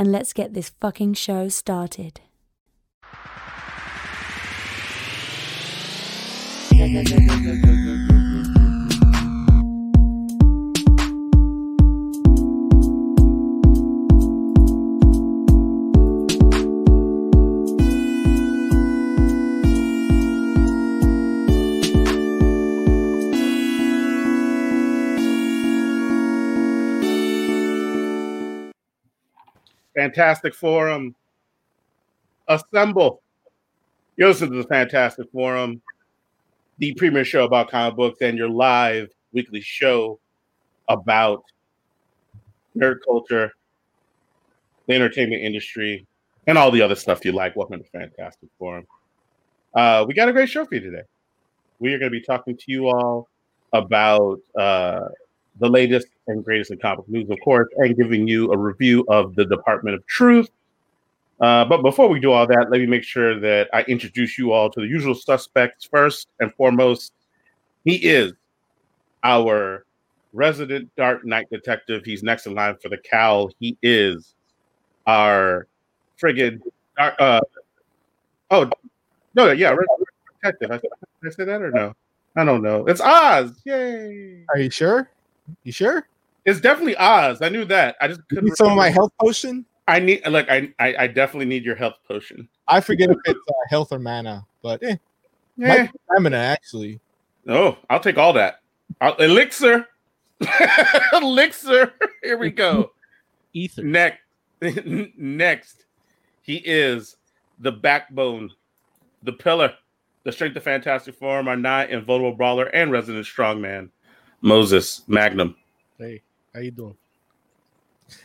and let's get this fucking show started. Fantastic Forum. Assemble. You're listening to the Fantastic Forum, the premier show about comic books, and your live weekly show about nerd culture, the entertainment industry, and all the other stuff you like. Welcome to Fantastic Forum. Uh, we got a great show for you today. We are going to be talking to you all about uh, the latest and greatest in comic news, of course, and giving you a review of the Department of Truth. Uh, but before we do all that, let me make sure that I introduce you all to the usual suspects. First and foremost, he is our resident Dark Knight detective. He's next in line for the cowl. He is our friggin' uh, oh no, yeah, detective. I, I say that or no? I don't know. It's Oz. Yay! Are you sure? You sure? It's definitely Oz. I knew that. I just couldn't. Need some of my health potion. I need like I, I, I definitely need your health potion. I forget if it's uh, health or mana, but eh, eh. stamina actually. Oh, I'll take all that. I'll, elixir, elixir. Here we go. Ether. Next, next, he is the backbone, the pillar, the strength of fantastic forum, our nigh invulnerable brawler and resident strongman, Moses Magnum. Hey, how you doing?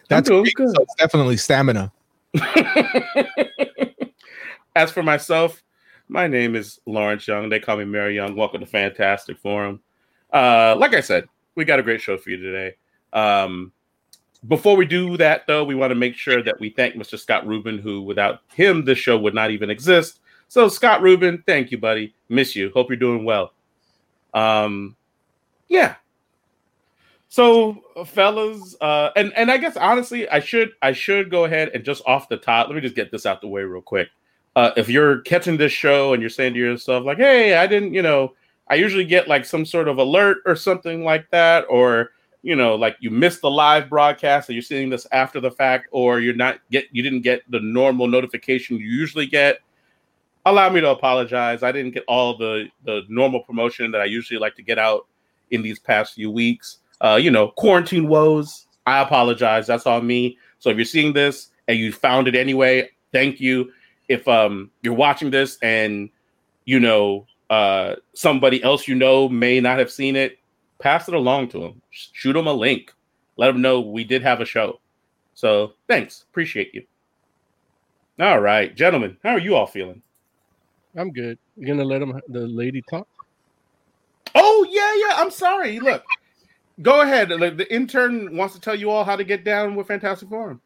That's doing good. So definitely stamina. As for myself, my name is Lawrence Young. They call me Mary Young. Welcome to Fantastic Forum. Uh, like I said, we got a great show for you today. Um, before we do that, though, we want to make sure that we thank Mr. Scott Rubin, who without him, this show would not even exist. So, Scott Rubin, thank you, buddy. Miss you. Hope you're doing well. Um, yeah, so, fellas, uh, and and I guess honestly, I should I should go ahead and just off the top, let me just get this out the way real quick. Uh, if you're catching this show and you're saying to yourself like, "Hey, I didn't," you know, I usually get like some sort of alert or something like that, or you know, like you missed the live broadcast and you're seeing this after the fact, or you're not get you didn't get the normal notification you usually get. Allow me to apologize. I didn't get all the the normal promotion that I usually like to get out in these past few weeks uh, you know, quarantine woes. I apologize. That's on me. So if you're seeing this and you found it anyway, thank you. If um you're watching this and you know uh somebody else you know may not have seen it, pass it along to them. Shoot them a link. Let them know we did have a show. So thanks. Appreciate you. All right, gentlemen, how are you all feeling? I'm good. You gonna let them the lady talk? Oh yeah, yeah. I'm sorry. Look, Go ahead. The intern wants to tell you all how to get down with Fantastic Forum.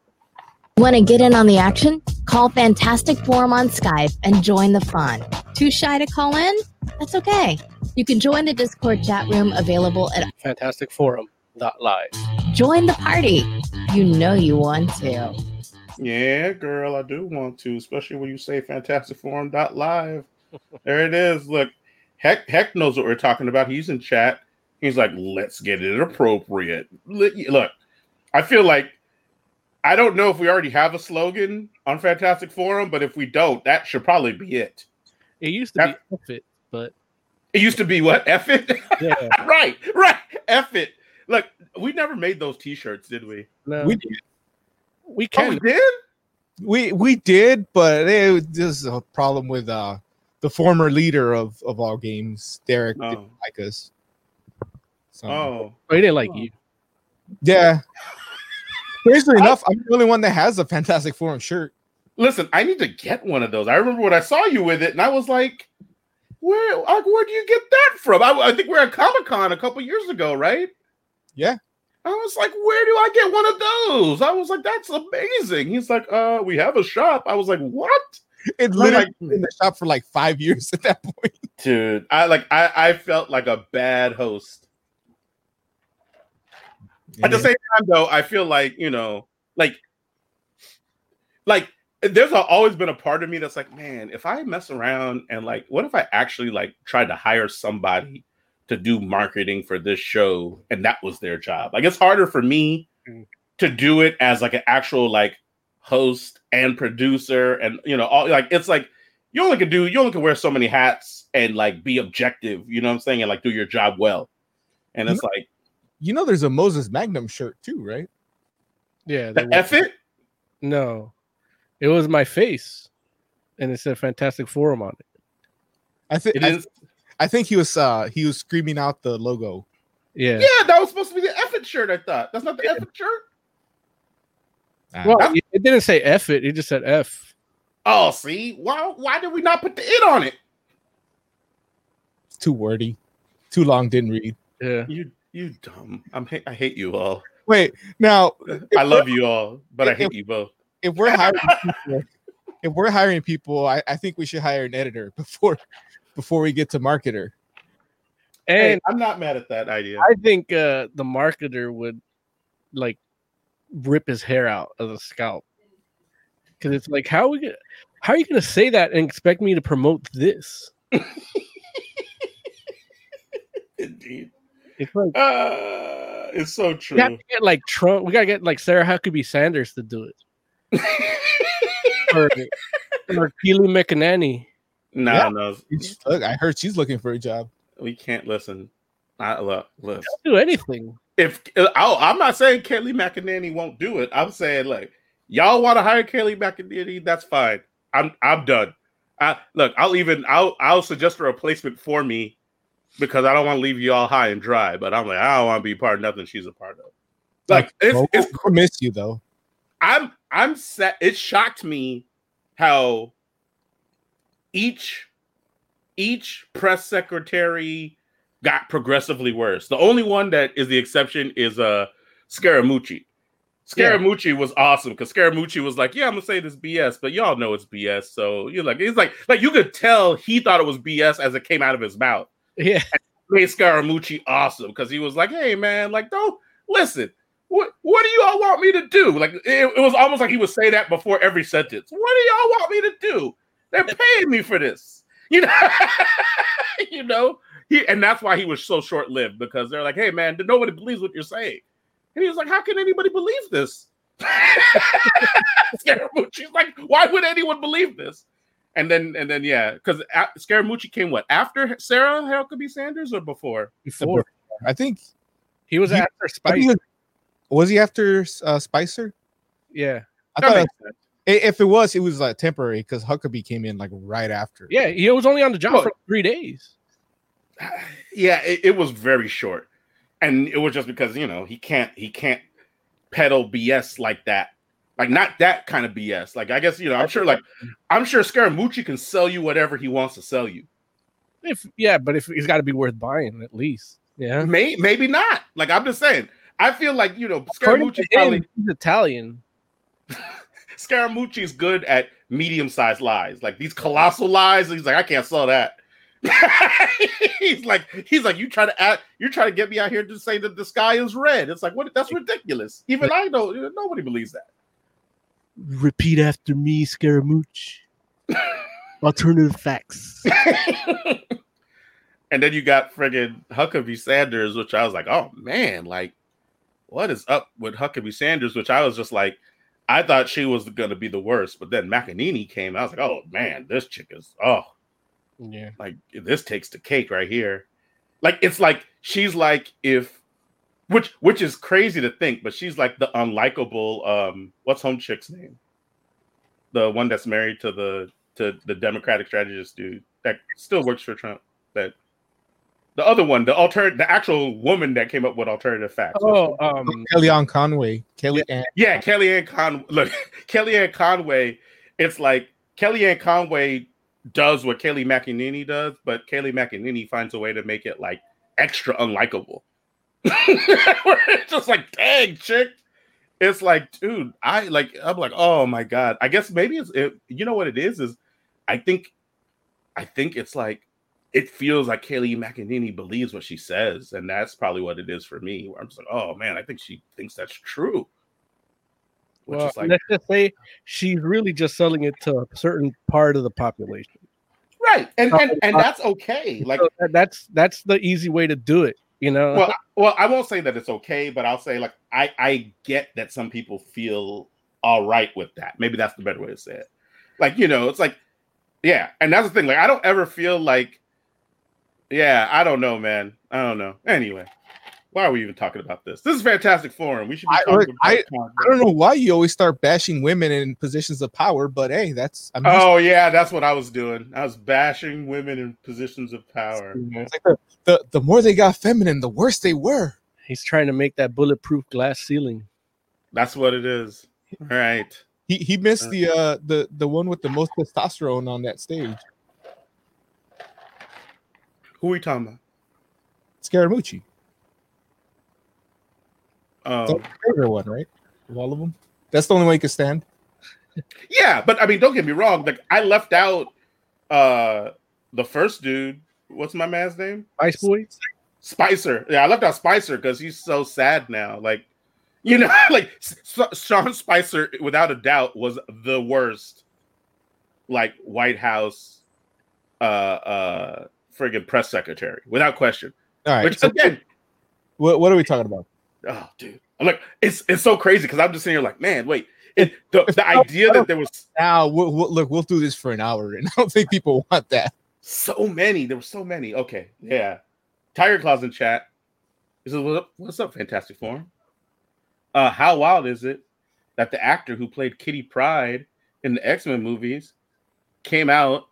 Want to get in on the action? Call Fantastic Forum on Skype and join the fun. Too shy to call in? That's okay. You can join the Discord chat room available at fantasticforum.live. Join the party. You know you want to. Yeah, girl, I do want to, especially when you say fantasticforum.live. there it is. Look, Heck, Heck knows what we're talking about. He's in chat. He's like, let's get it appropriate. Look, I feel like I don't know if we already have a slogan on Fantastic Forum, but if we don't, that should probably be it. It used to that, be F it, but it used to be what? F it? Yeah. right, right. F it. Look, we never made those t-shirts, did we? No. We did. We can. Oh, we did? We we did, but it was just a problem with uh the former leader of of all games, Derek oh. didn't like us. So, oh, oh, he didn't like you. Yeah. Strangely enough, I'm the only one that has a Fantastic Forum shirt. listen, I need to get one of those. I remember when I saw you with it, and I was like, where like where do you get that from? I, I think we are at Comic Con a couple years ago, right? Yeah. I was like, where do I get one of those? I was like, that's amazing. He's like, uh, we have a shop. I was like, what? It literally like, been in the shop for like five years at that point. Dude, I like I, I felt like a bad host. Yeah. At the same time, though, I feel like, you know, like like there's always been a part of me that's like, man, if I mess around and like, what if I actually like tried to hire somebody to do marketing for this show and that was their job? Like, it's harder for me mm. to do it as like an actual like host and producer and you know all like it's like you only can do you only can wear so many hats and like be objective you know what i'm saying and like do your job well and it's know, like you know there's a moses magnum shirt too right yeah the F it no it was my face and it said fantastic forum on it i think I, I think he was uh he was screaming out the logo yeah yeah that was supposed to be the F it shirt i thought that's not the yeah. F it shirt well, it didn't say F it, it just said F. Oh, see? Why why did we not put the it on it? It's too wordy. Too long, didn't read. Yeah. You you dumb. I'm I hate you all. Wait, now I love you all, but I hate if, you both. If we're hiring people, if we're hiring people, I, I think we should hire an editor before before we get to marketer. And hey, I'm not mad at that idea. I think uh the marketer would like rip his hair out of the scalp because it's like how are we gonna, how are you going to say that and expect me to promote this indeed it's like uh, it's so true we got to get like trump we gotta get like sarah huckabee sanders to do it or, or kayleigh mcenany no yeah. no look i heard she's looking for a job we can't listen I look, listen. do anything if oh, I'm not saying Kayleigh McEnany won't do it. I'm saying like y'all want to hire Kayleigh McEnany, that's fine. I'm I'm done. I, look, I'll even I'll I'll suggest a replacement for me because I don't want to leave you all high and dry. But I'm like I don't want to be part of nothing she's a part of. Like it's, we'll, it's we'll miss you though. I'm I'm set. It shocked me how each each press secretary got progressively worse. The only one that is the exception is uh Scaramucci. Scaramucci yeah. was awesome because Scaramucci was like, "Yeah, I'm gonna say this BS, but y'all know it's BS." So you're like, it's like, like you could tell he thought it was BS as it came out of his mouth. Yeah, made Scaramucci awesome because he was like, "Hey, man, like, don't listen. What what do y'all want me to do?" Like it, it was almost like he would say that before every sentence. What do y'all want me to do? They're paying me for this, you know. you know, he and that's why he was so short lived because they're like, hey man, nobody believes what you're saying. And he was like, How can anybody believe this? Scaramucci's like, why would anyone believe this? And then and then yeah, because Scaramucci came what after Sarah Huckabee Sanders or before? Before, I think he was he, after Spicer. Was, was, he after uh, Spicer? Yeah, I thought if it was, it was like temporary because Huckabee came in like right after. Yeah, he was only on the job for three days yeah, it, it, was very short, and it was just because you know he can't he can't peddle BS like that, like not that kind of BS. Like I guess you know I'm sure like I'm sure Scaramucci can sell you whatever he wants to sell you. If yeah, but if he's got to be worth buying at least. Yeah, May, maybe not. Like I'm just saying. I feel like you know Scaramucci probably he's Italian. Scaramucci is good at medium sized lies, like these colossal lies. He's like, I can't sell that. he's like, he's like, you try to act, you're trying to get me out here to say that the sky is red. It's like, what? That's ridiculous. Even I know nobody believes that. Repeat after me, Scaramucci. Alternative facts. and then you got friggin' Huckabee Sanders, which I was like, oh man, like, what is up with Huckabee Sanders? Which I was just like, I thought she was going to be the worst, but then McEnany came. I was like, oh man, this chick is oh yeah. Like this takes the cake right here. Like it's like she's like if which which is crazy to think, but she's like the unlikable um what's home chick's name? The one that's married to the to the Democratic strategist dude that still works for Trump. That the other one, the alternative, the actual woman that came up with alternative facts. Oh, um, Kellyanne Conway. Kelly, yeah, yeah Kellyanne Conway. Look, Kellyanne Conway it's like Kellyanne Conway does what Kayleigh McEnany does, but Kayleigh McEnany finds a way to make it like extra unlikable. It's just like, dang, chick. It's like, dude, I like, I'm like, oh my god. I guess maybe it's, it, you know what it is? Is I think, I think it's like, it feels like Kayleigh McEnany believes what she says, and that's probably what it is for me. Where I'm just like, oh man, I think she thinks that's true. Which well, like, let's just say she's really just selling it to a certain part of the population. Right. And and, um, and that's okay. Like that's that's the easy way to do it, you know. Well, well, I won't say that it's okay, but I'll say like I I get that some people feel all right with that. Maybe that's the better way to say it. Like, you know, it's like yeah, and that's the thing. Like I don't ever feel like yeah, I don't know, man. I don't know. Anyway, why are we even talking about this? This is fantastic forum. We should be talking I, about I, I don't know why you always start bashing women in positions of power, but hey, that's I mean, oh yeah, that's what I was doing. I was bashing women in positions of power. Like the, the, the more they got feminine, the worse they were. He's trying to make that bulletproof glass ceiling. That's what it is. All right. He he missed uh, the uh the the one with the most testosterone on that stage. Who are we talking about? Scaramucci. Um, favorite one, right? Of all of them, that's the only way you can stand. Yeah, but I mean, don't get me wrong. Like I left out uh the first dude. What's my man's name? Spice Boy. Spicer. Yeah, I left out Spicer because he's so sad now. Like, you know, like Sean Spicer, without a doubt, was the worst. Like White House, uh, uh, friggin' press secretary, without question. All right. Which so again, what what are we talking about? Oh, dude. I'm like, it's it's so crazy because I'm just sitting here like, man, wait. It, the, the idea that there was now we'll, we'll, look, we'll do this for an hour, and I don't think people want that. So many, there were so many. Okay, yeah. Tiger Claws in chat. He says, "What's up? What's up, Fantastic Forum? Uh, how wild is it that the actor who played Kitty Pryde in the X Men movies came out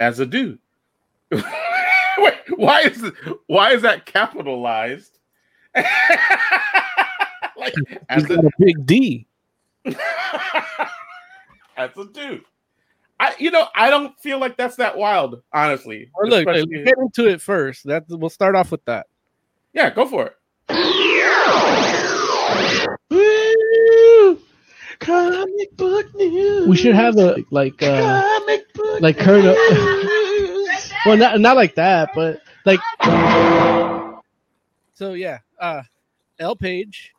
as a dude? Wait, why is why is that capitalized? like as a, a big D. as a dude. I you know I don't feel like that's that wild, honestly. Or look, let's get into it first. That we'll start off with that. Yeah, go for it. comic book news. We should have a like uh comic book like Kurt. well, not not like that, but like. So yeah, uh, Ellen Page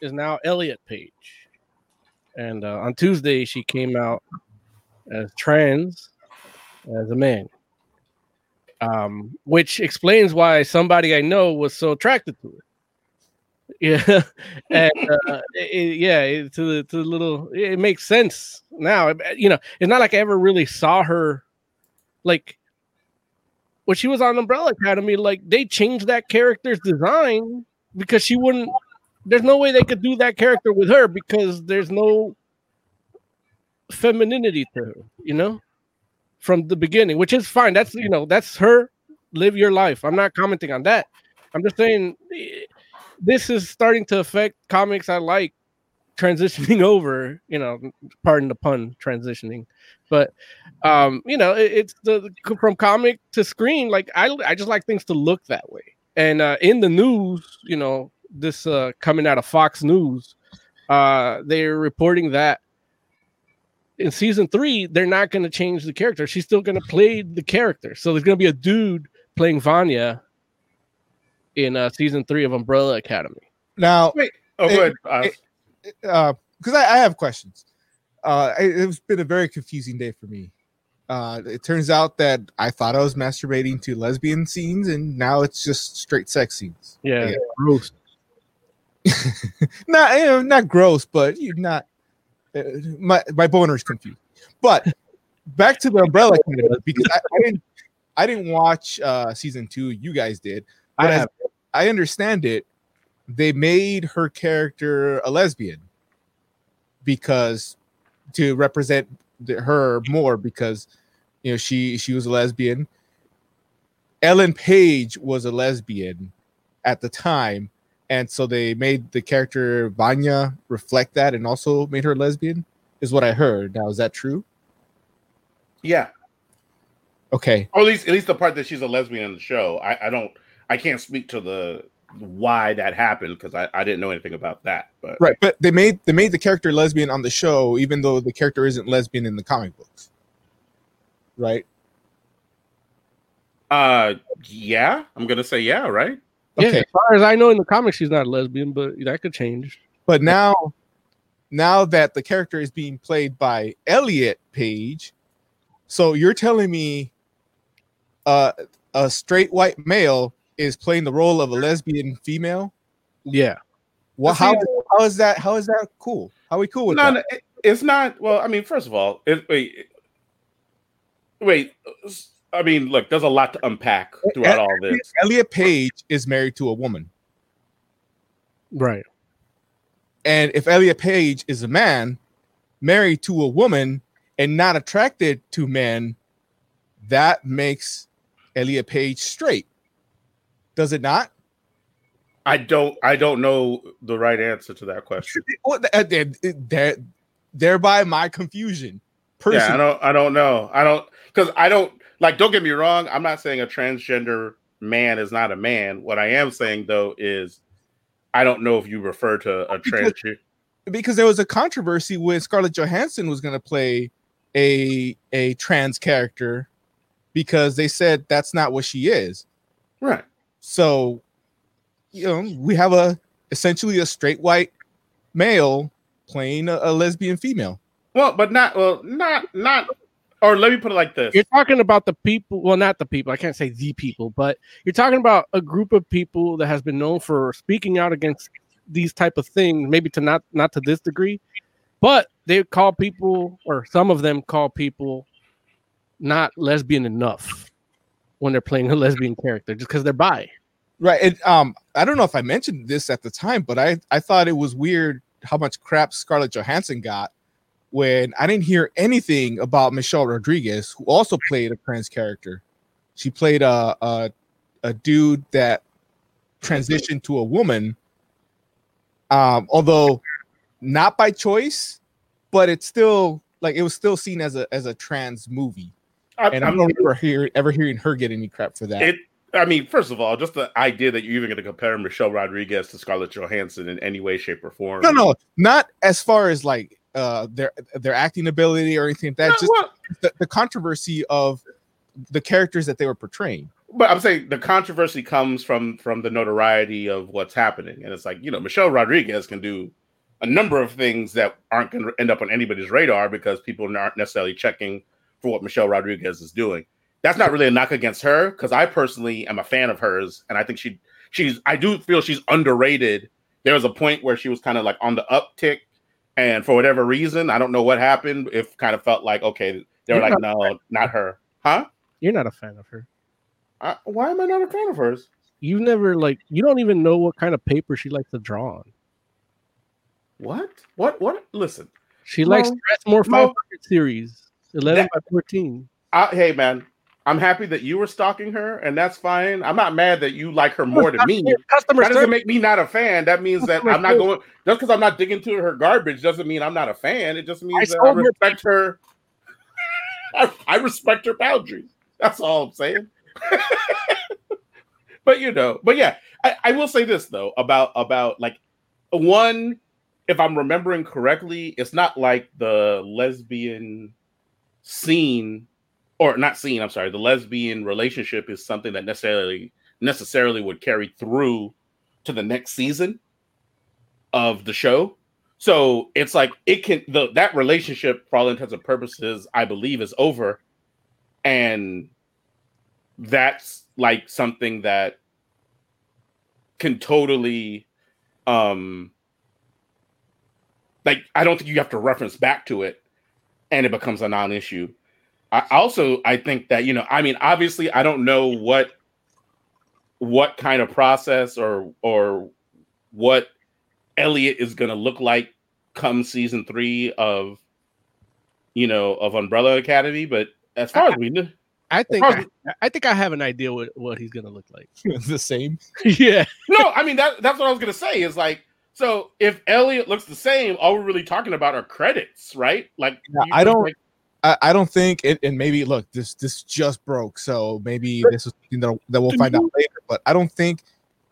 is now Elliot Page, and uh, on Tuesday she came out as trans as a man, um, which explains why somebody I know was so attracted to her. Yeah, and uh, it, yeah, to the to the little, it makes sense now. You know, it's not like I ever really saw her like when she was on Umbrella Academy, like they changed that character's design because she wouldn't. There's no way they could do that character with her because there's no femininity to her, you know, from the beginning, which is fine. That's you know, that's her. Live your life. I'm not commenting on that. I'm just saying eh, this is starting to affect comics I like transitioning over. You know, pardon the pun, transitioning but um, you know, it, it's the from comic to screen. Like I, I just like things to look that way. And uh, in the news, you know, this uh, coming out of Fox News, uh, they're reporting that in season three, they're not going to change the character. She's still going to play the character. So there's going to be a dude playing Vanya in uh, season three of Umbrella Academy. Now, wait, oh, good. Because uh, I, I have questions uh, it, has been a very confusing day for me. Uh, it turns out that I thought I was masturbating to lesbian scenes, and now it's just straight sex scenes. Yeah, yeah. gross. not you know, not gross, but you're not. Uh, my my boner is confused. But back to the Umbrella Academy because I, I, didn't I didn't watch uh, season two. You guys did. I. I understand it. They made her character a lesbian because to represent the, her more because you know she she was a lesbian. Ellen Page was a lesbian at the time, and so they made the character Vanya reflect that, and also made her lesbian. is what I heard. Now, is that true? Yeah, Okay. or at least at least the part that she's a lesbian in the show. I, I don't. I can't speak to the why that happened because I, I didn't know anything about that. But Right, but they made they made the character lesbian on the show, even though the character isn't lesbian in the comic books. Right? uh, yeah, I'm gonna say yeah, right? Yeah, as far as I know in the comics, she's not a lesbian, but that could change. But now, now that the character is being played by Elliot Page, so you're telling me, uh, a straight white male is playing the role of a lesbian female? Yeah. Well, how how is that? How is that cool? How are we cool with No, that? no, it's not. Well, I mean, first of all, it, wait, wait. I mean, look, there's a lot to unpack throughout all this. Elliot Page is married to a woman, Right. and if Elliot Page is a man married to a woman and not attracted to men, that makes Elliot Page straight. Does it not? I don't. I don't know the right answer to that question. Uh, th- thereby my confusion. Yeah, I don't. I don't know. I don't because I don't like. Don't get me wrong. I'm not saying a transgender man is not a man. What I am saying though is, I don't know if you refer to a trans. because there was a controversy when Scarlett Johansson was going to play a a trans character because they said that's not what she is. Right. So, you know, we have a essentially a straight white male playing a, a lesbian female. Well, but not. Well, not not. Or let me put it like this. You're talking about the people, well, not the people. I can't say the people, but you're talking about a group of people that has been known for speaking out against these type of things. Maybe to not not to this degree, but they call people, or some of them call people, not lesbian enough when they're playing a lesbian character, just because they're bi. Right. And um, I don't know if I mentioned this at the time, but I, I thought it was weird how much crap Scarlett Johansson got when I didn't hear anything about Michelle Rodriguez, who also played a trans character. She played a a, a dude that transitioned to a woman. Um, although not by choice, but it's still like it was still seen as a as a trans movie. I, And I I'm- don't remember hear, ever hearing her get any crap for that. it. I mean, first of all, just the idea that you're even going to compare Michelle Rodriguez to Scarlett Johansson in any way, shape, or form. No, no, not as far as like uh their their acting ability or anything like that. No, just well, the, the controversy of the characters that they were portraying. but I'm saying the controversy comes from from the notoriety of what's happening, and it's like you know Michelle Rodriguez can do a number of things that aren't going to end up on anybody's radar because people aren't necessarily checking for what Michelle Rodriguez is doing. That's not really a knock against her because I personally am a fan of hers, and I think she she's I do feel she's underrated. There was a point where she was kind of like on the uptick, and for whatever reason, I don't know what happened. It kind of felt like okay, they were You're like, no, not her, huh? You're not a fan of her. I, why am I not a fan of hers? You never like. You don't even know what kind of paper she likes to draw on. What? What? What? Listen, She likes Strathmore no. 500 series, 11 That- by 14. I, hey man, I'm happy that you were stalking her, and that's fine. I'm not mad that you like her more than me. Customer That doesn't service. make me not a fan. That means that I'm not going just because I'm not digging to her garbage doesn't mean I'm not a fan. It just means that I sold her respect her. I, I respect her boundaries. That's all I'm saying. but you know, but yeah, I, I will say this though about about like one, if I'm remembering correctly, it's not like the lesbian scene or not seen, I'm sorry, the lesbian relationship is something that necessarily necessarily would carry through to the next season of the show. So it's like it can the that relationship, for all intents and purposes, I believe is over. And that's like something that can totally um like I don't think you have to reference back to it and it becomes a non-issue. I also I think that you know I mean obviously I don't know what what kind of process or or what Elliot is going to look like come season 3 of you know of Umbrella Academy but as far as we know I think I, I think I have an idea what, what he's gonna look like. the same. yeah. no I mean that that's what I was going to say is like So if Elliot looks the same, all we're really talking about are credits, right? Like Yeah, I don't- like- I, I don't think, and, and maybe look, this this just broke, so maybe this is something that, that we'll find out later. But I don't think,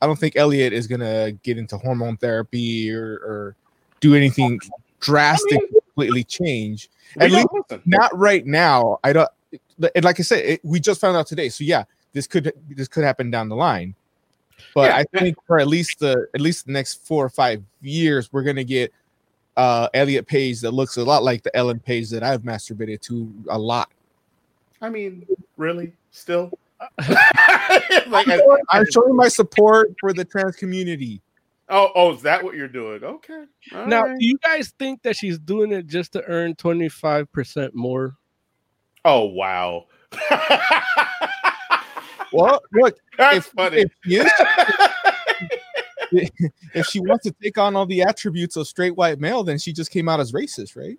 I don't think Elliot is gonna get into hormone therapy or, or do anything drastic, completely change. at least- listen. Not right now. I don't. And like I said, it, we just found out today, so yeah, this could this could happen down the line. But Yeah. I think for at least the at least the next four or five years, we're gonna get uh Elliot Page that looks a lot like the Ellen Page that I've masturbated to a lot. I mean, really, still. like, I- I'm showing my support for the trans community. oh, oh, is that what you're doing? Okay. all Now, right. do you guys think that she's doing it just to earn 25% more? oh wow. Well, look, That's if, funny. if she if she wants to take on all the attributes of straight white male, then she just came out as racist, right?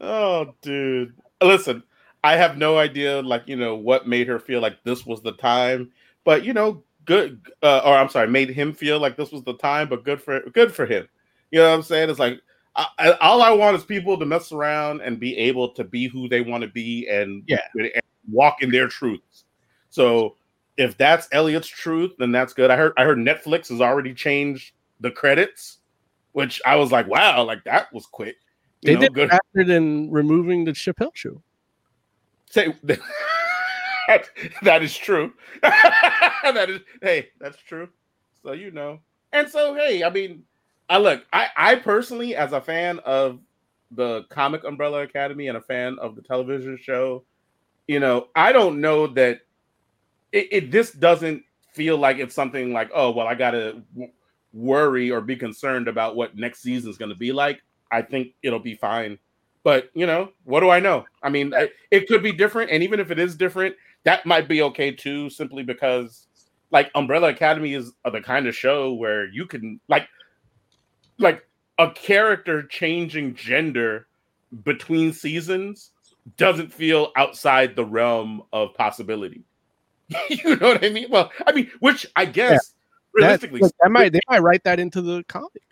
Oh, dude. Listen, I have no idea, like, you know, what made her feel like this was the time, but you know, good uh, or I'm sorry, made him feel like this was the time, but good for good for him. You know what I'm saying? It's like I, I, all I want is people to mess around and be able to be who they want to be and, Yeah. and walk in their truths. So if that's Elliot's truth, then that's good. I heard I heard Netflix has already changed the credits, which I was like, wow, like that was quick. You They know, did good faster than removing the Chappelle show. Say that, that is true. that is hey, that's true. So you know. And so hey, I mean, I look, I I personally as a fan of the comic Umbrella Academy and a fan of the television show, you know, I don't know that it, it this doesn't feel like it's something like, oh, well, I got to w- worry or be concerned about what next season is going to be like. I think it'll be fine. But, you know, what do I know? I mean, I- it could be different. And even if it is different, that might be okay too, simply because like Umbrella Academy is the kind of show where you can like like a character changing gender between seasons doesn't feel outside the realm of possibility. you know what I mean? Well, I mean, which I guess That, realistically, that might they might write that into the comic.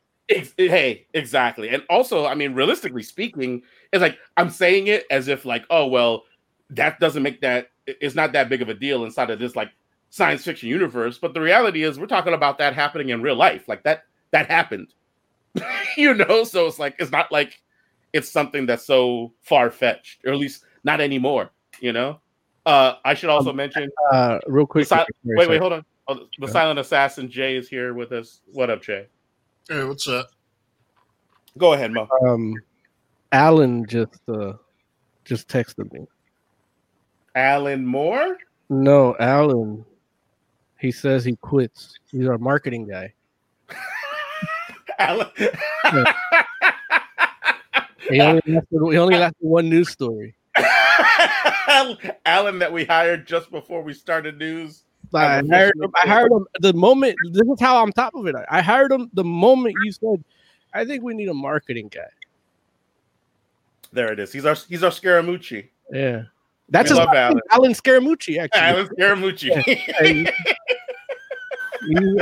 Hey, exactly. And also, I mean, realistically speaking, it's like I'm saying it as if like, oh well, that doesn't make that it's not that big of a deal inside of this like science fiction universe. But the reality is we're talking about that happening in real life. Like that that happened. you know, so it's like it's not like it's something that's so far fetched, or at least not anymore, you know. Uh I should also mention Uh, real quick. The si- wait, wait, hold on. Oh, the silent assassin Jay is here with us. What up, Jay? Hey, what's up? Go ahead, Mo. Um, Alan just uh just texted me. Alan Moore? No, Alan. He says he quits. He's our marketing guy. Alan. He only lasted, he only lasted one news story. Alan that we hired just before we started news. I hired, him, I hired him the moment. This is how I'm top of it. I hired him the moment you said, "I think we need a marketing guy." There it is. He's our he's our Scaramucci. Yeah, that's We his love name, Alan. Alan Scaramucci. Actually, Alan Scaramucci. Hey,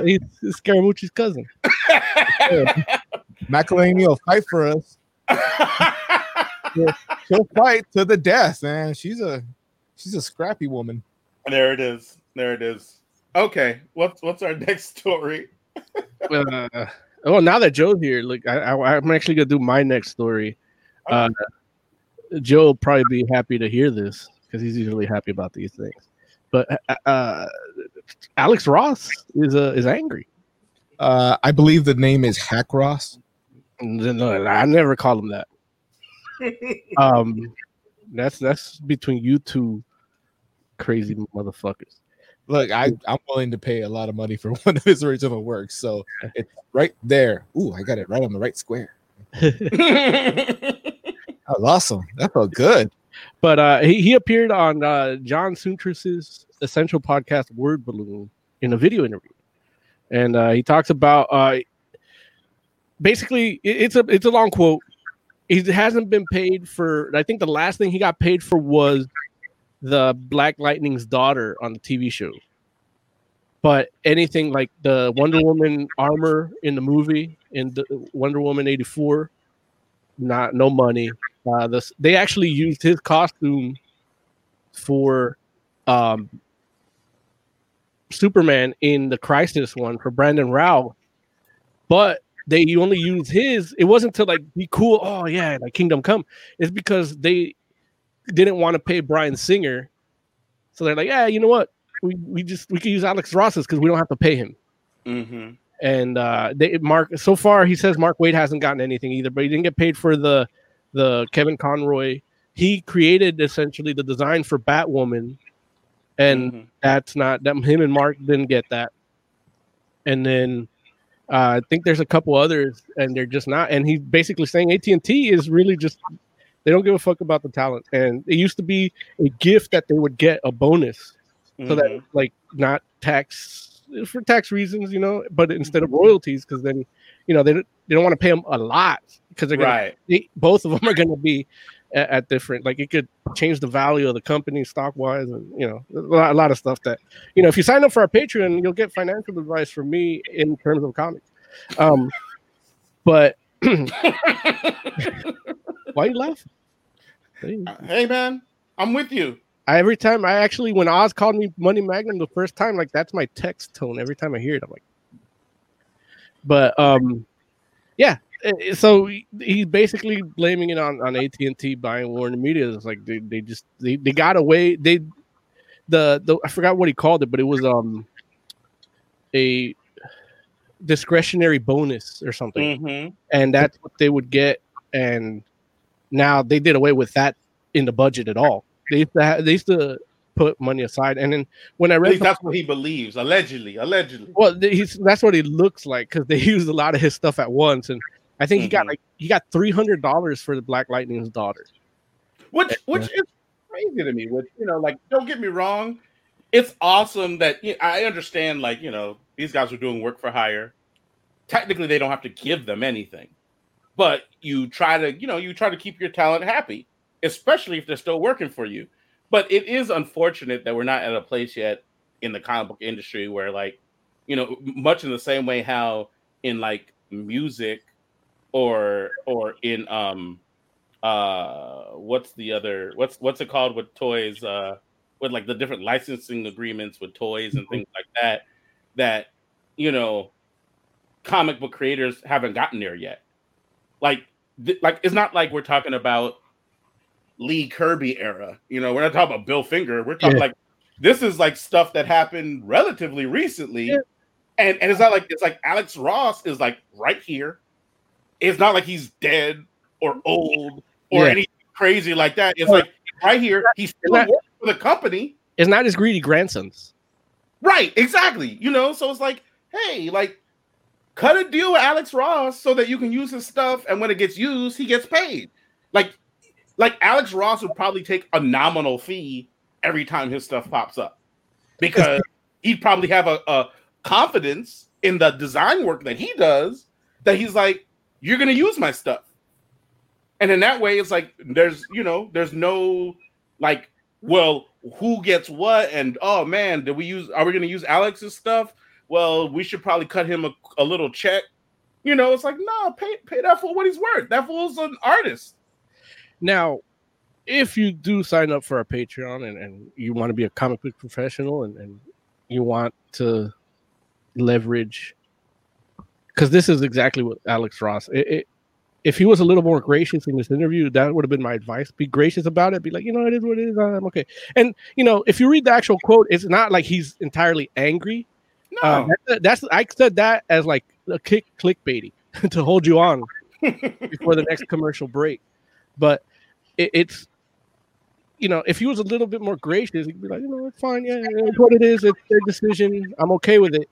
he's, he's Scaramucci's cousin. McEnany will fight for us. She'll fight to the death, man. She's a she's a scrappy woman. there it is. There it is. Okay, what's what's our next story? Uh, oh, now that Joe's here, look, I, I, I'm actually gonna do my next story. Uh, Joe will probably be happy to hear this because he's usually happy about these things. But uh, uh, Alex Ross is uh, is angry. Uh, I believe the name is Hack Ross. No, I never call him that. Um, that's that's between you two crazy motherfuckers. Look, I, I'm willing to pay a lot of money for one of his original works. So it's right there. Ooh, I got it right on the right square. That was awesome. That felt good. But uh, he, he appeared on uh, John Siuntres's essential podcast Word Balloon in a video interview, and uh, he talks about uh, basically it- it's a it's a long quote. He hasn't been paid for. I think the last thing he got paid for was the Black Lightning's daughter on the TV show. but anything like the Wonder Woman armor in the movie in the Wonder Woman eighty four, not no money. Uh, this they actually used his costume for um, Superman in the Crisis one for Brandon Routh, but they only used his. It wasn't to like be cool. Oh yeah, like Kingdom Come. It's because they didn't want to pay Bryan Singer, so they're like, yeah, you know what? We we just we could use Alex Ross's because we don't have to pay him. Mm-hmm. And uh, they Mark so far he says Mark Waid hasn't gotten anything either, but he didn't get paid for the the Kevin Conroy. He created essentially the design for Batwoman, and Mhm. that's not that him and Mark didn't get that. And then uh, I think there's a couple others, and they're just not. And he's basically saying AT and T is really just they don't give a fuck about the talent. And it used to be a gift that they would get a bonus, so that Mhm. like not tax for tax reasons, you know, but instead of royalties, because then you know they don't, they don't want to pay them a lot because they're gonna right. they, both of them are going to be at, at different like it could change the value of the company stock wise and you know a lot, a lot of stuff that you know if you sign up for our patreon you'll get financial advice from me in terms of comics. Um but why you laughing? Hey, hey man, I'm with you. I, every time i actually when oz called me money magnum the first time like that's my text tone every time i hear it. I'm like but um yeah so he's basically blaming it on on AT&T buying Warner Media it's like they, they just they, they got away they the the I forgot what he called it but it was um a discretionary bonus or something Mm-hmm. and that's what they would get and now they did away with that in the budget at all they used to have, they used to put money aside and then when I read that's what he believes. Allegedly, allegedly. well, he's that's what he looks like because they used a lot of his stuff at once, and I think he got Mhm. like he got three hundred dollars for the Black Lightning's daughter. which which is crazy to me. Which you know, like, don't get me wrong, it's awesome that you I understand. Like, you know, these guys are doing work for hire. Technically, they don't have to give them anything, but you try to, you know, you try to keep your talent happy, especially if they're still working for you. But it is unfortunate that we're not at a place yet in the comic book industry where, like, you know, much in the same way how in like music or or in um uh what's the other what's what's it called with toys uh with like the different licensing agreements with toys and things like that that you know comic book creators haven't gotten there yet like th- like it's not like we're talking about lee kirby era you know we're not talking about bill finger we're talking Yeah. like this is like stuff that happened relatively recently Yeah. and and it's not like it's like alex ross is like right here it's not like he's dead or old or Yeah. anything crazy like that. It's like right here, he's still that- working for the company. It's not his greedy grandsons. Right, exactly. You know, so it's like, hey, like cut a deal with Alex Ross so that you can use his stuff, and when it gets used, he gets paid. Like, like Alex Ross would probably take a nominal fee every time his stuff pops up because he'd probably have a, a confidence in the design work that he does that he's like, you're gonna use my stuff. And in that way, it's like there's you know, there's no like, well, who gets what, and oh man, did we use are we gonna use Alex's stuff? Well, we should probably cut him a, a little check. You know, it's like, no, pay pay that fool what he's worth. That fool's an artist. Now, if you do sign up for our Patreon and, and you want to be a comic book professional and, and you want to leverage, because this is exactly what Alex Ross. It, it, if he was a little more gracious in this interview, that would have been my advice. Be gracious about it. Be like, you know, it is what it is. I'm okay. And you know, if you read the actual quote, it's not like he's entirely angry. No, Uh, that's, that's I said that as like a kick clickbaity to hold you on before the next commercial break. But it, it's you know, if he was a little bit more gracious, he'd be like, you know, it's fine, yeah, it's what it is, it's their decision. I'm okay with it.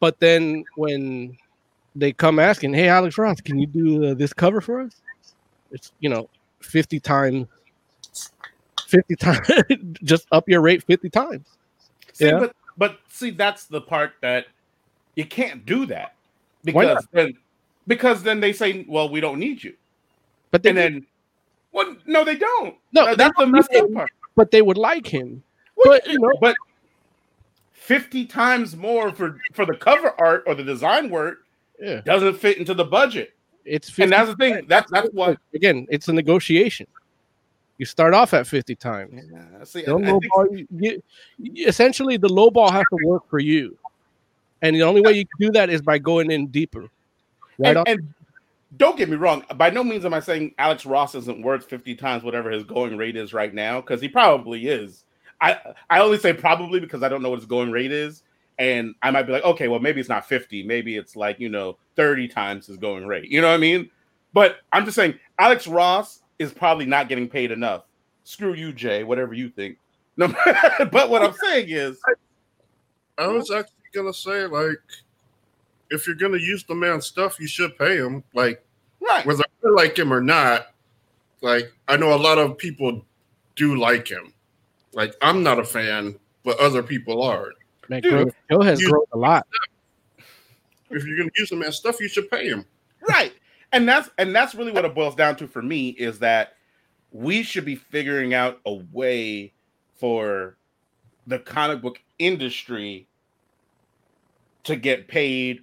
But then when they come asking, hey, Alex Ross, can you do uh, this cover for us? It's you know, 50 times 50 times just up your rate 50 times. See, Yeah. but but see, that's the part that you can't do that because then because then they say, well, we don't need you, But they and then well, no, they don't. No, That- that's the messed up part. but they would like him. Well, But, you know- but 50 times more for for the cover art or the design work Yeah, doesn't fit into the budget. it's 50 And that's the thing. That's that's what again, it's a negotiation. You start off at 50 times. Yeah, see, Don't I- I think- lowball, you, you- essentially, the low ball has to work for you, and the only way you can do that is by going in deeper. Right and, and don't get me wrong. By no means am I saying Alex Ross isn't worth 50 times whatever his going rate is right now, because he probably is. I I only say probably because I don't know what his going rate is. And I might be like, okay, well, maybe it's not 50, maybe it's like, you know, 30 times his going rate. You know what I mean? But I'm just saying Alex Ross is probably not getting paid enough. Screw you, Jay, whatever you think. No, but what I'm saying is I was actually gonna say, like, if you're gonna use the man's stuff, you should pay him. Like, right. whether I like him or not. Like, I know a lot of people do like him. Like, I'm not a fan, but other people are. Man, Dude, Joe, Joe has grown a lot. If you're gonna use the as stuff, you should pay him. right and that's and that's really what it boils down to for me is that we should be figuring out a way for the comic book industry to get paid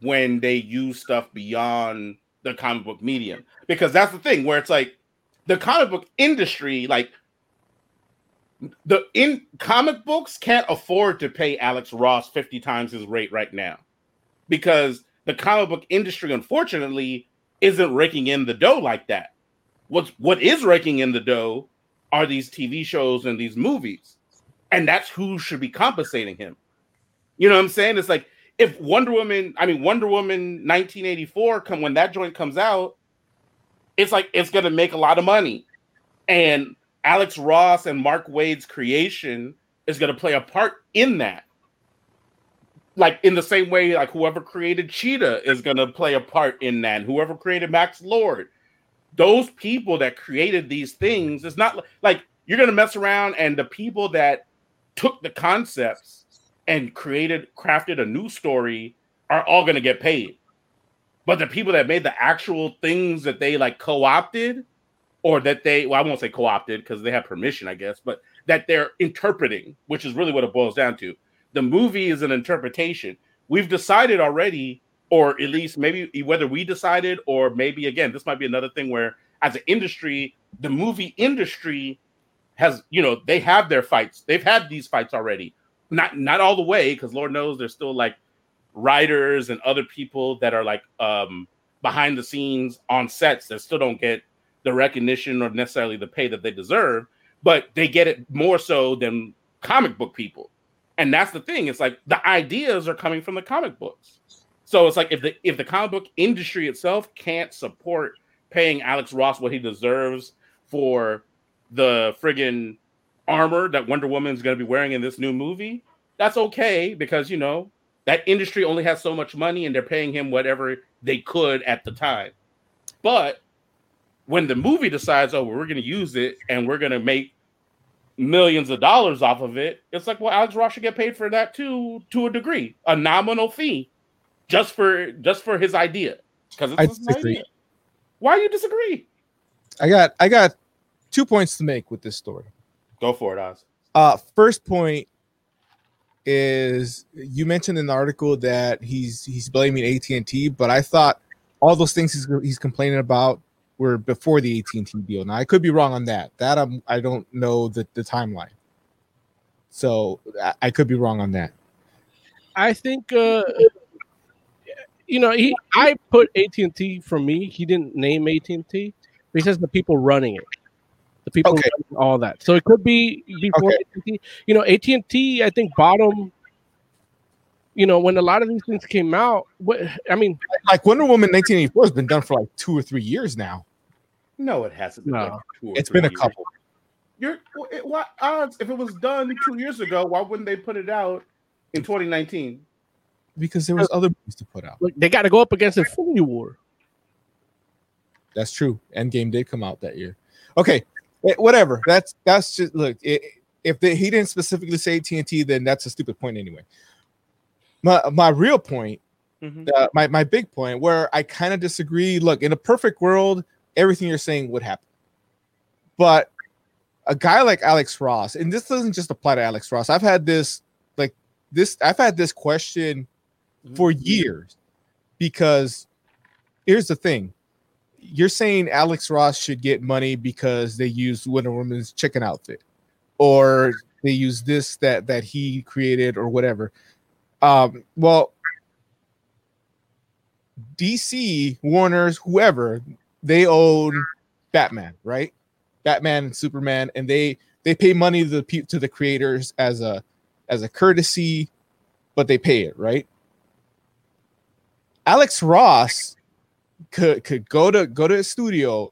when they use stuff beyond the comic book medium because that's the thing where it's like the comic book industry like the in comic books can't afford to pay Alex Ross 50 times his rate right now because the comic book industry unfortunately isn't raking in the dough like that. What's what is raking in the dough are these tv shows and these movies and that's who should be compensating him. You know what i'm saying? It's like if wonder woman i mean wonder woman 1984 come when that joint comes out it's like it's gonna make a lot of money. And alex ross and mark waid's creation is gonna play a part in that. Like in the same way like whoever created cheetah is going to play a part in that. Whoever created max lord those people that created these things it's not like you're going to mess around and the people that took the concepts and created crafted a new story are all going to get paid. But the people that made the actual things that they like co-opted or that they well i won't say co-opted because they have permission i guess but that they're interpreting which is really what it boils down to the movie is an interpretation. We've decided already, or at least maybe whether we decided, or maybe again, this might be another thing where, as an industry, the movie industry has, you know, they have their fights. They've had these fights already. Not not all the way, because Lord knows there's still like writers and other people that are like um behind the scenes on sets that still don't get the recognition or necessarily the pay that they deserve, but they get it more so than comic book people. And that's the thing. It's like the ideas are coming from the comic books. So it's like if the if the comic book industry itself can't support paying alex ross what he deserves for the friggin armor that wonder woman's going to be wearing in this new movie that's okay because you know that industry only has so much money and they're paying him whatever they could at the time. But when the movie decides oh well, we're going to use it and we're going to make millions of dollars off of it, it's like, well, Alex Ross should get paid for that too, to a degree, a nominal fee, just for just for his idea. Because I disagree. idea. Why you disagree? I got I got two points to make with this story. Go for it, Oz. Uh, first point is you mentioned in the article that he's he's blaming AT and T, but I thought all those things he's, he's complaining about were before the AT and T deal. Now I could be wrong on that. That I'm, I don't know the, the timeline, so I, I could be wrong on that. I think uh you know he I put AT and T for me. He didn't name AT and T. He says the people running it, the people Okay. running all that. So it could be before Okay. AT&T. You know, AT and T. I think bottom. You know, when a lot of these things came out, what I mean, Like Wonder Woman 1984 has been done for like two or three years now. No, it hasn't. been No. like two or It's three been a years. couple. You're it, what odds? If it was done two years ago, why wouldn't they put it out in 2019? because there was other movies to put out. look, they got to go up against Infinity War. That's true. Endgame did come out that year. Okay, eh, whatever. That's that's just look. It, if they, he didn't specifically say TNT, then that's a stupid point anyway. My my real point, Mhm. uh, my my big point, where I kind of disagree. Look, in a perfect world, everything you're saying would happen, but a guy like Alex Ross, and this doesn't just apply to Alex Ross. I've had this like this I've had this question for Mm-hmm. years because here's the thing. You're saying Alex Ross should get money because they used Wonder Woman's chicken outfit or they use this that that he created or whatever. Um, well, DC, Warner's, whoever, they own Batman, right? Batman and Superman, and they they pay money to the to the creators as a as a courtesy, but they pay it, right? Alex Ross could could go to go to a studio,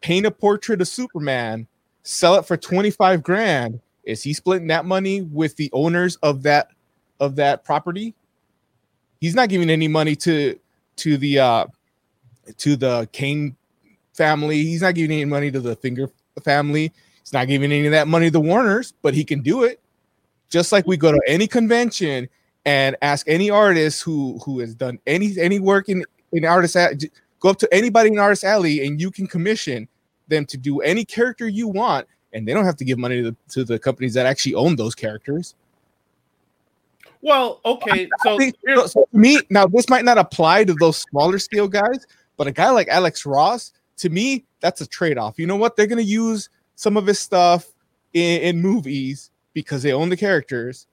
paint a portrait of Superman, sell it for 25 grand. Is he splitting that money with the owners of that of that property? He's not giving any money to to the uh to the Kane family. He's not giving any money to the Finger family. He's not giving any of that money to the Warners, but he can do it. Just like we go to any convention and ask any artist who who has done any any work in in artist Alley- go up to anybody in artist alley and you can commission them to do any character you want and they don't have to give money to the, to the companies that actually own those characters Well, okay, so so, so to me now this might not apply to those smaller scale guys but a guy like alex ross to me that's a trade-off you know what they're going to use some of his stuff in, in movies because they own the characters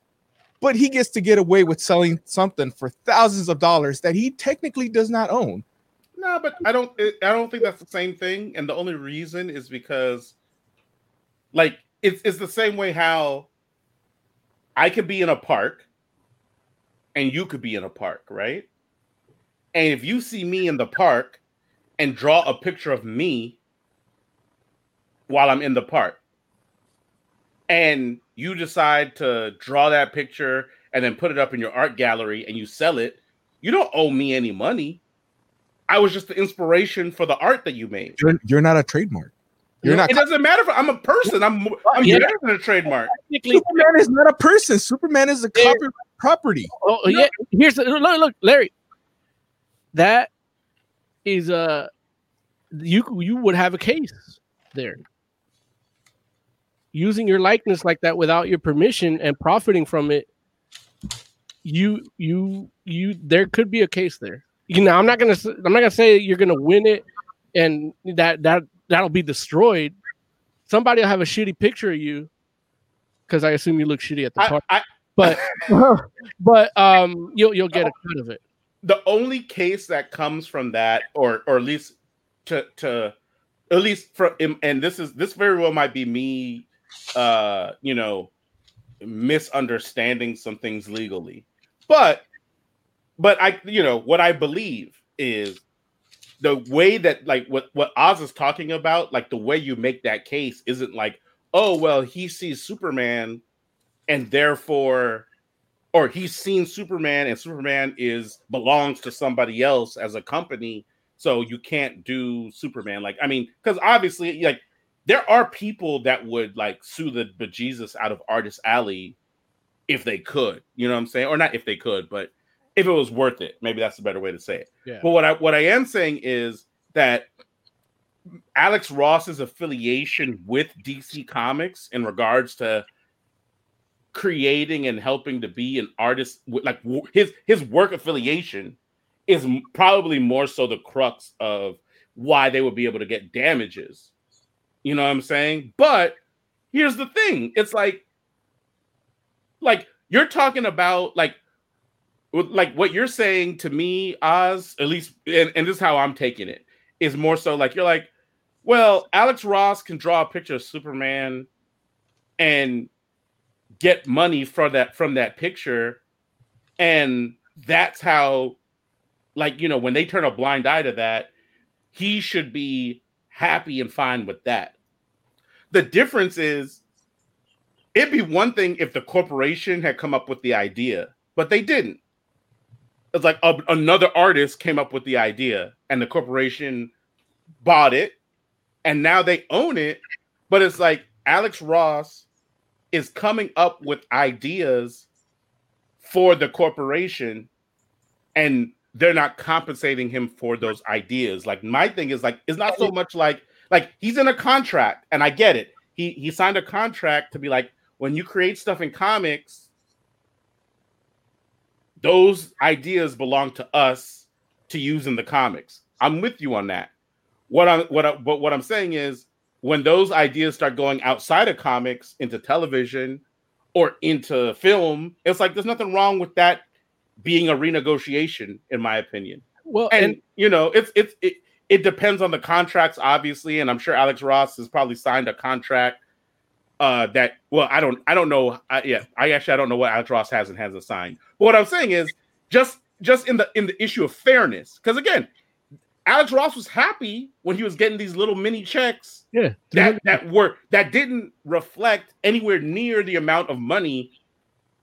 but he gets to get away with selling something for thousands of dollars that he technically does not own No, but I don't. I don't think that's the same thing. And the only reason is because, like, it's it's the same way how I could be in a park, and you could be in a park, right? And if you see me in the park and draw a picture of me while I'm in the park, and you decide to draw that picture and then put it up in your art gallery and you sell it, you don't owe me any money. I was just the inspiration for the art that you made. you're, you're not a trademark you're not It doesn't matter if I'm a person. I'm I'm Yeah. better than a trademark. Superman is not a person superman is a There- copyright property Oh yeah, here's look, look, Larry. That is a you you would have a case there. Using your likeness like that without your permission and profiting from it, you you you there could be a case there. You know, I'm not gonna s- I'm not gonna say you're gonna win it and that that that'll be destroyed. Somebody will have a shitty picture of you because I assume you look shitty at the I. I, But but um you'll you'll get a cut of it. The only case that comes from that, or or at least to to at least from and this is this very well might be me, uh, you know, misunderstanding some things legally, but but I you know what I believe is the way that like what what Oz is talking about, like the way you make that case isn't like oh well he sees Superman and therefore or he's seen Superman and Superman is belongs to somebody else as a company, so you can't do Superman. Like, I mean, because obviously, like, there are people that would like sue the bejesus out of Artist Alley if they could, you know what I'm saying? Or not if they could, but if it was worth it. Maybe that's a better way to say it. Yeah. But what I what I am saying is that Alex Ross's affiliation with DC Comics in regards to creating and helping to be an artist like his his work affiliation is probably more so the crux of why they would be able to get damages. You know what i'm saying? But here's the thing. It's like like you're talking about like like what you're saying to me oz at least and, and this is how i'm taking it is more so like you're like well alex ross can draw a picture of superman and get money from that from that picture. And that's how like you know when they turn a blind eye to that he should be happy and fine with that. The difference is it'd be one thing if the corporation had come up with the idea but they didn't. It's like a, another artist came up with the idea and the corporation bought it and now they own it. But it's like alex ross is coming up with ideas for the corporation and they're not compensating him for those ideas like my thing is like it's not so much like like he's in a contract and i get it he he signed a contract to be like when you create stuff in comics those ideas belong to us to use in the comics. I'm with you on that. What I'm what I, but what I'm saying is when those ideas start going outside of comics into television or into film, it's like there's nothing wrong with that being a renegotiation, in my opinion. Well, And, and, you know, it's it's it, it depends on the contracts, obviously, and I'm sure Alex Ross has probably signed a contract uh that well, I don't I don't know. I, yeah, I actually I don't know what Alex Ross has and hasn't signed. But what I'm saying is just just in the in the issue of fairness, because again, Alex Ross was happy when he was getting these little mini checks yeah, that that were that didn't reflect anywhere near the amount of money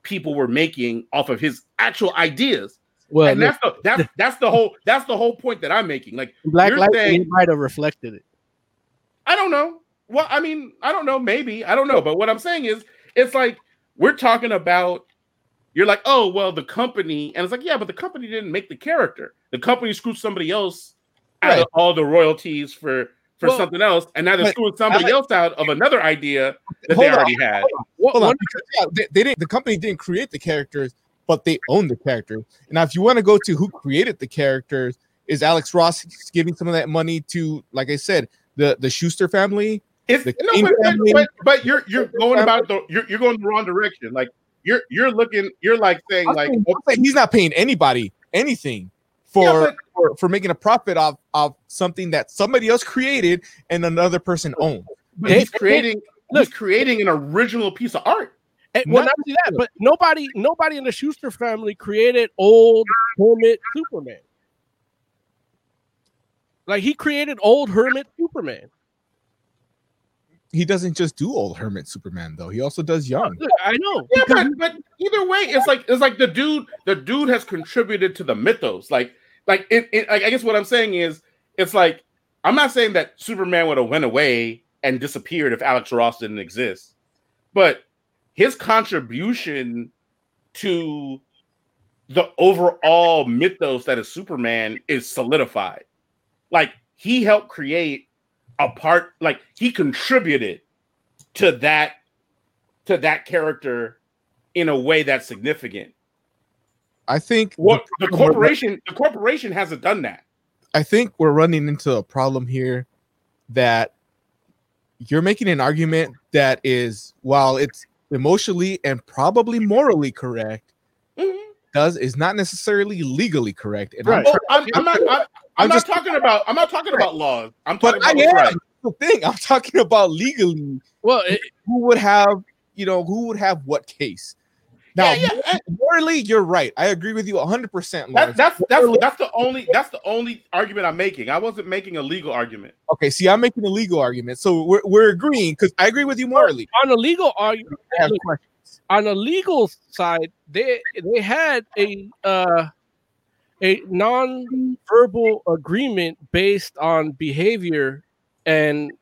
people were making off of his actual ideas. well, and that's the that's that's the whole that's the whole point that I'm making. Like Black you're saying- might have reflected it. I don't know. Well, I mean, I don't know. Maybe I don't know. But what I'm saying is, it's like we're talking about. You're like, oh well, the company, and it's like, yeah, but the company didn't make the character. The company screwed somebody else Right. of all the royalties for for Well, something else, and now they're screwing somebody else out of another idea that Hold they on. already had. Hold on, one- because, yeah, they, they didn't. The company didn't create the characters, but they own the characters. And now, if you want to go to who created the characters, is Alex Ross giving some of that money to, like I said, the the Shuster family? It's The no, but, family- but, but you're you're going about the you're, you're going the wrong direction. Like you're you're looking, you're like saying I'm like saying- I'm he's not paying anybody anything for, Yeah, but- for for making a profit off of something that somebody else created and another person owned. but Hey, he's creating look. he's creating an original piece of art. And, well, Not- not only that, but nobody, nobody in the Shuster family created old Hermit Superman. Like he created old Hermit Superman. He doesn't just do old Hermit Superman though. He also does young. I know. Yeah, but, but either way, it's like it's like the dude the dude has contributed to the mythos. Like like it, it like I guess what I'm saying is it's like I'm not saying that Superman would have went away and disappeared if Alex Ross didn't exist, but his contribution to the overall mythos that is Superman is solidified. Like he helped create a part, like he contributed to that to that character in a way that's significant. I think What the problem we're- corporation the corporation hasn't done that. I think we're running into a problem here that you're making an argument that is while it's emotionally and probably morally correct mm-hmm. does is not necessarily legally correct and I'm Right. Oh, I'm, I'm not. I'm, I'm I'm not just- talking about. I'm not talking about laws. I'm talking but I about what's am right. the thing i'm talking about legally Well, it, who would have you know who would have what case now Yeah, yeah, morally you're right i agree with you 100% That, that's that's that's the only that's the only argument I'm making. I wasn't making a legal argument. okay see i'm making a legal argument so we're, we're agreeing because i agree with you morally on a legal argument, I have questions. on a legal side, they they had a uh, a non-verbal agreement based on behavior and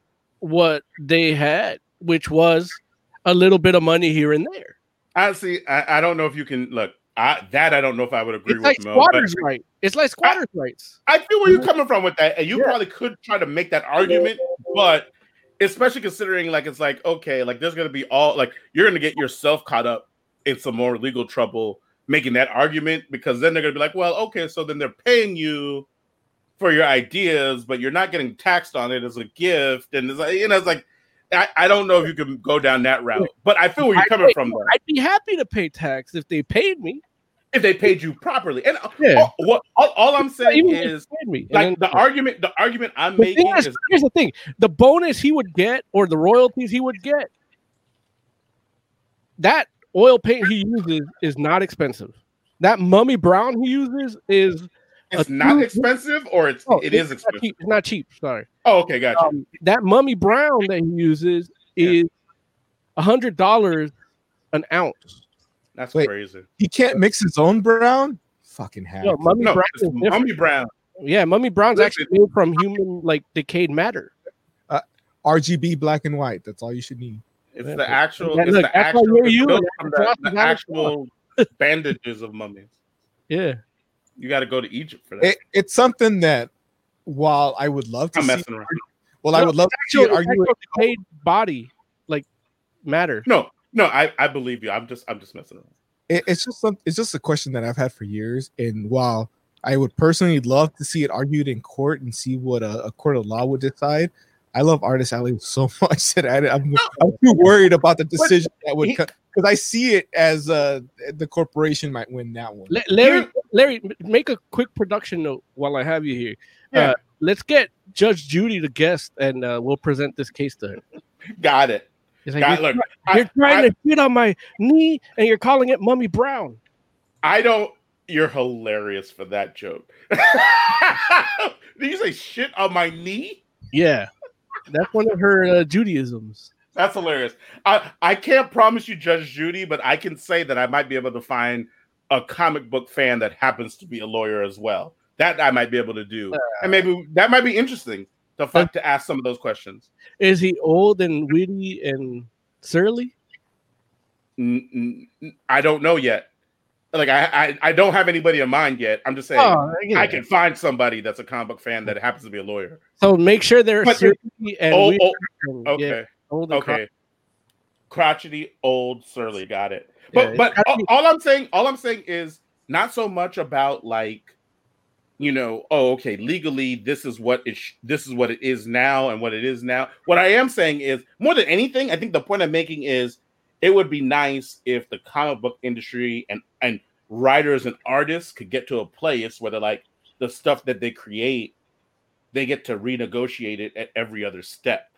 what they had, which was a little bit of money here and there. I see. I, I don't know if you can look. I, that I don't know if I would agree It's like with Mo. Squatters' right. It's like squatters' rights. I feel where you're mm-hmm. coming from with that, and you Yeah. probably could try to make that argument, but especially considering like it's like okay, like there's gonna be all like you're gonna get yourself caught up in some more legal trouble making that argument because then they're gonna be like, well, okay, so then they're paying you for your ideas, but you're not getting taxed on it as a gift, and it's like you know, it's like I, I don't know if you can go down that route, but I feel where you're coming from there. I'd be happy to pay tax if they paid me. If they paid you properly, and uh, Yeah. all, what all, all I'm saying is me. Like the argument, the argument I'm The making is, is here's the thing: the bonus he would get, or the royalties he would get, that oil paint he uses is not expensive. That mummy brown he uses is it's a not two- expensive or it's oh, it it's is not expensive. cheap. It's not cheap. Sorry. Oh, okay, gotcha. Um, that mummy brown that he uses is a hundred dollars an ounce. That's wait. crazy. he can't mix his own brown fucking hack No, mummy No, brown is. Mummy Brown. Yeah, mummy brown's Listen. actually made from human like decayed matter. rgb black and white that's all you should need It's Yeah. the actual. Yeah, it's look, the that's why actual. you're it's you, from the, the actual bandages of mummies. Yeah. You got to go to Egypt for that. it, it's something that while i would love to I'm see messing around. well i would love to see Are you argue actual decayed body like matter. No, no, I, I believe you. I'm just I'm just messing around. it, it's just some, it's just a question that I've had for years. And while I would personally love to see it argued in court and see what a, a court of law would decide, I love Artist Alley so much that I, am I'm too worried about the decision that would because I see it as uh, the corporation might win that one. Larry, Larry, make a quick production note while I have you here. Yeah. Uh, let's get Judge Judy the guest, and uh, we'll present this case to her. Got it. Like, Got, you're, look, you're I, trying I, to get on my knee, and you're calling it Mummy Brown. I don't. You're hilarious for that joke. Did you say shit on my knee? Yeah, that's one of her uh, Judyisms. That's hilarious. I, I can't promise you Judge Judy, but I can say that I might be able to find a comic book fan that happens to be a lawyer as well. That I might be able to do, uh, and maybe that might be interesting to find, to ask some of those questions. Is he old and witty and surly? I don't know yet. Like I, I, I don't have anybody in mind yet. I'm just saying oh, I, I can find somebody that's a comic book fan that happens to be a lawyer. So make sure they're oh, oh, okay, old okay, crotchety, old, surly. Got it. But yeah, but all, all I'm saying, all I'm saying is not so much about like you know, oh, okay, legally, this is what it sh- this is what it is now and what it is now. What I am saying is, more than anything, I think the point I'm making is, it would be nice if the comic book industry and and writers and artists could get to a place where they're like the stuff that they create, they get to renegotiate it at every other step,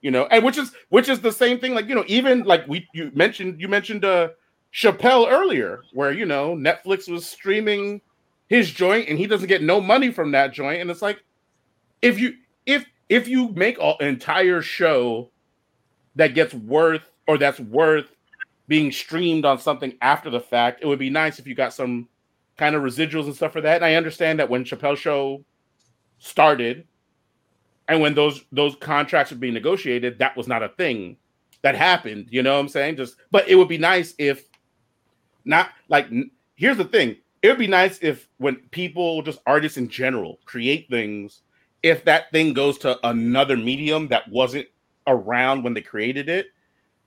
you know, and which is which is the same thing. Like you know, even like we you mentioned you mentioned uh Chappelle earlier, where you know Netflix was streaming his joint and he doesn't get no money from that joint. And it's like, if you if if you make an entire show that gets worth or that's worth being streamed on something after the fact, it would be nice if you got some kind of residuals and stuff for that. And I understand that when Chappelle Show started and when those those contracts were being negotiated, that was not a thing that happened. You know what I'm saying? Just but it would be nice if not like here's the thing it would be nice if when people just artists in general create things if that thing goes to another medium that wasn't around when they created it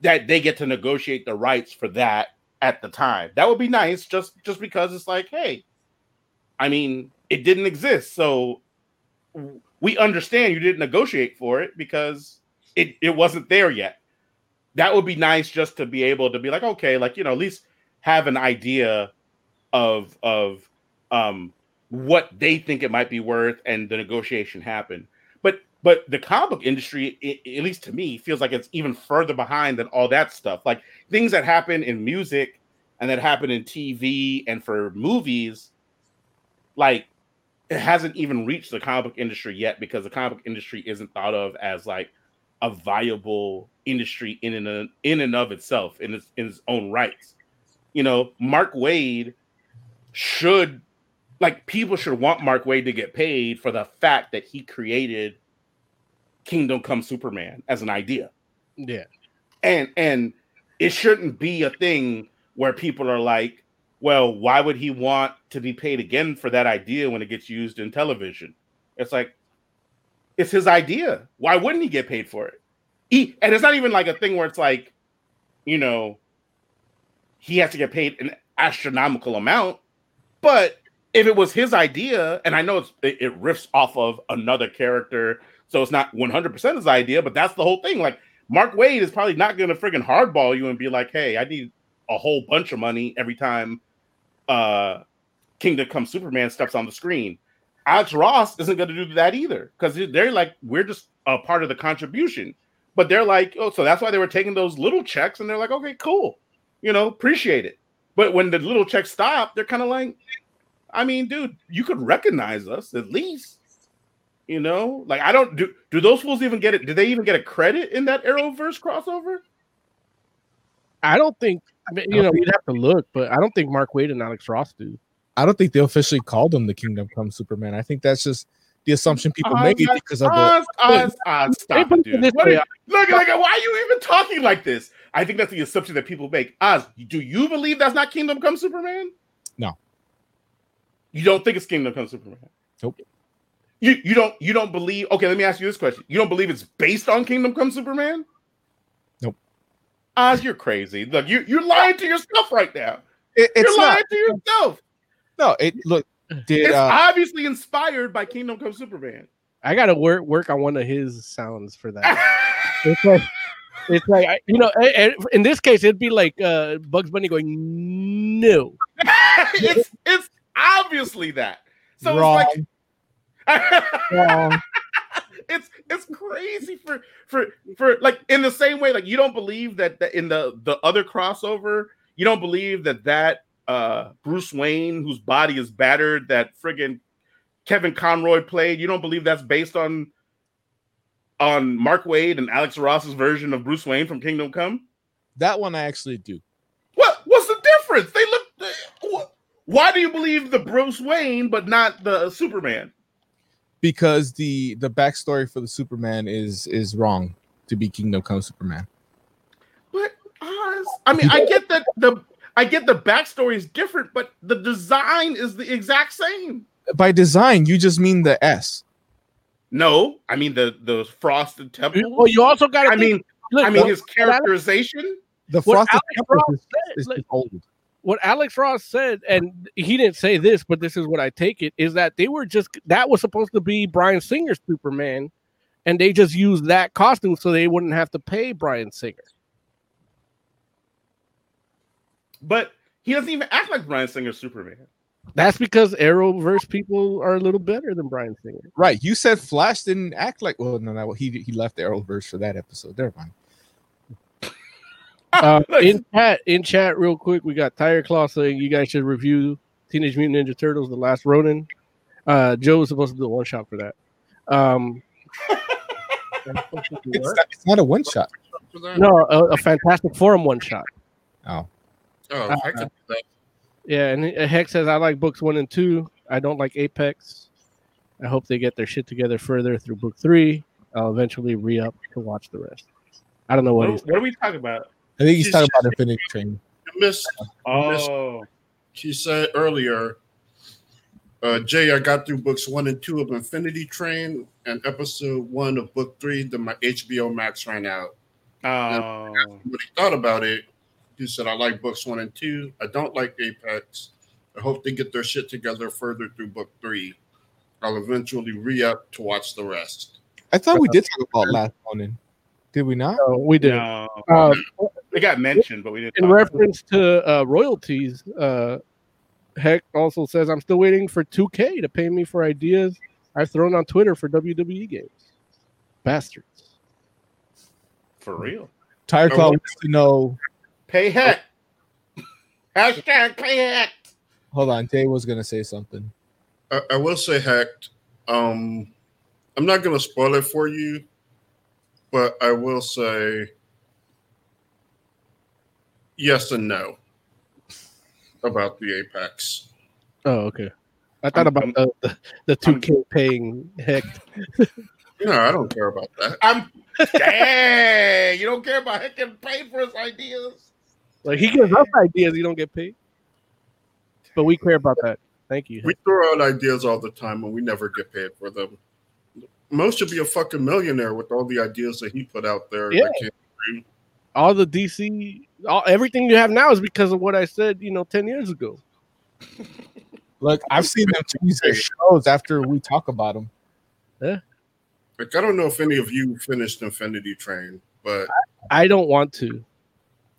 that they get to negotiate the rights for that at the time. That would be nice just just because it's like hey i mean it didn't exist. So we understand you didn't negotiate for it because it, it wasn't there yet. That would be nice just to be able to be like okay like you know at least have an idea of of um, what they think it might be worth and the negotiation happen. But the comic book industry, it, at least to me, feels like it's even further behind than all that stuff. Like things that happen in music and that happen in TV and for movies, like it hasn't even reached the comic book industry yet because the comic book industry isn't thought of as like a viable industry in and in and of itself in its in its own rights. You know, Mark Waid should like people should want Mark Waid to get paid for the fact that he created Kingdom Come Superman as an idea. Yeah. And and it shouldn't be a thing where people are like, well, why would he want to be paid again for that idea when it gets used in television? It's like it's his idea. Why wouldn't he get paid for it? He, and it's not even like a thing where it's like, you know, he has to get paid an astronomical amount but if it was his idea, and I know it's, it, it riffs off of another character, so it's not 100% his idea, but that's the whole thing. Like, Mark Waid is probably not going to friggin' hardball you and be like, hey, I need a whole bunch of money every time uh Kingdom Come Superman steps on the screen. Alex Ross isn't going to do that either because they're like, we're just a part of the contribution. But they're like, oh, so that's why they were taking those little checks, and they're like, okay, cool, you know, appreciate it. But when the little checks stop, they're kind of like, I mean, dude, you could recognize us at least. You know, like I don't do. Do those fools even get it? Do they even get a credit in that Arrowverse crossover? I don't think. I mean, you know, we'd have to look, but I don't think Mark Waid and Alex Ross do. I don't think they officially called him the Kingdom Come Superman. I think that's just the assumption people uh, made because of the. Uh, uh, uh, stop it, dude. Look, look, look, why are you even talking like this? I think that's the assumption that people make. Oz, do you believe that's not Kingdom Come Superman? No. You don't think it's Kingdom Come Superman? Nope. You you don't you don't believe? Okay, let me ask you this question. You don't believe it's based on Kingdom Come Superman? Nope. Oz, you're crazy. Look, you you're lying to yourself right now. It, it's You're lying not. to yourself. No, it look did It's uh, obviously inspired by Kingdom Come Superman. I gotta work work on one of his sounds for that. It's like, it's like you know, in this case, it'd be like uh, Bugs Bunny going, "No." it's it's obviously that. So wrong. it's like wrong. it's it's crazy for for for like in the same way like you don't believe that, that in the the other crossover you don't believe that that uh Bruce Wayne whose body is battered that friggin Kevin Conroy played you don't believe that's based on on Mark Waid and Alex Ross's version of Bruce Wayne from Kingdom Come That one I actually do. what what's the difference they look what, why do you believe the Bruce Wayne but not the Superman because the the backstory for the Superman is is wrong to be Kingdom Come Superman. But Oz, I mean, I get that the I get the backstory is different, but the design is the exact same. By design, you just mean the S. No, I mean the the frosted temple. Well, you also got. I mean, look, I mean what- his characterization. The What frosted temple Ross is, is old. What Alex Ross said, and he didn't say this, but this is what I take it is that they were just that was supposed to be Bryan Singer's Superman, and they just used that costume so they wouldn't have to pay Bryan Singer. But he doesn't even act like Bryan Singer's Superman. That's because Arrowverse people are a little better than Bryan Singer. Right. You said Flash didn't act like well, no, no, he he left Arrowverse for that episode. Never mind. Uh, in chat, in chat, real quick, we got Tire Claw saying you guys should review Teenage Mutant Ninja Turtles: The Last Ronin. Uh, Joe was supposed to do a one shot for that. Um, It's not, it's not a one shot. No, a, a Fantastic Forum one shot. Oh, Oh, I could do that. Yeah, and uh, Heck says I like books one and two. I don't like Apex. I hope they get their shit together further through book three. I'll eventually re up to watch the rest. I don't know what What, he's. what are we talking about? I think he's She's talking just- about Infinity Train. You missed. Oh, She said earlier, uh, Jay, I got through books one and two of Infinity Train and episode one of book three. Then my HBO Max ran out. oh, What he thought about it, he said, I like books one and two. I don't like Apex. I hope they get their shit together further through book three. I'll eventually re up to watch the rest. I thought we did talk about Last Ronin. Did we not? Oh, we did. no. Uh, It got mentioned, but we didn't. in talk about it. reference to uh, royalties, uh, Heck also says I'm still waiting for 2K to pay me for ideas I've thrown on Twitter for WWE games. Bastards. for real. Tire Claw wants to know. Pay heck. Hashtag pay heck. Hold on, Jay was gonna say something. I, I will say, Heck. um, I'm not going to spoil it for you, but I will say yes and no about the Apex. Oh, okay. I thought about the, the, the 2K paying Heck. No, I don't care about that. I'm dang. You don't care about heck getting paid for his ideas. Like he gives us ideas, he don't get paid. But we care about that. Thank you. We throw out ideas all the time and we never get paid for them. Most should be a fucking millionaire with all the ideas that he put out there. Yeah. that can't- All the DC, all everything you have now is because of what I said, you know, ten years ago. Look, I've seen them change their shows after we talk about them. Yeah. Like, I don't know if any of you finished Infinity Train, but I don't want to.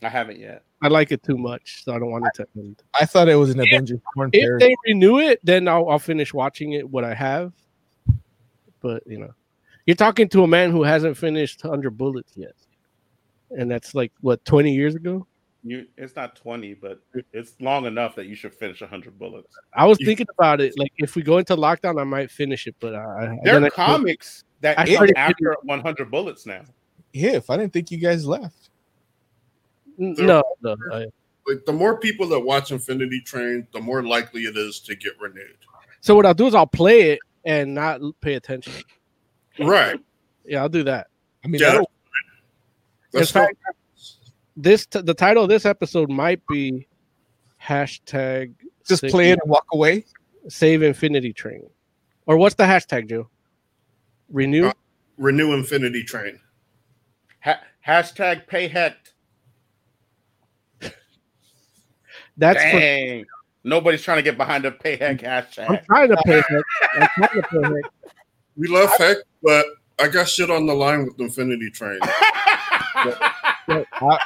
I haven't yet. I like it too much, so I don't want it to end. I thought it was an Avengers porn If parody. they renew it, then I'll, I'll finish watching it. What I have, but you know, you're talking to a man who hasn't finished Hundred Bullets yet, and that's like what twenty years ago. You, it's not 20, but it's long enough that you should finish 100 bullets. I was thinking about it. Like if we go into lockdown, I might finish it, but I, There then are I- comics that I end after 100 bullets now. Yeah, if I didn't think you guys left. No, no. I- like the more people that watch Infinity Train, the more likely it is to get renewed. so what I'll do is I'll play it and not pay attention. Right. Yeah, I'll do that. I mean, Yeah. In fact, this t- the title of this episode might be hashtag just save- play it and walk away. save infinity train or what's the hashtag joe renew Uh, Renew Infinity Train. Ha- hashtag pay heck. That's for, Dang. Nobody's trying to get behind the pay heck I'm hashtag. trying to pay heck. I'm trying to pay heck. We love heck, but I got shit on the line with Infinity Train. I,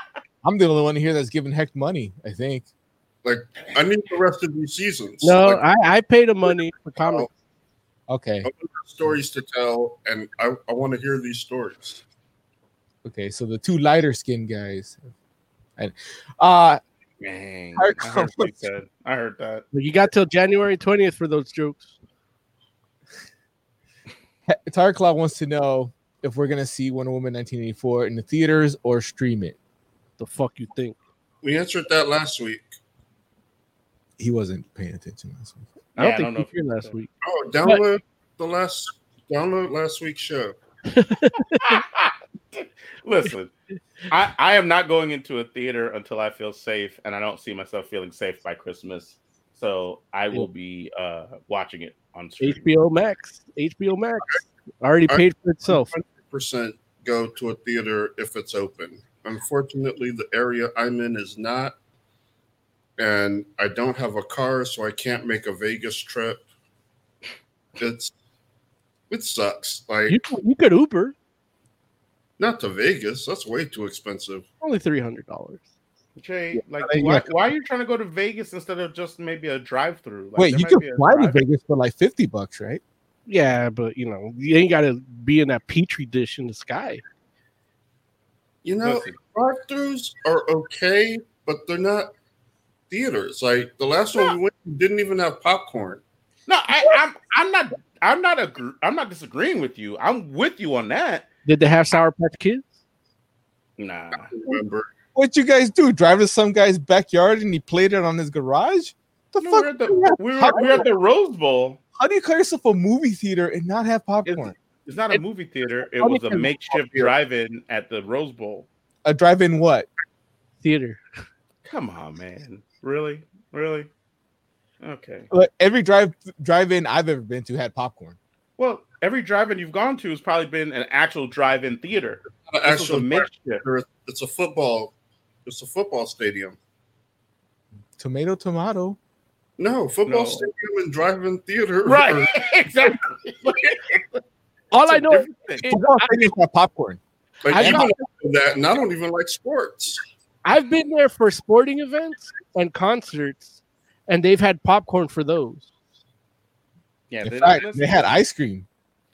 I'm the only one here that's giving heck money. I think. Like, I need the rest of these seasons. No, Like, I, I pay the money for comics. Okay. I want stories to tell, and I, I want to hear these stories. Okay. So the two lighter skinned guys. And uh Dang. I I heard what you said. I heard that. You got till January 20th for those jokes. Tire Claw wants to know if we're gonna see Wonder Woman 1984 in the theaters or stream it. The fuck you think? We answered that last week. He wasn't paying attention last week. I don't Yeah, I think don't know you here last week. Oh, download the last download last week's show. Listen, I, I am not going into a theater until I feel safe, and I don't see myself feeling safe by Christmas. So I will be uh, watching it on stream. HBO Max. HBO Max already paid for itself. Percent go to a theater if it's open. Unfortunately, the area I'm in is not, and I don't have a car, so I can't make a Vegas trip. It's it sucks. Like You, you could Uber. Not to Vegas. That's way too expensive. Only three hundred dollars. Jay, like, Yeah. why, why are you trying to go to Vegas instead of just maybe a drive-through? Like, Wait, you can be a fly to Vegas for like 50 bucks, right? Yeah, but you know, you ain't got to be in that petri dish in the sky. You know, Listen, drive-throughs are okay, but they're not theaters. Like the last one we went to didn't even have popcorn. no, I, I'm I'm not I'm not agree, I'm not disagreeing with you. I'm with you on that. Did they have Sour Patch Kids? Nah, Remember? What you guys do? Drive to some guy's backyard and he played it on his garage? The no, fuck? we're at the we were, we were at the Rose Bowl. How do you call yourself a movie theater and not have popcorn? It's not a It- movie theater. It was a makeshift drive-in at the Rose Bowl. A drive-in what? Theater. Come on, man. Really, really. Okay. Like, Every drive drive-in I've ever been to had popcorn. Well, every drive-in you've gone to has probably been an actual drive-in theater. This a Actual makeshift. it's a football. It's a football stadium. Tomato, tomato. No, football No. stadium and drive-in theater. are- Right. exactly. All It's I a know, is Football I- stadiums have popcorn. Like I even got- after that, and I don't even like sports. I've been there for sporting events and concerts, and they've had popcorn for those. Yeah, In they, fact, they had ice cream.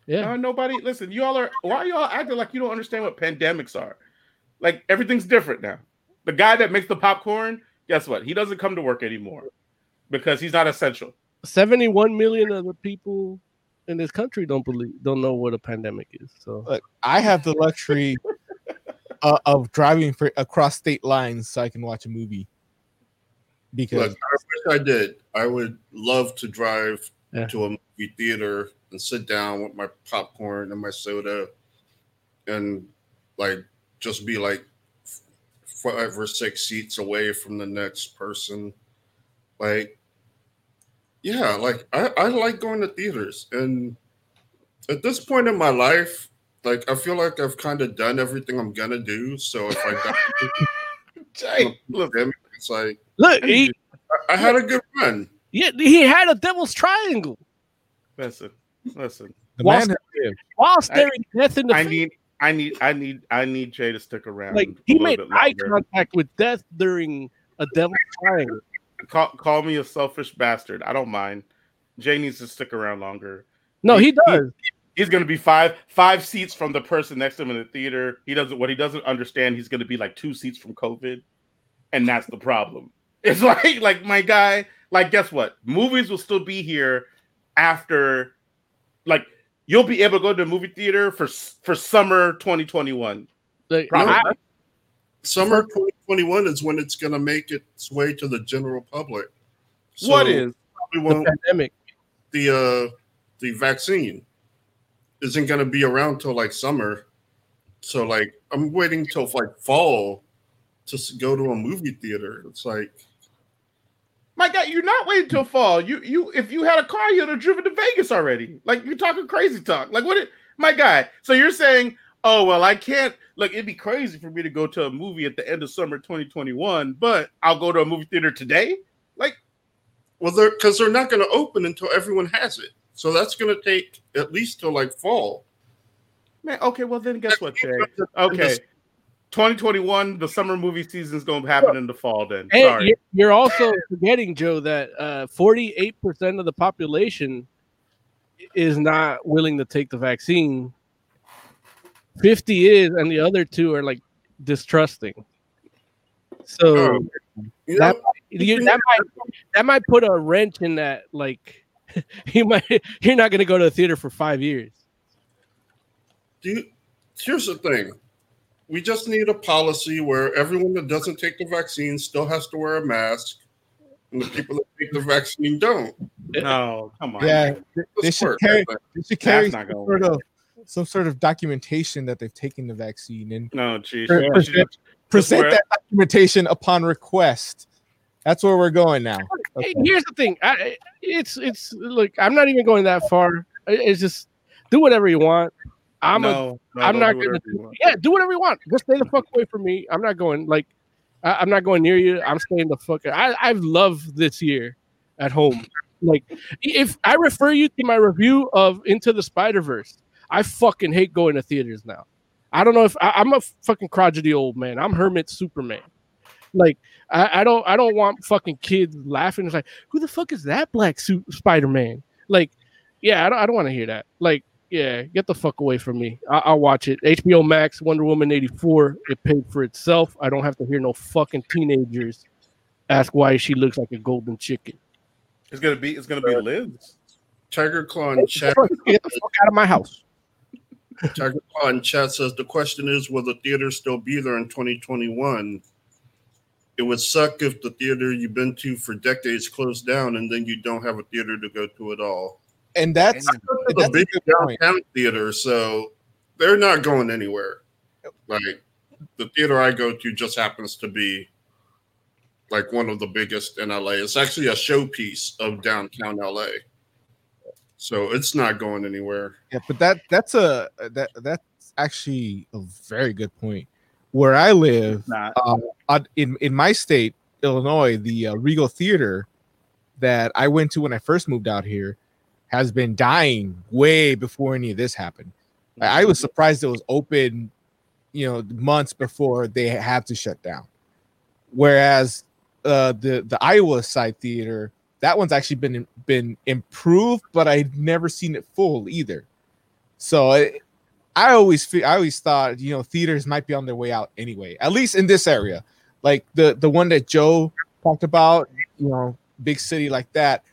Yeah. No, nobody. Listen, y'all are. Why are y'all acting like you don't understand what pandemics are? Like everything's different now. The guy that makes the popcorn, guess what? He doesn't come to work anymore because he's not essential. 71 million of the people in this country don't believe don't know what a pandemic is. So Look, I have the luxury uh, of driving for across state lines so I can watch a movie. Because Look, I wish I did. I would love to drive Yeah. to a movie theater and sit down with my popcorn and my soda, and like just be like five or six seats away from the next person. Like, yeah, like I, I like going to theaters, and at this point in my life, like I feel like I've kind of done everything I'm gonna do. So if I die, Jay, listen, it's like look, he, I, I had a good run. yeah, he had a devil's triangle listen, listen. the While man has lived. while staring death in the I face. need, I need, I need, I need Jay to stick around. like he little made bit eye contact with death during a devil's triangle. Call, call me a selfish bastard. I don't mind. Jay needs to stick around longer. No, he He- does. He's going to be five five seats from the person next to him in the theater. He doesn't what he doesn't understand. He's going to be like two seats from COVID, and that's the problem. It's like like my guy. Like guess what? Movies will still be here after. Like you'll be able to go to the movie theater for for summer 2021. Like, I- Summer 2021 is when it's going to make its way to the general public. what So is? we the pandemic. the uh, the vaccine isn't going to be around till like summer. So like I'm waiting till like fall to go to a movie theater. It's like My God, you're not waiting till fall. You you if you had a car, you'd have driven to Vegas already. Like you're talking crazy talk. Like what? It, my guy. So you're saying oh well, I can't. Look, it'd be crazy for me to go to a movie at the end of summer 2021, but I'll go to a movie theater today. Like, Well, they're because they're not going to open until everyone has it. So that's going to take at least till like fall. man, okay, well then guess what, Jay? Okay. 2021, the summer movie season is going to happen in the fall. Then, And sorry. you- you're also forgetting, Joe, that uh, 48% of the population is not willing to take the vaccine. 50 is, and the other two are like distrusting. So Oh, You that, know, you, that might that might put a wrench in that. Like you might you're not going to go to the theater for five years. do you, here's the thing. We just need a policy where everyone that doesn't take the vaccine still has to wear a mask, and the people that take the vaccine don't. no, come on. Yeah, they This should works, carry but- they should carry not some gonna sort of some sort of documentation that they've taken the vaccine and No, geez. Sure, You should- present that documentation upon request. That's where we're going now. Hey, Okay. Here's the thing. I, it's it's look. I'm not even going that far. It's just do whatever you want. I'm a no, no, I'm don't gonna do, yeah, do whatever you want. Just stay the fuck away from me. I'm not going like I, I'm not going near you. I'm staying the fuck. I I love this year at home. Like if I refer you to my review of Into the Spider Verse, I fucking hate going to theaters now. I don't know if I, I'm a fucking crotchety old man. I'm Hermit Superman. Like I, I don't I don't want fucking kids laughing. It's like who the fuck is that black suit Spider Man? Like yeah, I don't I don't want to hear that. Like yeah, get the fuck away from me. I- I'll watch it. HBO Max, Wonder Woman 84. It paid for itself. I don't have to hear no fucking teenagers ask why she looks like a golden chicken. It's gonna be. It's gonna be Liz. Tiger Claw in chat. Get the fuck out of my house. Tiger Claw in chat says the question is, will the theater still be there in 2021? It would suck if the theater you've been to for decades closed down and then you don't have a theater to go to at all. And that's It's a that's a big good point. downtown theater, so they're not going anywhere. Like the theater I go to just happens to be like one of the biggest in LA. It's actually a showpiece of downtown LA. So it's not going anywhere. Yeah, but that that's a that that's actually a very good point. Where I live, Not. uh, in in my state, Illinois, the uh, Regal Theater that I went to when I first moved out here has been dying way before any of this happened. I, I was surprised it was open, you know, months before they have to shut down. Whereas uh, the the Iowa side theater, that one's actually been been improved, but I've never seen it full either. So it, I always feel I always thought you know theaters might be on their way out anyway, at least in this area, like the the one that Joe talked about, you know, big city like that.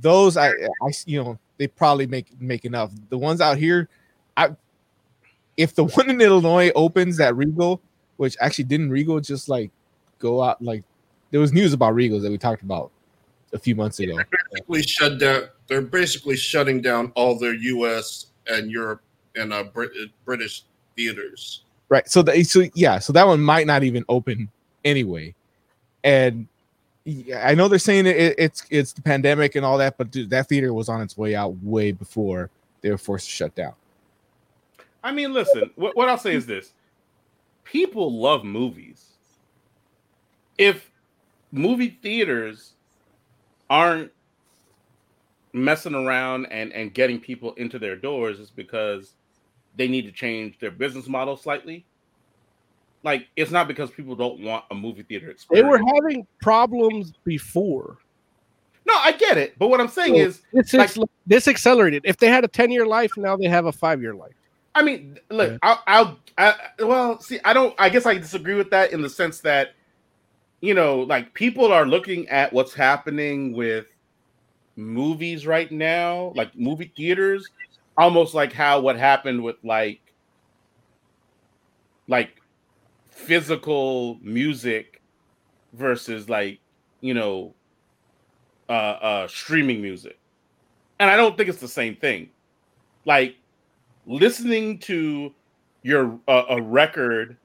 Those I I you know they probably make make enough. The ones out here, I if the one in Illinois opens that Regal, which actually didn't Regal just like go out like there was news about Regals that we talked about a few months ago. Basically shut down. They're basically shutting down all their U.S. and Europe and uh, Brit- British theaters. Right. So the so yeah, so that one might not even open anyway. And I know they're saying it, it's it's the pandemic and all that, but dude, that theater was on its way out way before they were forced to shut down. I mean, listen. What, what I'll say is this: people love movies. If movie theaters aren't messing around and and getting people into their doors, it's because they need to change their business model slightly. Like it's not because people don't want a movie theater experience. They were having problems before. no, I get it, but what I'm saying is, This Like- this accelerated. If they had a 10 year life, now they have a five year life. I mean, look, Yeah. I'll, I'll, I, well, see, I don't, I guess I disagree with that in the sense that, you know, like people are looking at what's happening with movies right now, like movie theaters, almost like how what happened with like, like physical music versus like, you know, uh, uh, streaming music. And I don't think it's the same thing. Like, listening to your uh, a record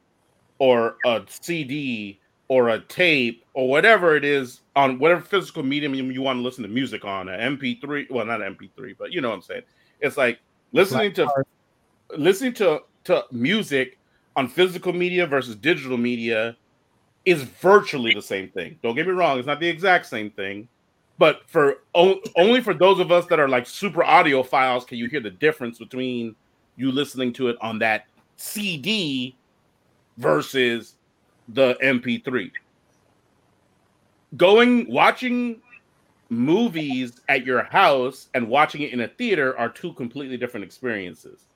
or a CD or a tape or whatever it is on whatever physical medium you, you want to listen to music on an MP3 well not an MP3 but you know what I'm saying it's like listening to listening to to music on physical media versus digital media is virtually the same thing. Don't get me wrong, it's not the exact same thing, but for only for those of us that are like super audiophiles can you hear the difference between you listening to it on that CD versus the MP3. Going watching movies at your house and watching it in a theater are two completely different experiences.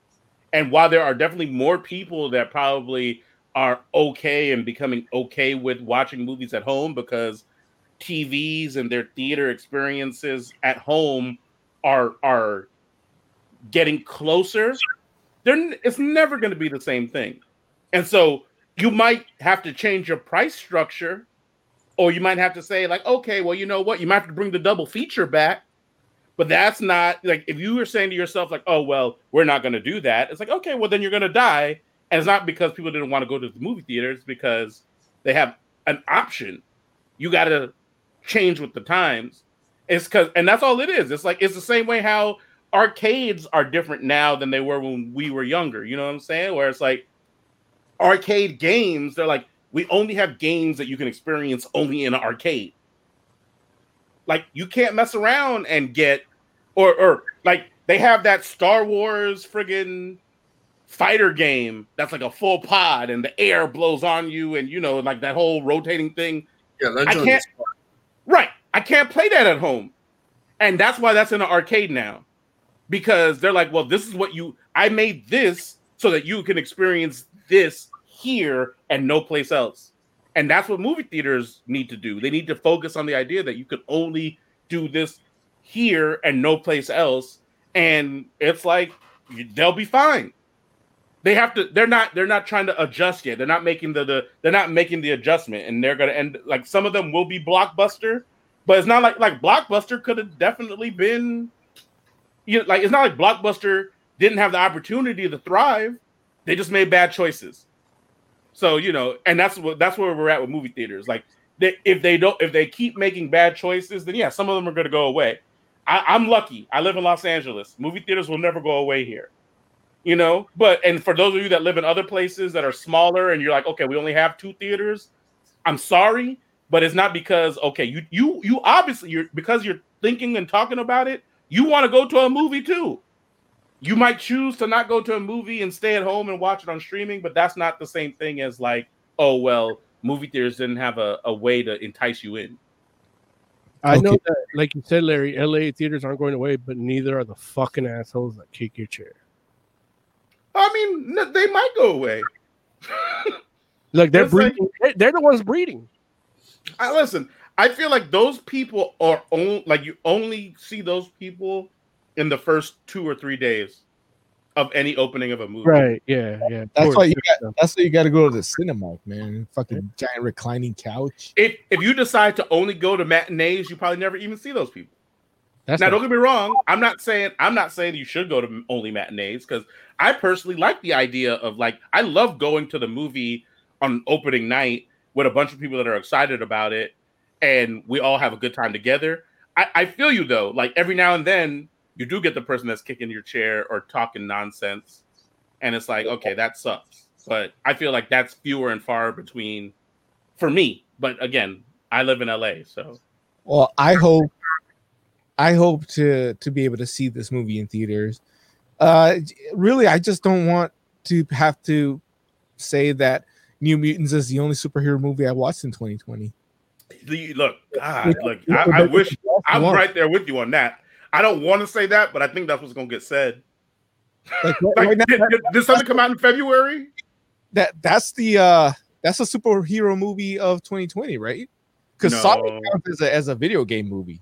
And while there are definitely more people that probably are okay and becoming okay with watching movies at home because TVs and their theater experiences at home are are getting closer, they're it's never going to be the same thing. And so you might have to change your price structure or you might have to say like okay well you know what you might have to bring the double feature back but that's not like if you were saying to yourself like oh well we're not going to do that it's like okay well then you're going to die. And it's not because people didn't want to go to the movie theaters because they have an option. You got to change with the times. It's because and that's all it is. It's like it's the same way how arcades are different now than they were when we were younger you know what i'm saying? Where it's like arcade games they're like we only have games that you can experience only in an arcade. Like you can't mess around and get or or like they have that Star Wars friggin' fighter game that's like a full pod and the air blows on you and you know like that whole rotating thing. Yeah, I can't right. I can't play that at home. And that's why that's in an arcade now. Because they're like, well, this is what you I made this so that you can experience this here and no place else. And that's what movie theaters need to do. They need to focus on the idea that you can only do this here and no place else. And it's like they'll be fine. They have to. They're not. They're not trying to adjust yet. They're not making the. the they're not making the adjustment, and they're gonna end. Like some of them will be blockbuster, but it's not like like blockbuster could have definitely been. You know, like it's not like blockbuster didn't have the opportunity to thrive. They just made bad choices. So you know, and that's what that's where we're at with movie theaters. Like, they, if they don't, if they keep making bad choices, then yeah, some of them are going to go away. I, I'm lucky. I live in Los Angeles. Movie theaters will never go away here. You know, but and for those of you that live in other places that are smaller, and you're like, okay, we only have two theaters. I'm sorry, but it's not because okay, you you you obviously you're because you're thinking and talking about it. You want to go to a movie too you might choose to not go to a movie and stay at home and watch it on streaming, but that's not the same thing as like, oh well, movie theaters didn't have a, a way to entice you in. I know that, like you said, Larry, LA theaters aren't going away, but neither are the fucking assholes that kick your chair. I mean, n- they might go away. Like they're It's like- breeding. they're- they're the ones breeding. I listen. I feel like those people are only like you only see those people in the first two or three days of any opening of a movie. Right. Yeah. Yeah. That's why you got. That's why you got to go to the cinema, man. Fucking giant reclining couch. If if you decide to only go to matinees, you probably never even see those people. That's now, not- don't get me wrong. I'm not saying I'm not saying you should go to only matinees because I personally like the idea of like I love going to the movie on opening night with a bunch of people that are excited about it, and we all have a good time together. I, I feel you though. Like every now and then, you do get the person that's kicking your chair or talking nonsense, and it's like, okay, that sucks. But I feel like that's fewer and far between for me. But again, I live in LA, so Well, I hope, I hope to to be able to see this movie in theaters. Uh, really, I just don't want to have to say that New Mutants is the only superhero movie I watched in 2020. the look, God, look, I, I wish I'm right there with you on that. I don't want to say that, but I think that's what's going to get said. Like, right- Like, right now, did, did, did something come out in February? that that's the uh that's a superhero movie of 2020, right? Because No. Sonic counts as a, as a video game movie.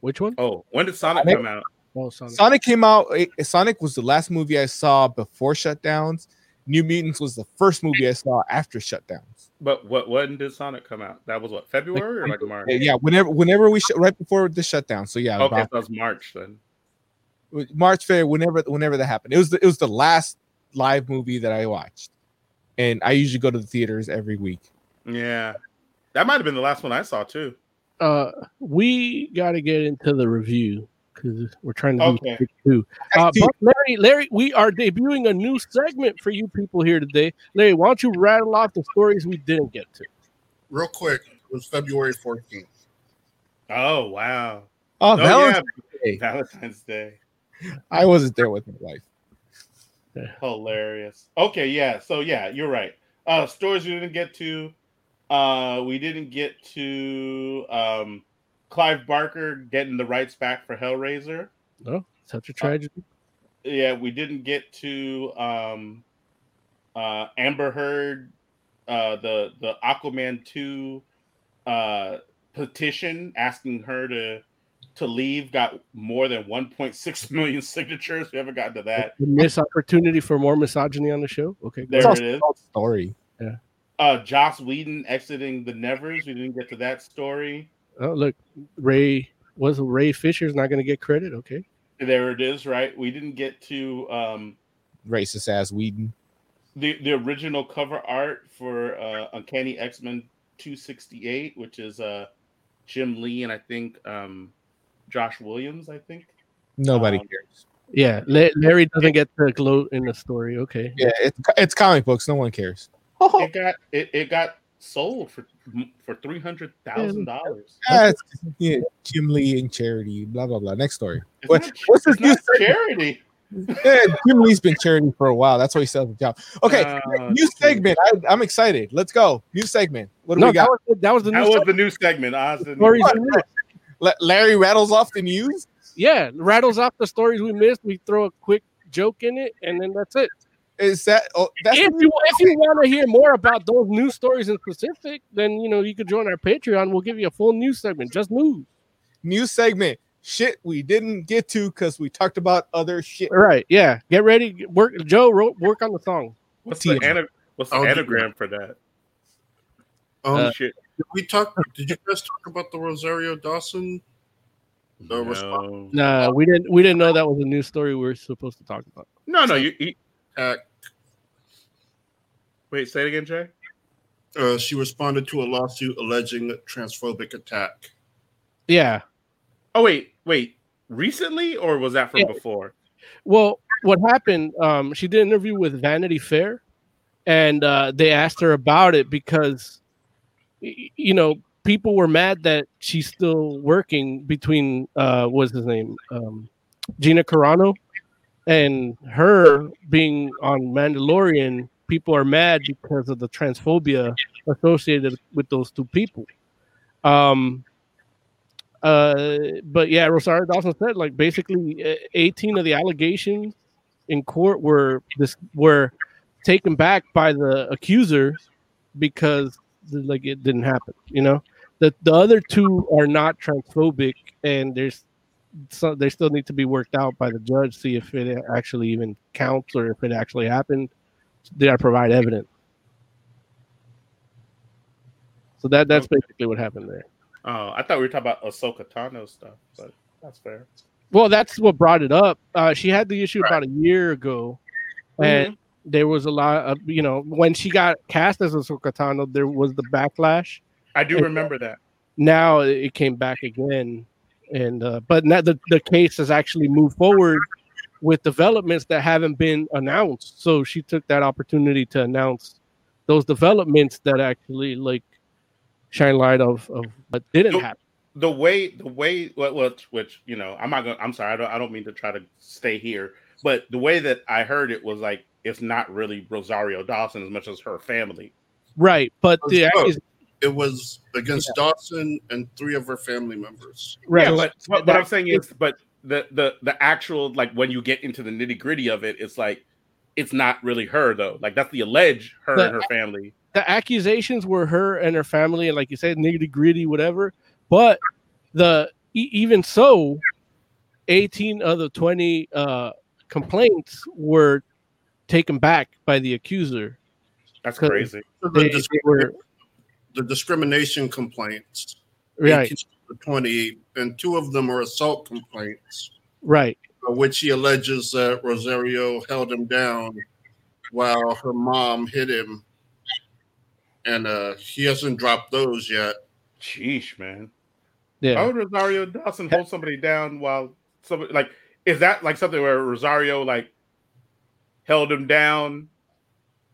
Which one? Oh, when did Sonic Sonic? come out? Oh, Sonic. Sonic came out. eh, Sonic was the last movie I saw before shutdowns. New Mutants was the first movie I saw after shutdowns. But what when did Sonic come out? That was what February or like March? Yeah, yeah, whenever whenever we sh- right before the shutdown. So yeah, Okay, so that was March then. March Fair, whenever whenever that happened. It was the, it was the last live movie that I watched, and I usually go to the theaters every week. Yeah, that might have been the last one I saw too. uh we got to get into the review because we're trying to Okay. do two. Uh, but Larry, Larry, we are debuting a new segment for you people here today. Larry, why don't you rattle off the stories we didn't get to? Real quick, it was February 14th. Oh wow. Oh, Oh, Valentine's yeah. Day. Valentine's Day. I wasn't there with my wife. Hilarious. Okay, yeah. So yeah, you're right. Uh stories we didn't get to. Uh we didn't get to um Clive Barker getting the rights back for Hellraiser. No, such a tragedy. Yeah, we didn't get to um uh Amber Heard uh the the Aquaman 2 uh petition asking her to to leave got more than 1.6 million signatures. We haven't gotten to that. The missed opportunity for more misogyny on the show. Okay, There great. it is. Story. Uh Joss Whedon exiting the Nevers. We didn't get to that story. Oh, look, Ray was Ray Fisher's not going to get credit. Okay, There it is, right? We didn't get to um Racist ass Whedon. the the original cover art for uh Uncanny X-Men 268, which is uh Jim Lee and I think um Josh Williams, I think. Nobody Um, cares. yeah, La- Larry doesn't get to gloat in the story. Okay, Yeah, it's, it's comic books. No one cares. It got it, it got sold for for three hundred thousand dollars. It's, yeah, Jim Lee and charity. Blah blah blah. Next story. What- not, what's this new charity. Yeah, Jim Lee's been charity for a while. That's why he sells the job. Okay, Uh, new segment. I, I'm excited. Let's go. New segment. What do no, we got? that was, that was the That new was segment. the new segment. Oz didn't- stories What? we missed. La- Larry rattles off the news. Yeah, rattles off the stories we missed. We throw a quick joke in it, and then that's it. Is that? Oh, that's if you if you want to hear more about those news stories in specific, then you know you could join our Patreon. We'll give you a full news segment, just news. new segment. Shit, we didn't get to because we talked about other shit. Right? yeah. Get ready. Work, Joe. Wrote, work on the song. What's the, TM. ana- what's the I'll anagram for that? Um, Uh, Shit. did we talk? Did you guys talk about the Rosario Dawson? The response No. Nah, we didn't. We didn't know that was a news story we were supposed to talk about. no, no. You, you attack. Wait. Say it again, Jay. Uh, she responded to a lawsuit alleging transphobic attack. Yeah. Oh wait, wait. Recently, or was that from Yeah. before? Well, what happened? Um, she did an interview with Vanity Fair, and uh, they asked her about it because, you know, people were mad that she's still working between uh, what's his name, um, Gina Carano, and her being on Mandalorian. People are mad because of the transphobia associated with those two people. Um, uh, but yeah, Rosario Dawson said like basically uh, 18 of the allegations in court were this were taken back by the accuser because like it didn't happen. You know, the the other two are not transphobic, and there's they still need to be worked out by the judge, see if it actually even counts or if it actually happened. They gotta provide evidence. So that that's Okay. basically what happened there. Oh, I thought we were talking about Ahsoka Tano stuff, but that's fair. Well, that's what brought it up. Uh, she had the issue about a year ago, and there was a lot of you know when she got cast as Ahsoka Tano, there was the backlash. I do Yeah. remember that. Now it came back again, and uh, but now the the case has actually moved forward with developments that haven't been announced. So she took that opportunity to announce those developments that actually like shine light of of what didn't Nope. happen. the way the way what which, which you know i'm not gonna i'm sorry I don't, I don't mean to try to stay here but the way that i heard it was like it's not really rosario dawson as much as her family Right, but the It was against Dawson and three of her family members. right, yeah but what, what i'm saying is but the the the actual like when you get into the nitty gritty of it it's like it's not really her though like that's the alleged her The- and her family the accusations were her and her family, and like you said, nitty gritty, whatever. But the e- even so, eighteen of the twenty uh, complaints were taken back by the accuser. that's crazy The, They, they discri- were the discrimination complaints, right, 18 to 20, and two of them are assault complaints, right, uh, which he alleges that Rosario held him down while her mom hit him. And uh, he hasn't dropped those yet. Sheesh, man yeah. Why would Rosario Dawson hold somebody down while somebody like is that like something where Rosario like held him down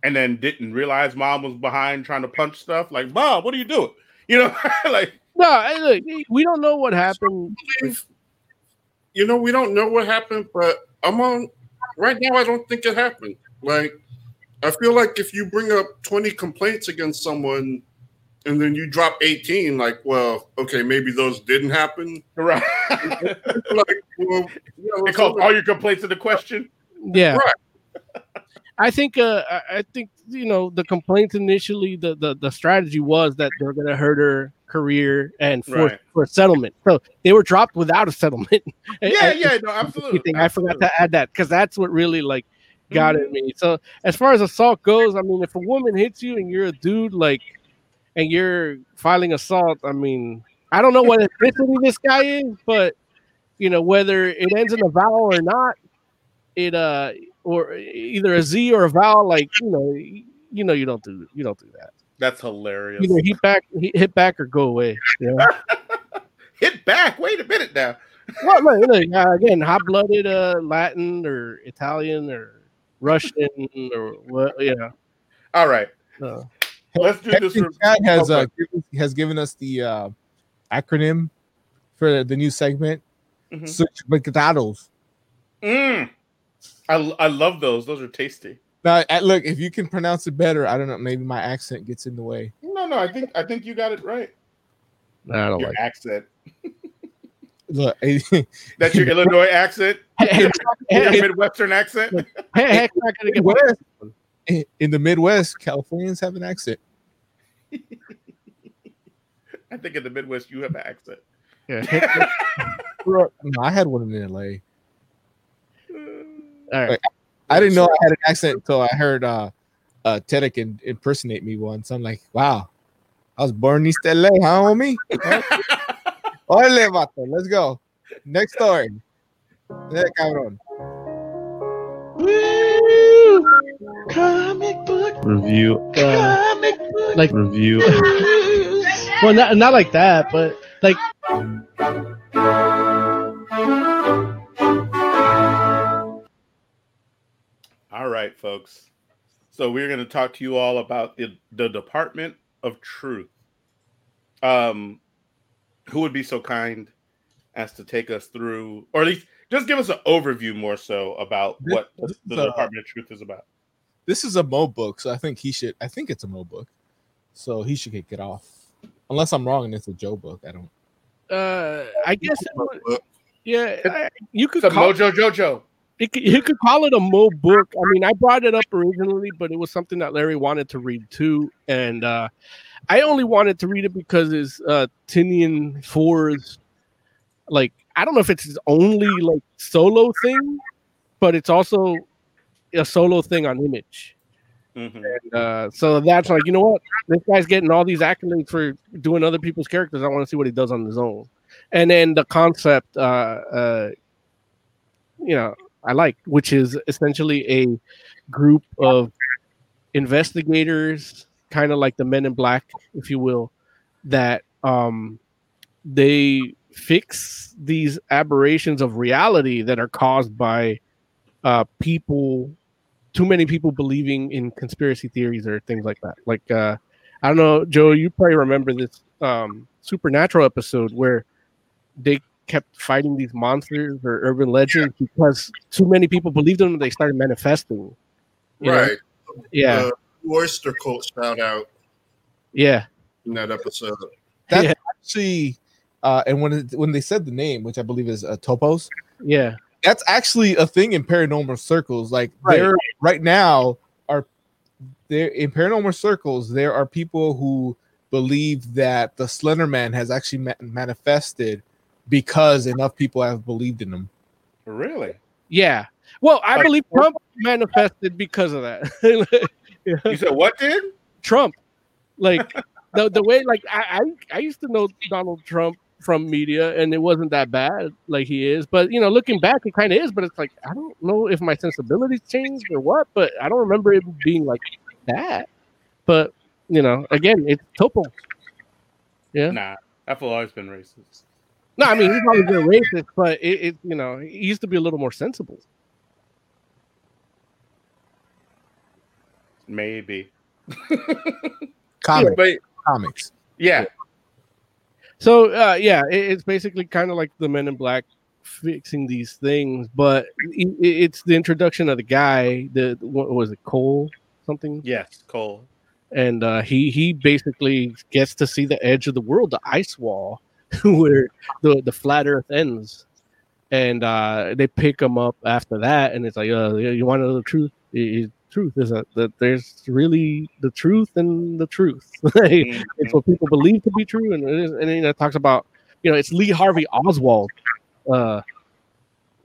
and then didn't realize mom was behind trying to punch stuff? Like, mom, what are you doing? You know, like No, look, we don't know what happened. you know, we don't know what happened, but I'm on right now. I don't think it happened. Like, I feel like if you bring up 20 complaints against someone and then you drop 18, like, well, okay, maybe those didn't happen. right. Like, well, yeah, they called all your complaints into question. Yeah. Right. I think uh I I think you know the complaints initially the the, the strategy was that they're gonna hurt her career and for Right. for settlement. So they were dropped without a settlement. Yeah, yeah, no, absolutely. thing. I forgot to add that because that's what really like got Mhm. at me. So as far as assault goes, I mean, if a woman hits you and you're a dude, like, and you're filing assault, I mean, I don't know what ethnicity this guy is, but you know whether it ends in a vowel or not, it uh or either a Z or a vowel, like you know, you know, you don't do you don't do that. That's hilarious. Either hit back, hit hit back, or go away. Yeah. Hit back. Wait a minute now. well, look, look, uh, again, hot blooded uh, Latin or Italian or Russian or what? Yeah. All right. Uh, Let's do this. Captain For, Chad has Okay. uh, given, has given us the uh, acronym for the new segment. Mhm. Supermercados. Mm. I, I love those. Those are tasty. Now, look, if you can pronounce it better, I don't know. Maybe my accent gets in the way. No, no, I think I think you got it right. I don't Your like. accent. Look, That's your Illinois accent. Hey, Your hey, Midwestern accent. hey, heck, not gonna get Midwest, in the Midwest, Californians have an accent. I think in the Midwest you have an accent. Yeah, No, I had one in LA. all right. I didn't know I had an accent until I heard uh, uh, Tedek in, impersonate me once. I'm like, wow, I was born in East LA, huh, homie? Ole, vato, let's go. Next story. Yeah, cabrón. Comic book, Review, Uh, comic book. like, review. well, not not like that, but like, All right, folks. So we're going to talk to you all about the, the Department of Truth. Um, who would be so kind as to take us through, or at least just give us an overview more so about This- what the, this the is, uh, Department of Truth is about? This is a Mo book, so I think he should. I think it's a Mo book, so he should kick it off. Unless I'm wrong and it's a Joe book. I don't. uh, I guess, it would- yeah, I, you could It's a call Mojo Jojo. It, could- you could call it a Mo book. I mean, I brought it up originally, but it was something that Larry wanted to read too, and uh, I only wanted to read it because it's uh, Tynion Four's like I don't know if it's his only like solo thing, but it's also a solo thing on Image. Mhm. Uh, so that's like, you know what? This guy's getting all these accolades for doing other people's characters. I want to see what he does on his own. And then the concept, uh, uh, you know, I like, which is essentially a group of investigators, kind of like the Men in Black, if you will, that um, they fix these aberrations of reality that are caused by uh, people too many people believing in conspiracy theories or things like that. Like uh I don't know, Joe, you probably remember this um supernatural episode where they kept fighting these monsters or urban legends because too many people believed them and they started manifesting. you know? Right. Yeah. Uh, Oyster Cult shout out yeah. in that episode. That's Yeah. actually, uh, and when it, when they said the name, which I believe is uh, Tulpas, Yeah. that's actually a thing in paranormal circles. Like Right. there right now are there in paranormal circles there are people who believe that the Slender Man has actually ma- manifested because enough people have believed in him. Really? Yeah. Well, I Like- believe Trump manifested because of that. You said what did? Trump. Like the the way like I, I I used to know Donald Trump from media and it wasn't that bad like he is. But you know, looking back it kind of is, but it's like I don't know if my sensibilities changed or what, but I don't remember it being like that. But you know, again, it's Tulpa. Yeah. Nah, I've always been racist. No, I mean he's always been racist, but it, it you know he used to be a little more sensible. Maybe. Comic, But comics. yeah, So uh, yeah, it, it's basically kind of like the Men in Black fixing these things, but it, it's the introduction of the guy. The what was it, Cole something? yes, Cole. and uh, he he basically gets to see the edge of the world, the ice wall, where the the flat Earth ends, and uh, they pick him up after that, and it's like, uh, you want to know the truth? I- truth is that, that there's really the truth and the truth. Mm-hmm. it's what people believe to be true, and it is, and then it talks about you know it's Lee Harvey Oswald uh,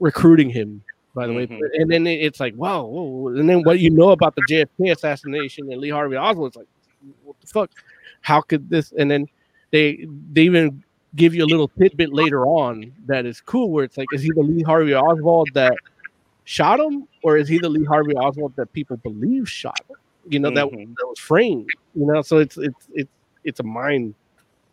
recruiting him. By the way, Mhm. and then it's like, wow, whoa, and then what you know about the JFK assassination and Lee Harvey Oswald, it's like, what the fuck? How could this? And then they they even give you a little tidbit later on that is cool, where it's like, is he the Lee Harvey Oswald that shot him, or is he the Lee Harvey Oswald that people believe shot him? You know that Mhm. that was framed. You know, so it's it's it's it's a mind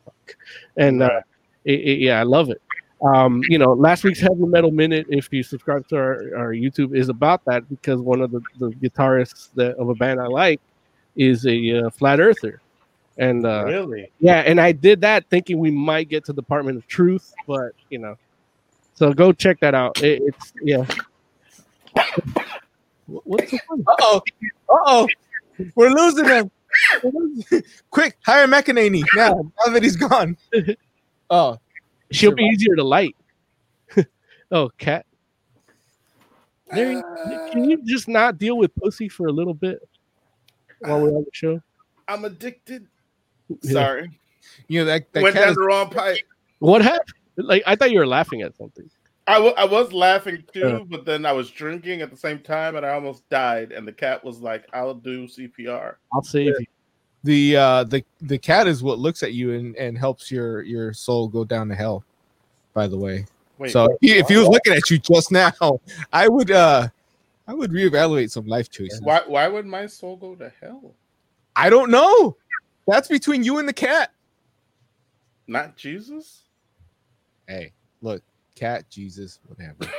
fuck, and uh, it, it- yeah, I love it. Um, you know, last week's heavy metal minute, if you subscribe to our, our YouTube, is about that because one of the, the guitarists that of a band I like is a uh, flat earther, and uh, really? yeah, and I did that thinking we might get to Department of Truth, but you know, so go check that out. It, it's yeah. What- What's so funny? Uh oh. Uh oh. We're losing him. Quick, hire McEnany now. Now that he's gone. Oh, She'll be easier to light. oh, cat. There, you- can you just not deal with pussy for a little bit while we're on the show? I'm addicted. Yeah. Sorry, you know that that went down is, the wrong pipe. What happened? Like I thought you were laughing at something. I I was laughing too, Uh. but then I was drinking at the same time, and I almost died. And the cat was like, "I'll do CPR." I'll save you. the uh the the cat is what looks at you and and helps your your soul go down to hell. By the way, Wait, so if he, if he was looking at you just now, I would uh I would reevaluate some life choices. why why would my soul go to hell? I don't know. That's between you and the cat. Not Jesus. Hey, look, cat, Jesus, whatever.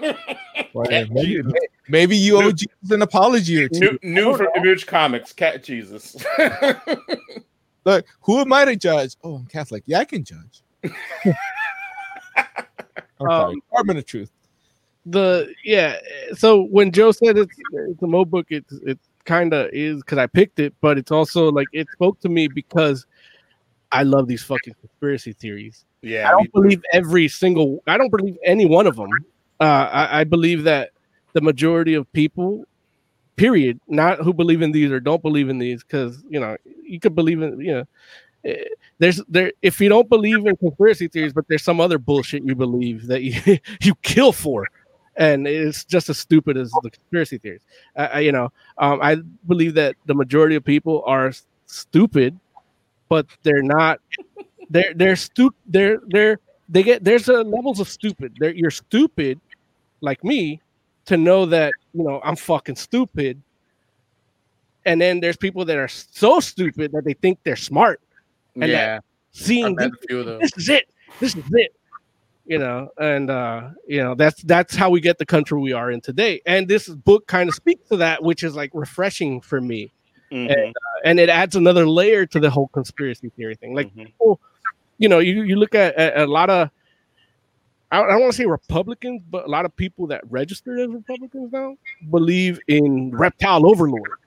Cat Whatever. Maybe, Jesus. maybe you owe New- Jesus an apology or two. New, new from Image Comics, Cat Jesus. Look, who am I to judge? Oh, I'm Catholic. Yeah, I can judge. I'm. Um, Department of Truth. the yeah so when joe said it's it's a mo book it's it kind of is because i picked it but it's also like it spoke to me because i love these fucking conspiracy theories. Yeah, i don't believe every single i don't believe any one of them uh i, I believe that the majority of people period not who believe in these or don't believe in these because you know you could believe in you know eh, there's there if you don't believe in conspiracy theories but there's some other bullshit you believe that you you kill for and it's just as stupid as the conspiracy theories. I, I- you know um, i believe that the majority of people are s- stupid but they're not they're they're stu- they're they're they get there's a levels of stupid. They're, you're stupid like me to know that you know i'm fucking stupid. And then there's people that are so stupid that they think they're smart. And yeah, seeing I've this, met a few of those. this is it. This is it you know and uh you know that's that's how we get the country we are in today and this book kind of speaks to that which is like refreshing for me Mhm, and it adds another layer to the whole conspiracy theory thing like mhm. you know, you, you look at, at a lot of, I don't, I don't want to say Republicans, but a lot of people that registered as Republicans now believe in reptile overlord.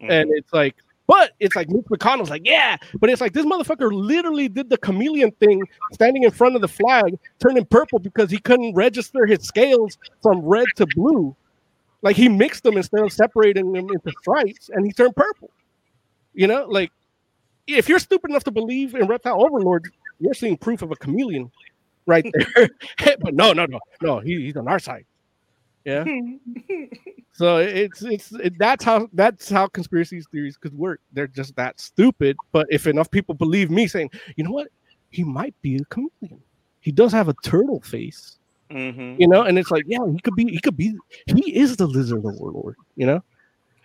Mm-hmm. And it's like, but it's like Mitch McConnell's like, yeah, but it's like this motherfucker literally did the chameleon thing, standing in front of the flag, turning purple because he couldn't register his scales from red to blue. Like he mixed them instead of separating them into stripes, and he turned purple. You know, like if you're stupid enough to believe in reptile overlords, you're seeing proof of a chameleon right there. but no, no, no, no, he, he's on our side. Yeah. So it's it's it, that's how that's how conspiracy theories could work. They're just that stupid. But if enough people believe me, saying, you know what, he might be a chameleon. He does have a turtle face, Mhm. you know, and it's like, yeah, he could be. He could be. He is the lizard overlord, you know.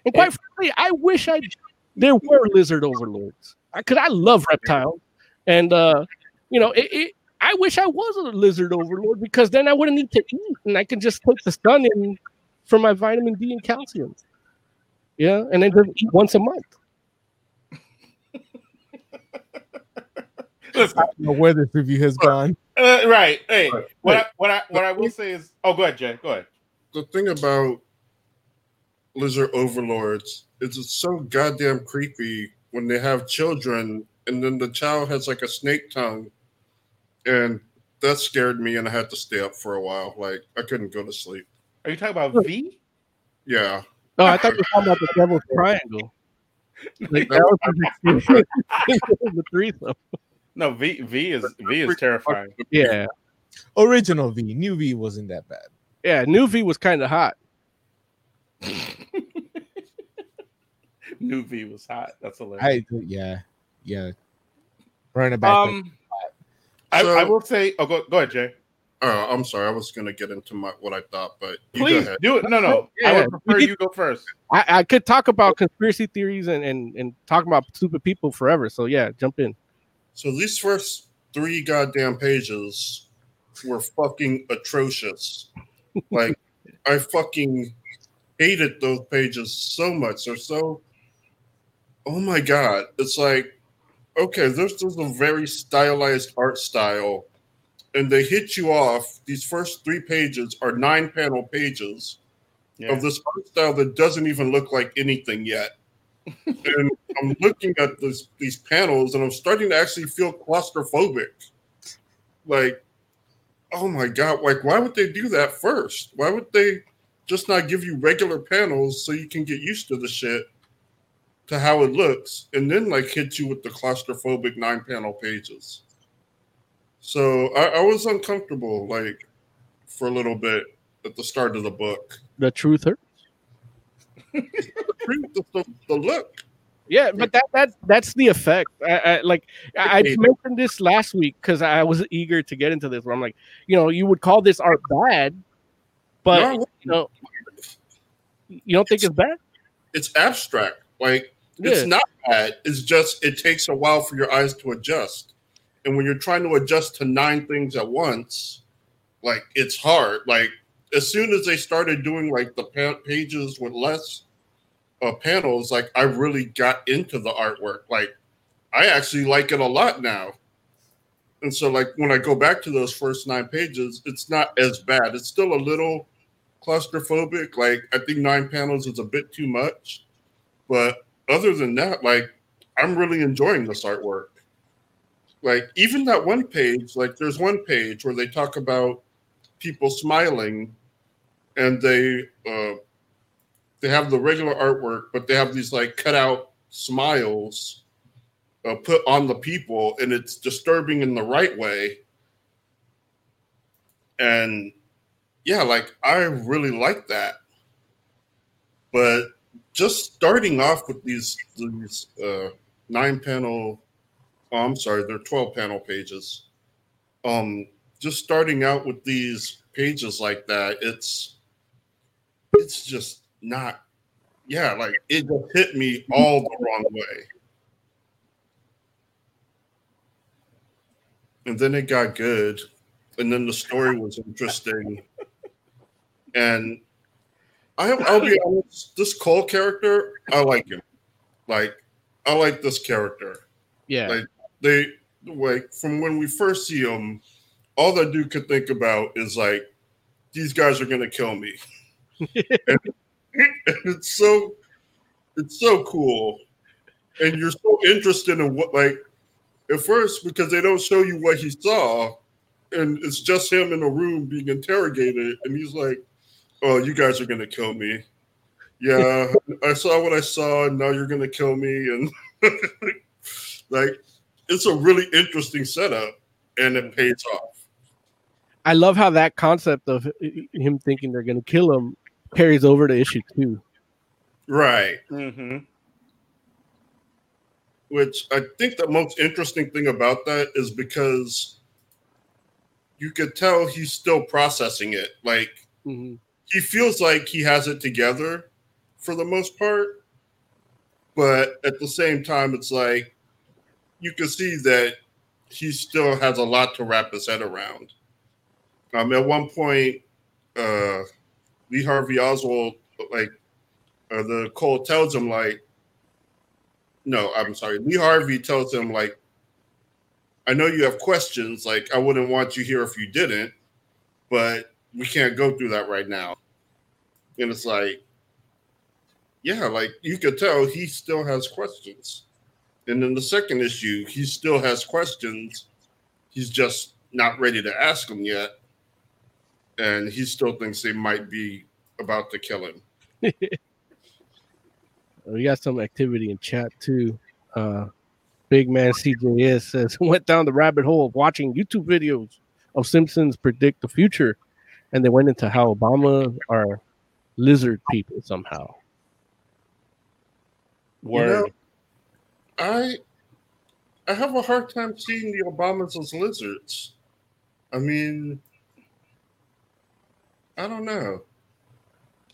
And quite frankly, I wish I there were lizard overlords because I love reptiles, and uh, you know, it, it I wish I was a lizard overlord because then I wouldn't need to eat and I can just take the sun in for my vitamin D and calcium. Yeah, and then just eat once a month. Listen, I don't know where this review has gone. uh, right. Hey, Right. what I, what I what I will say is, oh, go ahead, Jay. Go ahead. the thing about lizard overlords is it's so goddamn creepy when they have children and then the child has like a snake tongue and that scared me and i had to stay up for a while like i couldn't go to sleep Are you talking about V? yeah Oh, I thought you were talking about the devil's triangle. Like that was the threesome. No, V V is V is terrifying. Yeah. Original V, new V wasn't that bad. Yeah, new V was kind of hot. New V was hot. That's hilarious. I yeah, yeah. Running it back. like- um, I, So- I will say. Oh, go go ahead, Jay. oh uh, i'm sorry i was gonna get into my what i thought but you go Please ahead do it. No, no. I would prefer you go first. I, I could talk about conspiracy theories and, and, and talk about stupid people forever. So yeah, jump in. so these first three goddamn pages were fucking atrocious like i fucking hated those pages so much they're so oh my god it's like okay this is a very stylized art style and they hit you off these first three pages are nine panel pages Yeah. of this art style that doesn't even look like anything yet. And i'm looking at this, these panels and i'm starting to actually feel claustrophobic. Like oh my god like why would they do that first? Why would they just not give you regular panels so you can get used to the shit to how it looks and then like hit you with the claustrophobic nine panel pages so I, I was uncomfortable like for a little bit at the start of the book The truth hurt. the, the, the look Yeah, but that that that's the effect. I, I like I, I mentioned this last week because I was eager to get into this. Where I'm like, you know, you would call this art bad, but No, you know, you don't think it's bad? it's abstract like Yeah. it's not bad. It's just it takes a while for your eyes to adjust. And when you're trying to adjust to nine things at once like it's hard. Like as soon as they started doing like the pa- pages with less uh, panels like i really got into the artwork. Like i actually like it a lot now. And so like when i go back to those first nine pages it's not as bad. It's still a little claustrophobic. Like i think nine panels is a bit too much. But other than that like i'm really enjoying this artwork. Like even that one page like there's one page where they talk about people smiling and they uh they have the regular artwork but they have these like cut out smiles uh, put on the people and it's disturbing in the right way. And yeah like i really like that. But just starting off with these these uh nine panel oh, i'm sorry they're 12 panel pages. Um just starting out with these pages like that it's it's just not yeah like it just hit me all the wrong way. And then it got good and then the story was interesting. And I, I'll be honest, this Cole character, I like him. Like, I like this character. Yeah, Like, They like from when we first see him, all that dude could think about is like, these guys are gonna kill me. and, and it's so, it's so cool, and you're so interested in what like, at first because they don't show you what he saw, and it's just him in a room being interrogated, and he's like oh, you guys are gonna kill me. Yeah, I saw what I saw, and now you're gonna kill me. And like, it's a really interesting setup, and it pays off. I love how that concept of him thinking they're gonna kill him carries over to issue two. Right. Mm-hmm. Which I think the most interesting thing about that is because you could tell he's still processing it. Like, Mhm. He feels like he has it together for the most part but at the same time it's like you can see that he still has a lot to wrap his head around. Um, at one point, uh, Lee Harvey Oswald, like, uh, the Cole tells him, like, no, I'm sorry. Lee Harvey tells him, like, I know you have questions. Like, I wouldn't want you here if you didn't, but we can't go through that right now. And it's like, yeah, like you could tell he still has questions. And in the second issue, he still has questions. He's just not ready to ask them yet. And he still thinks they might be about to kill him. we got some activity in chat too. Uh, Big man CJS says went down the rabbit hole of watching YouTube videos of Simpsons predict the future, and they went into how Obama are lizard people somehow. Word. You know, I I have a hard time seeing the Obamas as lizards. I mean, I don't know.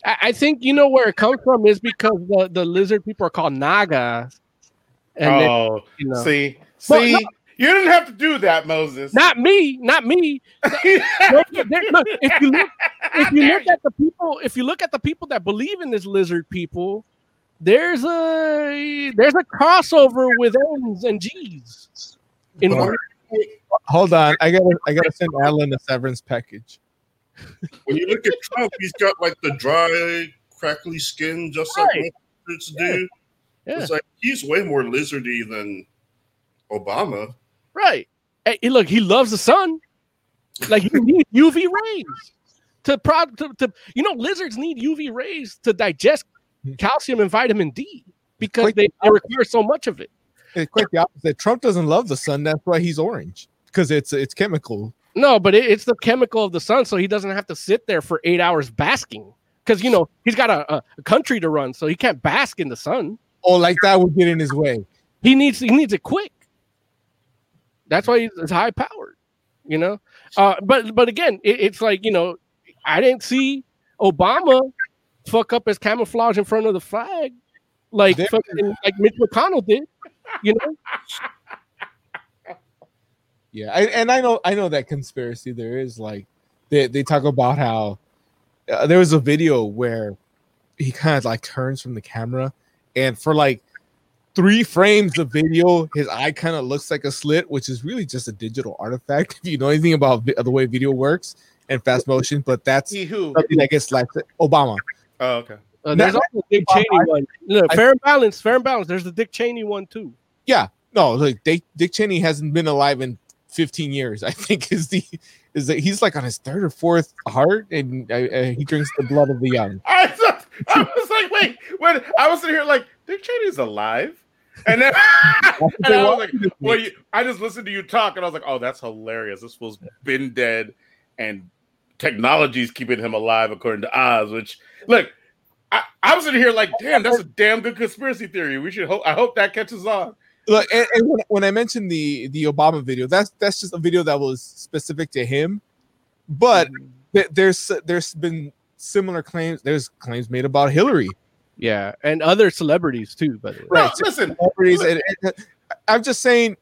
I, I think you know where it comes from is because the, the lizard people are called Nagas. And oh, then, you know. see, see, no, you didn't have to do that, Moses. Not me, not me. look, if you look, if you look at the people, if you look at the people that believe in this lizard people, there's a there's a crossover with N's and G's. In hold, hold on, I gotta I gotta send Alan a severance package. When you look at Trump, he's got like the dry, crackly skin, just right. like lizards do. Yeah. It's like he's way more lizardy than Obama. Right. Hey, look, he loves the sun. Like he needs UV rays to, prod to, to you know lizards need UV rays to digest mm-hmm. calcium and vitamin D because quite they, they require so much of it. It's quite the opposite. Trump doesn't love the sun. That's why he's orange because it's it's chemical. No, but it, it's the chemical of the sun, so he doesn't have to sit there for eight hours basking. Because you know he's got a, a, a country to run, so he can't bask in the sun. Oh, like that would get in his way. He needs he needs it quick. That's why he's high powered, you know. Uh, but but again, it, it's like you know, I didn't see Obama fuck up his camouflage in front of the flag, like fucking, like Mitch McConnell did, you know. Yeah, I, and I know I know that conspiracy. There is like they they talk about how uh, there was a video where he kind of like turns from the camera, and for like three frames of video, his eye kind of looks like a slit, which is really just a digital artifact. If you know anything about vi- the way video works and fast motion, but that's something that gets like Obama. Oh, okay. Uh, there's also the Dick Cheney one. No, fair and balance, fair and balance. There's the Dick Cheney one too. Yeah, no, like Dick, Dick Cheney hasn't been alive in 15 years. I think is the is that he's like on his third or fourth heart, and uh, uh, he drinks the blood of the young. I, I was like, wait, when I was sitting here like Dick Cheney's alive. And then and I was like, well, you, I just listened to you talk, and I was like, oh, that's hilarious. This fool's been dead, and technology's keeping him alive, according to Oz. Which, look, I, I was in here like, damn, that's a damn good conspiracy theory. We should hope. I hope that catches on. Look, and, and when, when I mentioned the the Obama video, that's that's just a video that was specific to him. But mm-hmm. th- there's there's been similar claims. There's claims made about Hillary yeah, and other celebrities too. But right, no, listen, celebrities. And, and, uh, I'm just saying,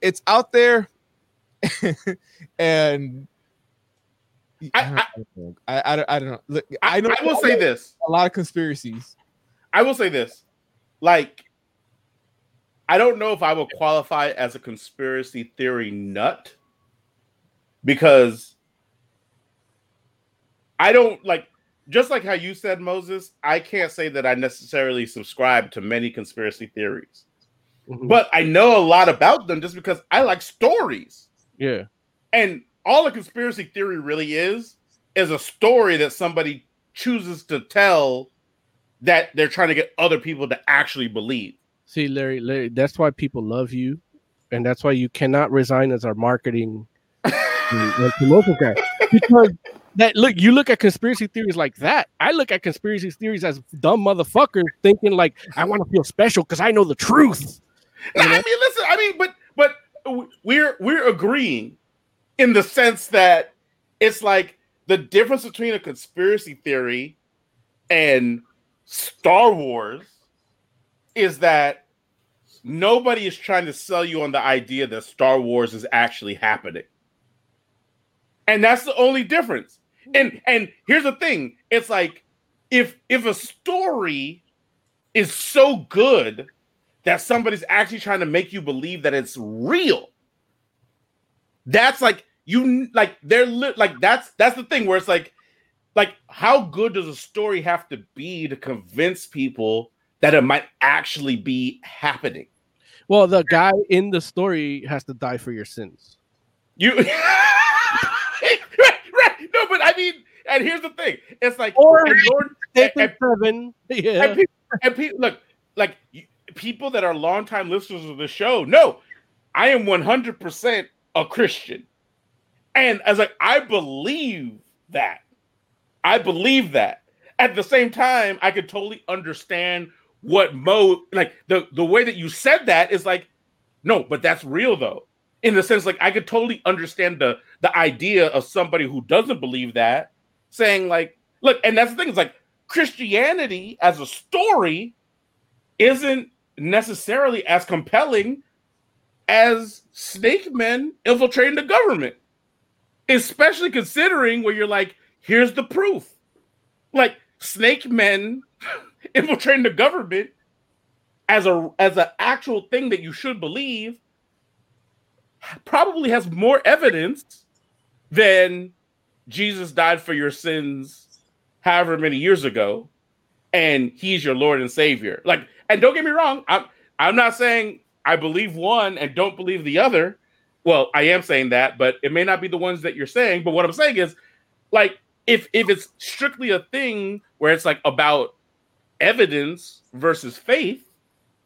it's out there, and I I, I, I, I don't know. Look, I know. I will say this: a lot of conspiracies. I will say this, like. I don't know if I will qualify as a conspiracy theory nut because I don't like just like how you said, Moses, I can't say that I necessarily subscribe to many conspiracy theories, mm-hmm. but I know a lot about them just because I like stories. Yeah. And all a conspiracy theory really is is a story that somebody chooses to tell that they're trying to get other people to actually believe. See, Larry, Larry, that's why people love you, and that's why you cannot resign as our marketing promotion guy because that look you look at conspiracy theories like that. I look at conspiracy theories as dumb motherfuckers thinking like I want to feel special because I know the truth. You know? I mean, listen, I mean, but but we're we're agreeing in the sense that it's like the difference between a conspiracy theory and Star Wars is that nobody is trying to sell you on the idea that Star Wars is actually happening. And that's the only difference. And and here's the thing, it's like if if a story is so good that somebody's actually trying to make you believe that it's real. That's like you like they're li- like that's that's the thing where it's like like how good does a story have to be to convince people that it might actually be happening? Well, the guy in the story has to die for your sins. You mean, and here's the thing: it's like Or- Lord, and, seven. Yeah. and people, and people look like people that are longtime listeners of the show. No, I am 100 percent a Christian, and as like I believe that, I believe that. At the same time, I could totally understand what Mo like the the way that you said that is like, no, but that's real though. In the sense, like I could totally understand the the idea of somebody who doesn't believe that saying like, look, and that's the thing. is like Christianity as a story isn't necessarily as compelling as snake men infiltrating the government, especially considering where you're like, here's the proof. Like snake men infiltrating the government as a as an actual thing that you should believe probably has more evidence than Jesus died for your sins however many years ago and he's your Lord and Savior. Like and don't get me wrong, I'm I'm not saying I believe one and don't believe the other. Well, I am saying that, but it may not be the ones that you're saying, but what I'm saying is like if if it's strictly a thing where it's like about evidence versus faith,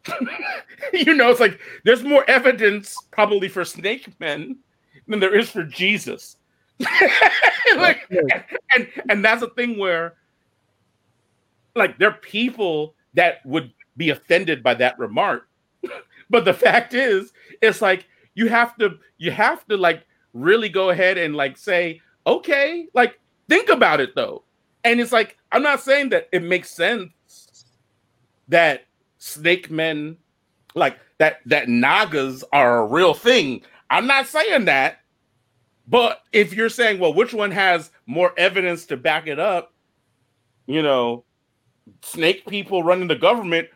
you know, it's like there's more evidence probably for snake men than there is for Jesus. like, and and that's a thing where like there are people that would be offended by that remark. but the fact is, it's like you have to you have to like really go ahead and like say, okay, like think about it though. And it's like I'm not saying that it makes sense that snake men like that that nagas are a real thing. I'm not saying that. But if you're saying, well, which one has more evidence to back it up, you know, snake people running the government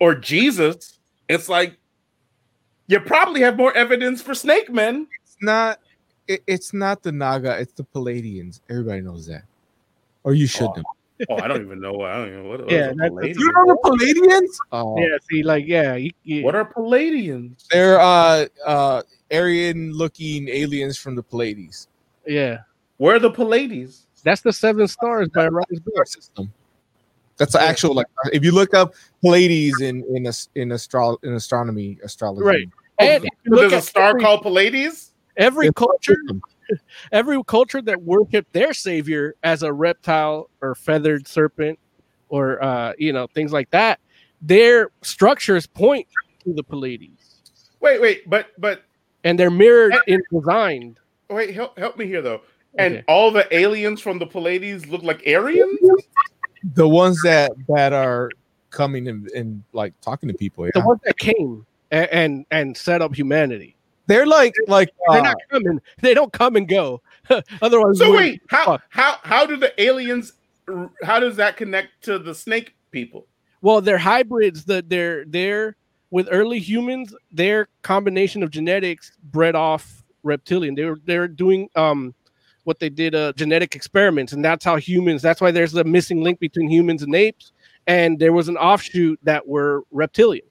or Jesus, it's like you probably have more evidence for snake men. It's not. It, it's not the Naga. It's the Pleiadians. Everybody knows that, or you should Oh, know. Oh, I don't even know. I don't even know what, what Yeah, is a? You know the Pleiadians? Oh, Yeah, see, like, yeah, you, you, What are Pleiadians? they're uh uh Aryan-looking aliens from the Pleiades. yeah. Where are the Pleiades? That's the seven stars by Rise Star system. That's the actual like if you look up Pleiades in in as- in astro in astronomy astrology. Right. Oh, And if you so look there's a star every- called Pleiades? Every culture, system. every culture that worshiped their savior as a reptile or feathered serpent or uh, you know things like that, their structures point to the Pleiades, Wait, wait, but but and they're mirrored in design. wait, help help me here though. And Okay. all the aliens from the Pleiades look like Aryans? The ones that that are coming and, and like talking to people. The Yeah. ones that came and and, and set up humanity. They're like like They're uh, not coming. They don't come and go. Otherwise, So wait, how fuck. how how do the aliens how does that connect to the snake people? Well, they're hybrids. That they're they're with early humans. Their combination of genetics bred off reptilian. They were they're doing um what they did uh genetic experiments, and that's how humans. That's why there's a missing link between humans and apes. And there was an offshoot that were reptilian.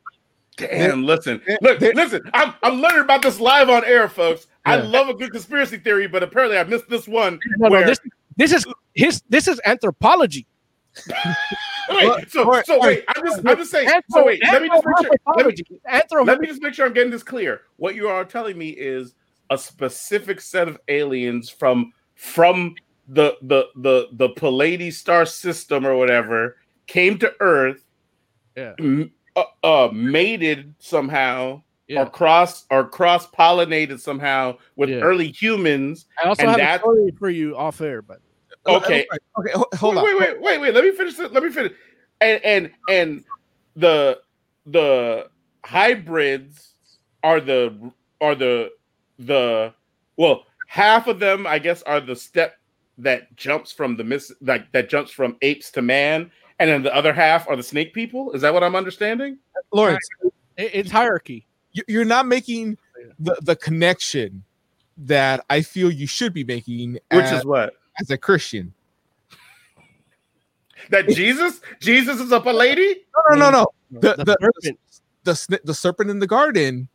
Damn, listen, look, listen. I'm I'm learning about this live on air, folks. I love a good conspiracy theory, but apparently I missed this one. No, no, this this is his this is anthropology. wait, so Wait, so wait, I'm just I'm just saying. So wait, let me just make sure. Let me. Let me just make sure I'm getting this clear. What you are telling me is a specific set of aliens from from the the the the Pleiades star system or whatever came to Earth, Yeah. m- uh, uh mated somehow Yeah. or cross or cross pollinated somehow with Yeah. early humans. I also and have that- a story for you off air, but Okay, Okay, hold on. wait, wait, wait, wait. Let me finish. it. Let me finish. And and and the the hybrids are the are the the well half of them I guess are the step that jumps from the miss like that jumps from apes to man, and then the other half are the snake people. Is that what I'm understanding? Lawrence, it's hierarchy. you- you're not making the, the connection that I feel you should be making Which as, is what as a Christian. that Jesus Jesus is up a lady. No, no, no, no. The, The the, serpent. the, sni- the serpent in the garden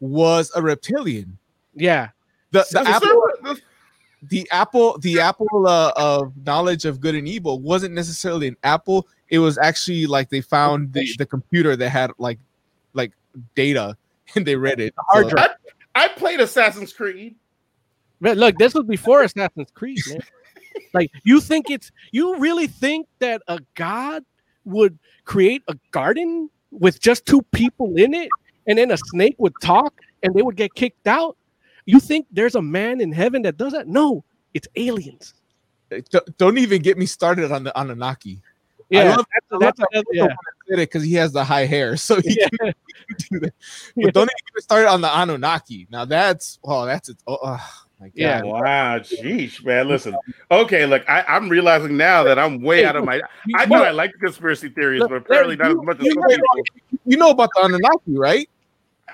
was a reptilian. Yeah. The, the The apple, serpent- the apple, the apple uh, of knowledge of good and evil wasn't necessarily an apple. It was actually like they found the, the computer that had like like data and they read it. hard So- drive. I played Assassin's Creed. Man, look, this was before Assassin's Creed, man. like, you think it's you really think that a god would create a garden with just two people in it, and then a snake would talk and they would get kicked out? You think there's a man in heaven that does that? No, it's aliens. Don't- don't even get me started on the Anunnaki. Yeah, love- that's, I love another, that yeah. Said it because he has the high hair, so he Yeah. can do that. Yeah. But don't even get me started on the Anunnaki. Now that's oh, that's it. Oh, oh my god. Yeah. Wow, jeez, man. Listen, okay, look, I, I'm realizing now that I'm way Hey, out of my. You- I you- thought I liked conspiracy theories, Look, but apparently not you- as much as you some people. You know about the Anunnaki, right?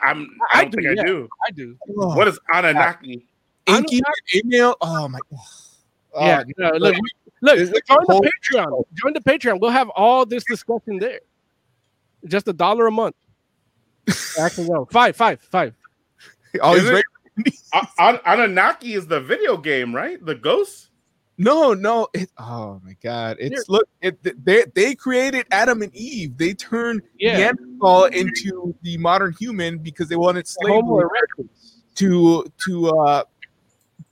I'm. I I don't do, think yeah. I do. I do. Oh, What is Anunnaki? Enki Enlil. Oh my. Oh, yeah, no, look, look, It's join the Patreon. Join the Patreon. We'll have all this discussion there. Just a dollar a month. Actually, no, five, five, five. Oh, Is he's it? ready. A- An- Anunnaki is the video game, right? The ghosts. No, no. It, oh my god. It's look. It, they they created Adam and Eve. They turned Yeah, Neanderthal into the modern human because they wanted slavery to to uh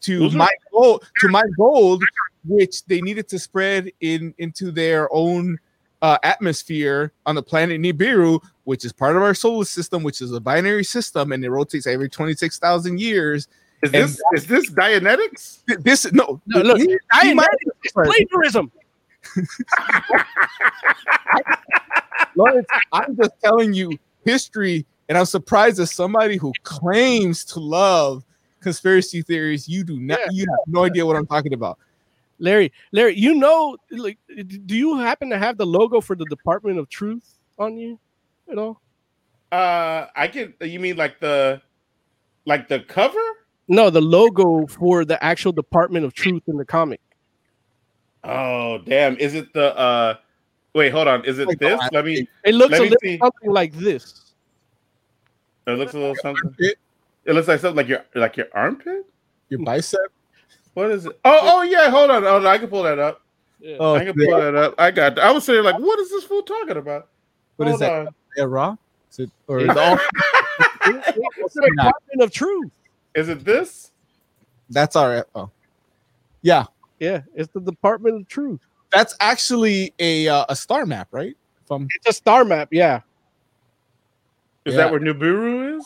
to mine gold to mine gold, which they needed to spread in into their own uh, atmosphere on the planet Nibiru, which is part of our solar system, which is a binary system, and it rotates every twenty six thousand years. Is And- this is this Dianetics? This no, No, look, he- I he ain't might- it's plagiarism. Lawrence, I'm just telling you history, and I'm surprised as somebody who claims to love conspiracy theories, you do not, Yeah. you have no idea what I'm talking about. Larry, Larry, you know, like, do you happen to have the logo for the Department of Truth on you at all? Uh, I can. You mean like the, like the cover? No, the logo for the actual Department of Truth in the comic. Oh damn! Is it the? uh Wait, hold on. Is it Like this? last Let me. It looks a me little see. something like this. It looks a little something. It- It looks like something like your like your armpit. Your bicep. What is it? Oh, oh yeah. Hold on. Hold on. I can pull that up. Yeah. Oh, I can pull that up. I got. I was sitting like, what is this fool talking about? What is Hold that? on. Yeah, raw? Is it, or is it all- it's the Department of Truth. Is it this? that's all right. Oh, yeah, Yeah, it's the Department of Truth. that's actually a uh, a star map, right? From It's a star map. Yeah. Is Yeah. that where Nibiru is?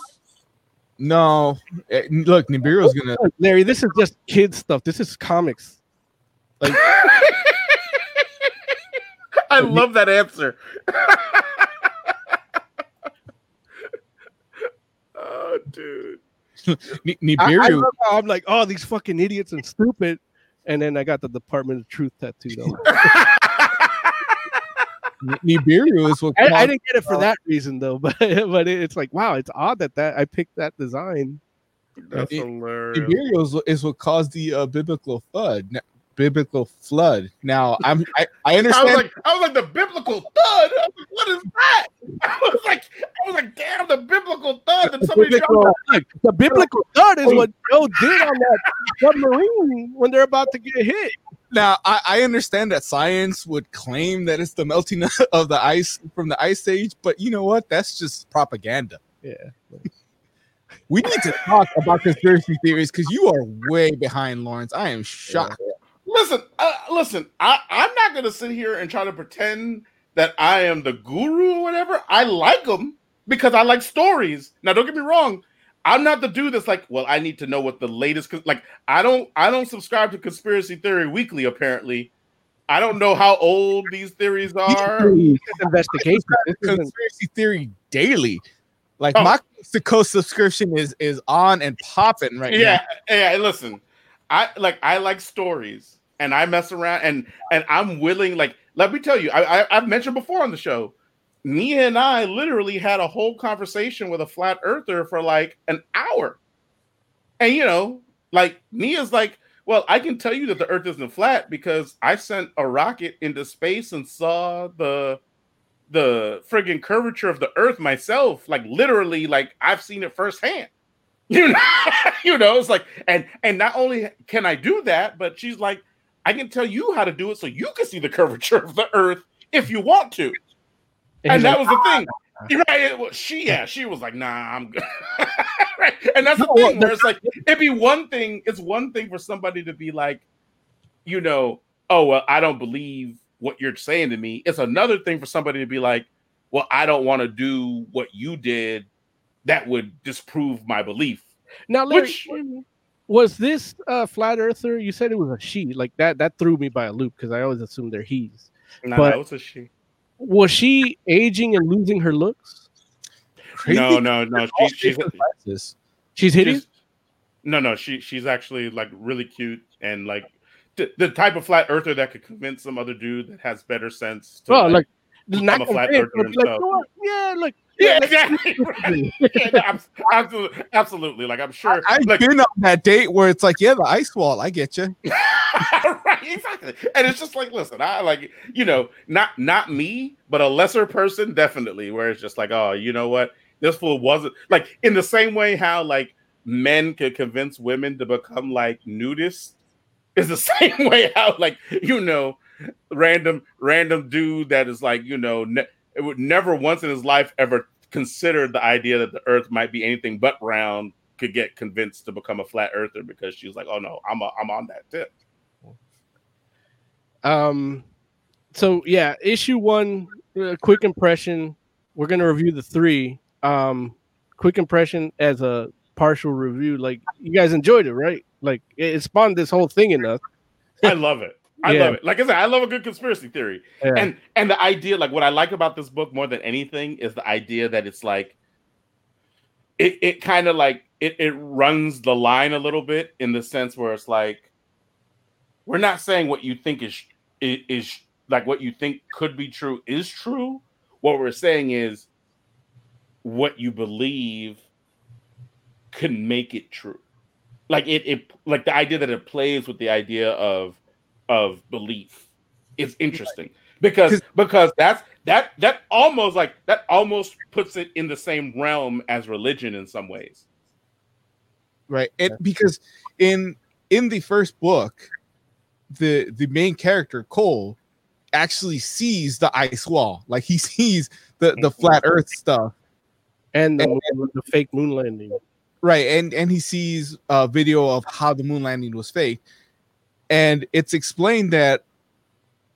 no, eh, look, Nibiru's gonna. Larry, this is just kid stuff. This is comics. I love that answer. oh, dude. Ni- I, I Nibiru. love how I'm like, oh, these fucking idiots and stupid. And then I got the Department of Truth tattooed on. Ni- Nibiru is what. I, I didn't get it for that reason though, but but it- it's like, wow, it's odd that that I picked that design. That's It- hilarious. Nibiru is, what- is what caused the uh, biblical flood. Biblical flood. Now, I'm I, I I understand. was like, I was like the biblical thud. I was like, what is that? I was like, I was like, damn, the biblical thud. And somebody biblical- dropped the biblical thud is what Joe did on that submarine when they're about to get hit. now I, I understand that science would claim that it's the melting of the ice from the ice age, but you know what? That's just propaganda. Yeah. We need to talk about conspiracy theories because you are way behind, Lawrence. I am shocked. Listen, uh, listen. I, I'm not gonna sit here and try to pretend that I am the guru or whatever. I like them because I like stories. Now, don't get me wrong. I'm not the dude that's like, well, I need to know what the latest. cons- Like, I don't, I don't subscribe to conspiracy theory weekly. Apparently, I don't know how old these theories are. Investigation. Conspiracy theory daily. Like Oh. my Coast to Coast subscription is is on and popping right now. yeah, yeah. Listen, I like I like stories, and I mess around, and and I'm willing. Like, let me tell you, I, I I've mentioned before on the show. Nia and I literally had a whole conversation with a flat earther for like an hour, and you know, like Nia's like, well, I can tell you that the Earth isn't flat because I sent a rocket into space and saw the the friggin' curvature of the Earth myself. Like literally, like I've seen it firsthand. You know, you know, it's like, and and not only can I do that, but she's like, I can tell you how to do it so you can see the curvature of the Earth if you want to. And, he's that like, was the ah. thing. You're right. was- she, yeah, she was like, nah, I'm good. right. And that's the No, thing where it's like, it'd be one thing, it's one thing for somebody to be like, you know, oh, well, I don't believe what you're saying to me. It's another thing for somebody to be like, well, I don't want to do what you did that would disprove my belief. Now, Larry, Which- was this uh, flat earther? You said it was a she. Like that. That threw me by a loop because I always assume they're he's. No, But- no, it's a she. Was she aging and losing her looks? No, no, no. She, she's, sizes. She's hideous. she's no, no. She she's actually like really cute and like the, the type of flat earther that could convince some other dude that has better sense. To, Oh, like not become a flat earther like, himself. you know yeah, look, yeah, exactly. right. Yeah, no, absolutely, absolutely. Like I'm sure. I've like, been on that date where it's like, yeah, the ice wall. I get you. right, exactly. And it's just like, listen, I like, you know, not not me, but a lesser person, definitely, where it's just like, oh, you know what? This fool wasn't like in the same way how like men could convince women to become like nudists is the same way how like you know random random dude that is like you know ne- it would never once in his life ever considered the idea that the earth might be anything but round could get convinced to become a flat earther because she's like oh no i'm a, i'm on that tip Um, so yeah, issue one, uh, quick impression. We're gonna review the three. Um, quick impression as a partial review. Like you guys enjoyed it, right? Like it, it spawned this whole thing in us. i love it i Yeah. love it like i said i love a good conspiracy theory Yeah. and and the idea like what i like about this book more than anything is the idea that it's like it, it kind of like it, it runs the line a little bit in the sense where it's like we're not saying what you think is is, is like what you think could be true is true what we're saying is what you believe can make it true like it, it like the idea that it plays with the idea of of belief is interesting. Because because that's that that almost like that almost puts it in the same realm as religion in some ways. Right and because in in the first book the the main character cole actually sees the ice wall. Like he sees the the mm-hmm. flat earth stuff. And the, And- moon- the fake moon landing. right and and he sees a video of how the moon landing was fake and it's explained that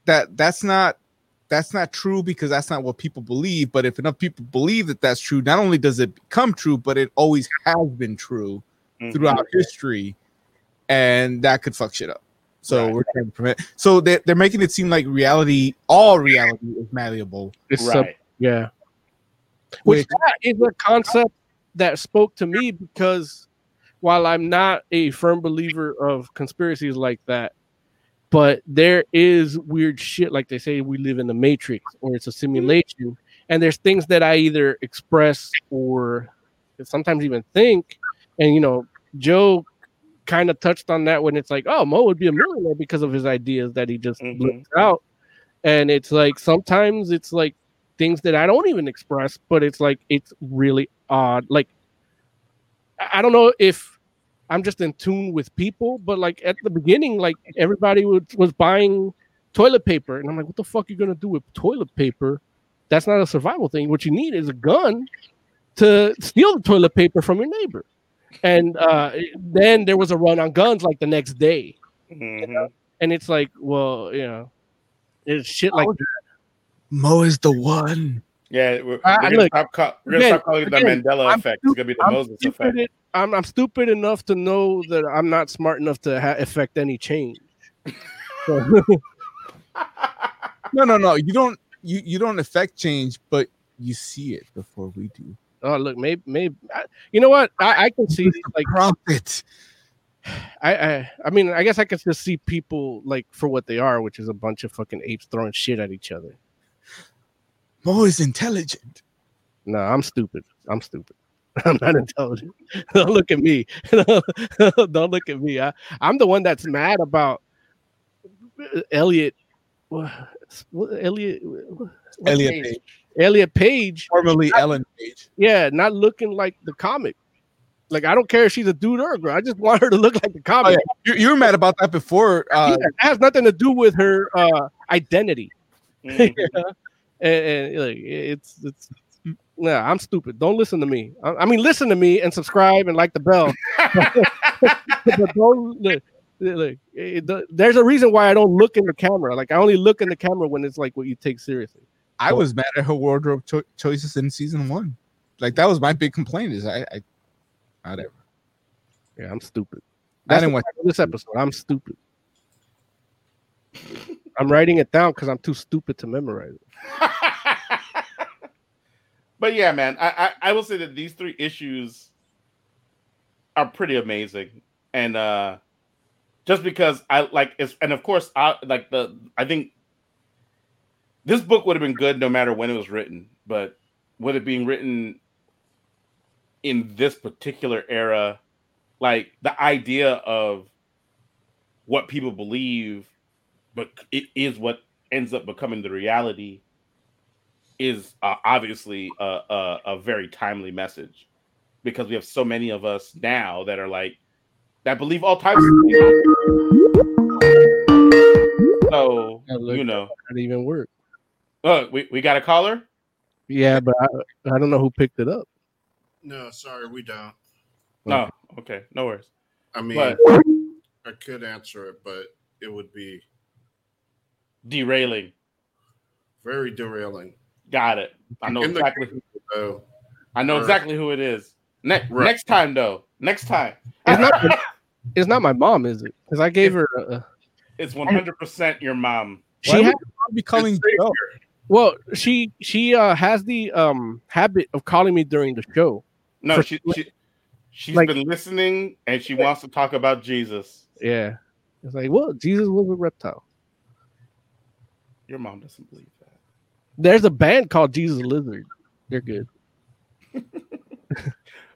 that that's not that's not true because that's not what people believe but if enough people believe that that's true not only does it become true but it always has been true Mhm. throughout history and that could fuck shit up so Right. we're trying to prevent so they're, they're making it seem like reality all reality is malleable It's sub- right yeah. Which which that is a concept that spoke to me because while I'm not a firm believer of conspiracies like that, but there is weird shit like they say we live in the matrix or it's a simulation and there's things that I either express or sometimes even think and you know Joe kind of touched on that when it's like oh Mo would be a millionaire because of his ideas that he just Mhm. blurts out and it's like sometimes it's like things that I don't even express, but it's like it's really odd. Like I I don't know if I'm just in tune with people, but like at the beginning, like everybody was, was buying toilet paper, and I'm like, what the fuck are you gonna do with toilet paper? That's not a survival thing. What you need is a gun to steal the toilet paper from your neighbor. And uh, then there was a run on guns like the next day, Mhm. and it's like, well, you know, it's shit like mo is the one yeah we're, I- we're gonna, look, stop, call, we're gonna again- stop calling it the again, mandela I'm effect it's gonna be the I'm moses stupid, effect I'm, I'm stupid enough to know that I'm not smart enough to ha- affect any change. So- no no no you don't you you don't affect change but you see it before we do Oh, look, maybe, maybe. I, you know what? I, I can see like Prophet. I, I, I mean, I guess I can just see people like for what they are, which is a bunch of fucking apes throwing shit at each other. Mo is intelligent. No, I'm stupid. I'm stupid. I'm not intelligent. Don't look at me. Don't look at me. I, I'm the one that's mad about uh, Elliot. What, what- Elliot. Elliot Page? Page. Elliot Page. Formerly Ellen Page. Yeah, not looking like the comic. Like I don't care if she's a dude or a girl. I just want her to look like the Oh, comic. yeah. You, you were mad about that before. Uh, Yeah, it has nothing to do with her uh, identity. Mhm. And, and, like, it's it's yeah, I'm stupid. Don't listen to me. I, I mean, listen to me and subscribe and like the bell. but don't look, look, it- the- there's a reason why I don't look in the camera. Like I only look in the camera when it's like what you take seriously. I was mad at her wardrobe cho- choices in season one. Like that was my big complaint. Is I, I whatever. Yeah, I'm stupid. I That's didn't watch. this episode. I'm stupid. I'm writing it down because I'm too stupid to memorize it. but yeah, man, I, I I will say that these three issues are pretty amazing, and uh just because I like it's and of course I like the I think this book would have been good no matter when it was written, but with it being written in this particular era, like the idea of what people believe, but it is what ends up becoming the reality is uh, obviously a, a, a very timely message because we have so many of us now that are like that believe all types of things. So you know, Not even work. look, we, we got a caller. Yeah, but I, I don't know who picked it up. No, sorry, we don't. No, okay, no worries. I mean, But I could answer it, but it would be derailing. very derailing. Got it. I know In the- exactly. Who, So I know Right. exactly who it is. Ne- Right. Next time, though. Next time. It's not, it's not my mom, is it? Because I gave her. A, It's one hundred percent your mom. she Why had, would be calling well, she she uh, has the um habit of calling me during the show. No, For- she, she she's like- been listening and she wants to talk about Jesus. Yeah, it's like, well, Jesus was a reptile. Your mom doesn't believe that. There's a band called Jesus Lizard. They're good.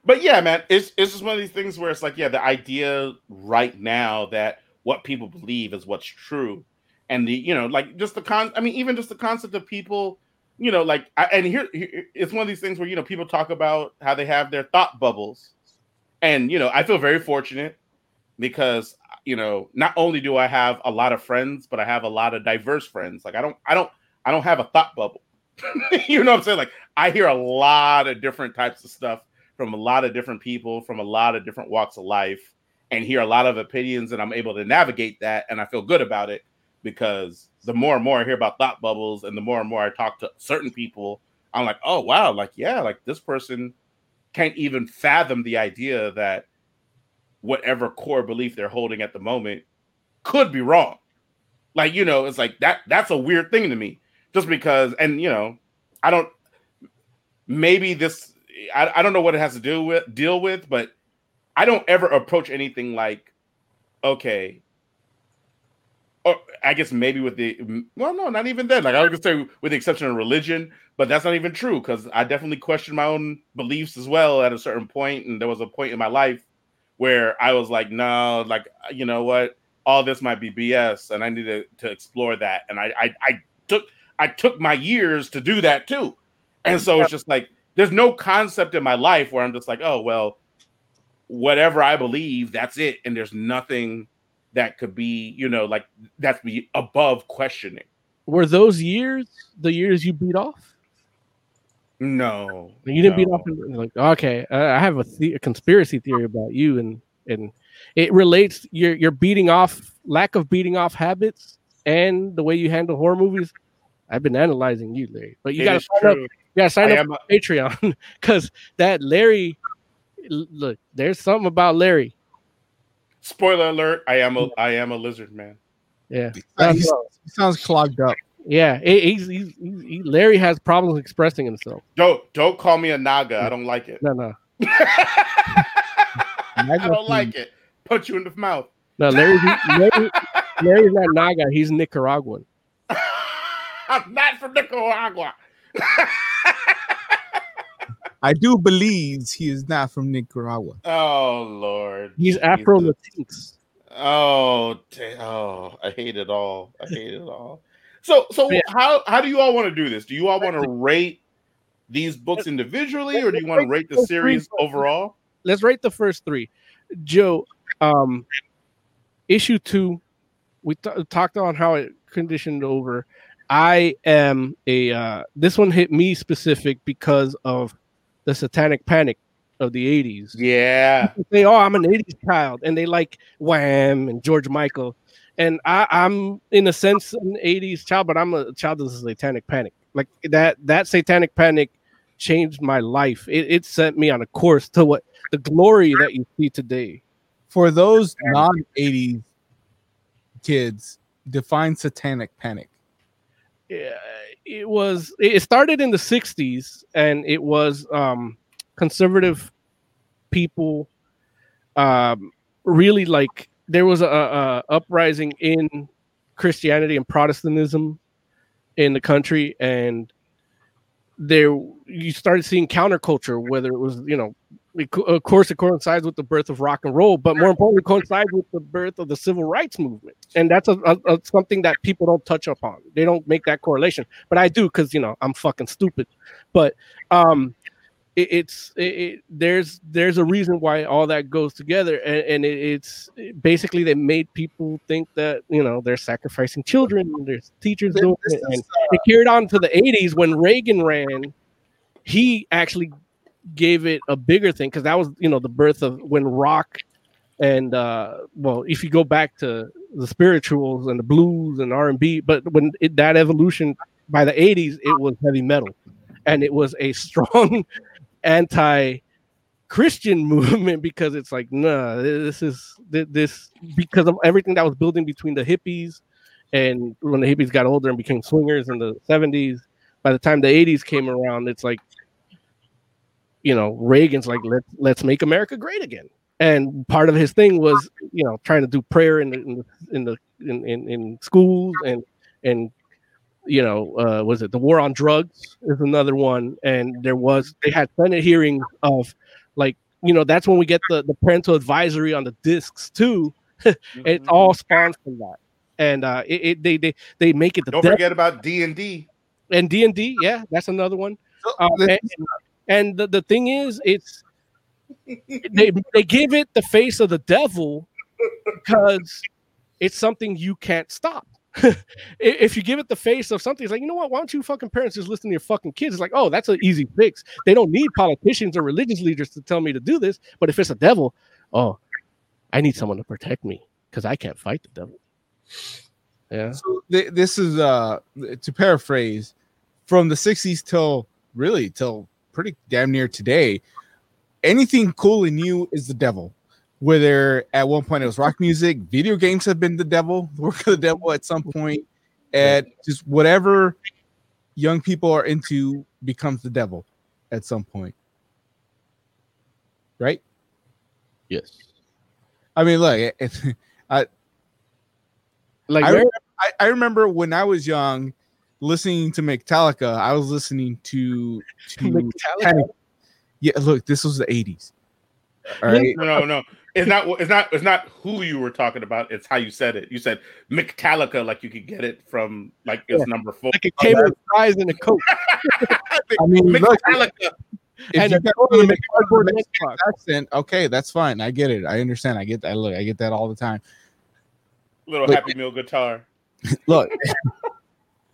But yeah, man, it's it's just one of these things where it's like, yeah, the idea right now that what people believe is what's true, and the you know, like just the con. I mean, even just the concept of people, you know, like, I, and here here- it's one of these things where you know people talk about how they have their thought bubbles, and you know, I feel very fortunate because you know, not only do I have a lot of friends, but I have a lot of diverse friends. Like, I don't, I don't, I don't have a thought bubble. you know what I'm saying? Like, I hear a lot of different types of stuff from a lot of different people from a lot of different walks of life and hear a lot of opinions and I'm able to navigate that and I feel good about it because the more and more I hear about thought bubbles and the more and more I talk to certain people I'm like oh wow like yeah like this person can't even fathom the idea that whatever core belief they're holding at the moment could be wrong like you know it's like that that's a weird thing to me just because and you know I don't maybe this I, I don't know what it has to do with deal with, but I don't ever approach anything like, okay, or I guess maybe with the well, no, not even then. Like I was gonna say, with the exception of religion, but that's not even true because I definitely questioned my own beliefs as well at a certain point, and there was a point in my life where I was like, no, like uh, you know what, all this might be BS, and I needed to explore that, and I I, I took I took my years to do that too, and so it's just like there's no concept in my life where I'm just like, oh well, whatever I believe, that's it, and there's nothing that could be, you know, like that's be above questioning. Were those years the years you beat off? No, You didn't beat off. in- Like, okay, I I have a, the- a conspiracy theory about you, and and it relates your your beating off lack of beating off habits and the way you handle horror movies. I've been analyzing you, Larry, but you It gotta is sign up. true. You gotta sign I up am a- Patreon because that Larry. Look, there's something about Larry. Spoiler alert: I am a I am a lizard man. Yeah, Uh, he sounds clogged up. Yeah, he- he's, he's, he's he, Larry has problems expressing himself. Don't don't call me a naga. I don't like it. No, no, I don't like it. Put you in the mouth. no. Larry's, Larry, Larry's not Naga. He's Nicaraguan. I'm not from Nicaragua. I do believe he is not from Nicaragua. oh Lord. He's Afro Latinx. Oh, da- oh, I hate it all. I hate it all. So, so Yeah. how how do you all want to do this? Do you all want to rate these books individually, or do you want to rate the series overall? Let's rate the first three. Joe, um, issue two, we t- talked on how it conditioned over. I am a uh, this one hit me specific because of the satanic panic of the 80s. Yeah, They say, "Oh, I'm an '80s child," and they like Wham and George Michael, and I, I'm in a sense an '80s child, but I'm a child of the Satanic Panic. Like that, that Satanic Panic changed my life. It, it sent me on a course to what the glory that you see today. For those non 80s kids, define satanic panic. Yeah, it was. It started in the '60s, and it was um, conservative people. Um, really like there was a, a uprising in Christianity and Protestantism in the country, and there you started seeing counterculture. Whether it was you know, of course, it coincides with the birth of rock and roll, but more importantly, coincides with the birth of the civil rights movement, and that's a, a, a- something that people don't touch upon. They don't make that correlation, but I do because you know I'm fucking stupid. But um, it, it's it, there's there's a reason why all that goes together, and, and it, it's basically they made people think that you know they're sacrificing children, and there's teachers doing This it, and it carried on to the 80s when Reagan ran. He actually gave it a bigger thing because that was you know the birth of when rock and uh well if you go back to the spirituals and the blues and r&b but when it, that evolution by the 80s it was heavy metal and it was a strong anti christian movement because it's like nah this is this because of everything that was building between the hippies and when the hippies got older and became swingers in the 70s by the time the 80s came around it's like you know reagan's like let's let's make america great again. And part of his thing was you know trying to do prayer in the in the in the in, in, in schools and and you know uh was it the war on drugs is another one and there was they had senate hearings of like you know that's when we get the the parental advisory on the discs too it Mm-hmm. all spawns from that and uh it, it they they they make it the Don't devil- forget about D and D. and D and D, yeah, that's another one. Uh, and and the, the thing is, it's they they give it the face of the devil because it's something you can't stop. If you give it the face of something, it's like you know what? Why don't you fucking parents just listen to your fucking kids? It's like oh, that's an easy fix. They don't need politicians or religious leaders to tell me to do this. But if it's a devil, oh, I need someone to protect me because I can't fight the devil. Yeah. so th- this is uh to paraphrase from the 60s till really till pretty damn near today anything cool and new is the devil whether at one point it was rock music video games have been the devil the work of the devil at some point and just whatever young people are into becomes the devil at some point right Yes. i mean look it, it- Like I remember, I, I remember when I was young, listening to Metallica. I was listening to, to Metallica? Panic. Yeah, look, this was the '80s. All right, No, no, no. It's not. It's not. It's not who you were talking about. It's how you said it. You said Metallica, like you could get it from like it's Yeah. number four. like it came with fries and a coke. I mean, look, Metallica. if and you got total the cardboard accent, okay, that's fine. I get it. I understand. I get that. Look, I get that all the time. Little Look. Happy Meal guitar. Look,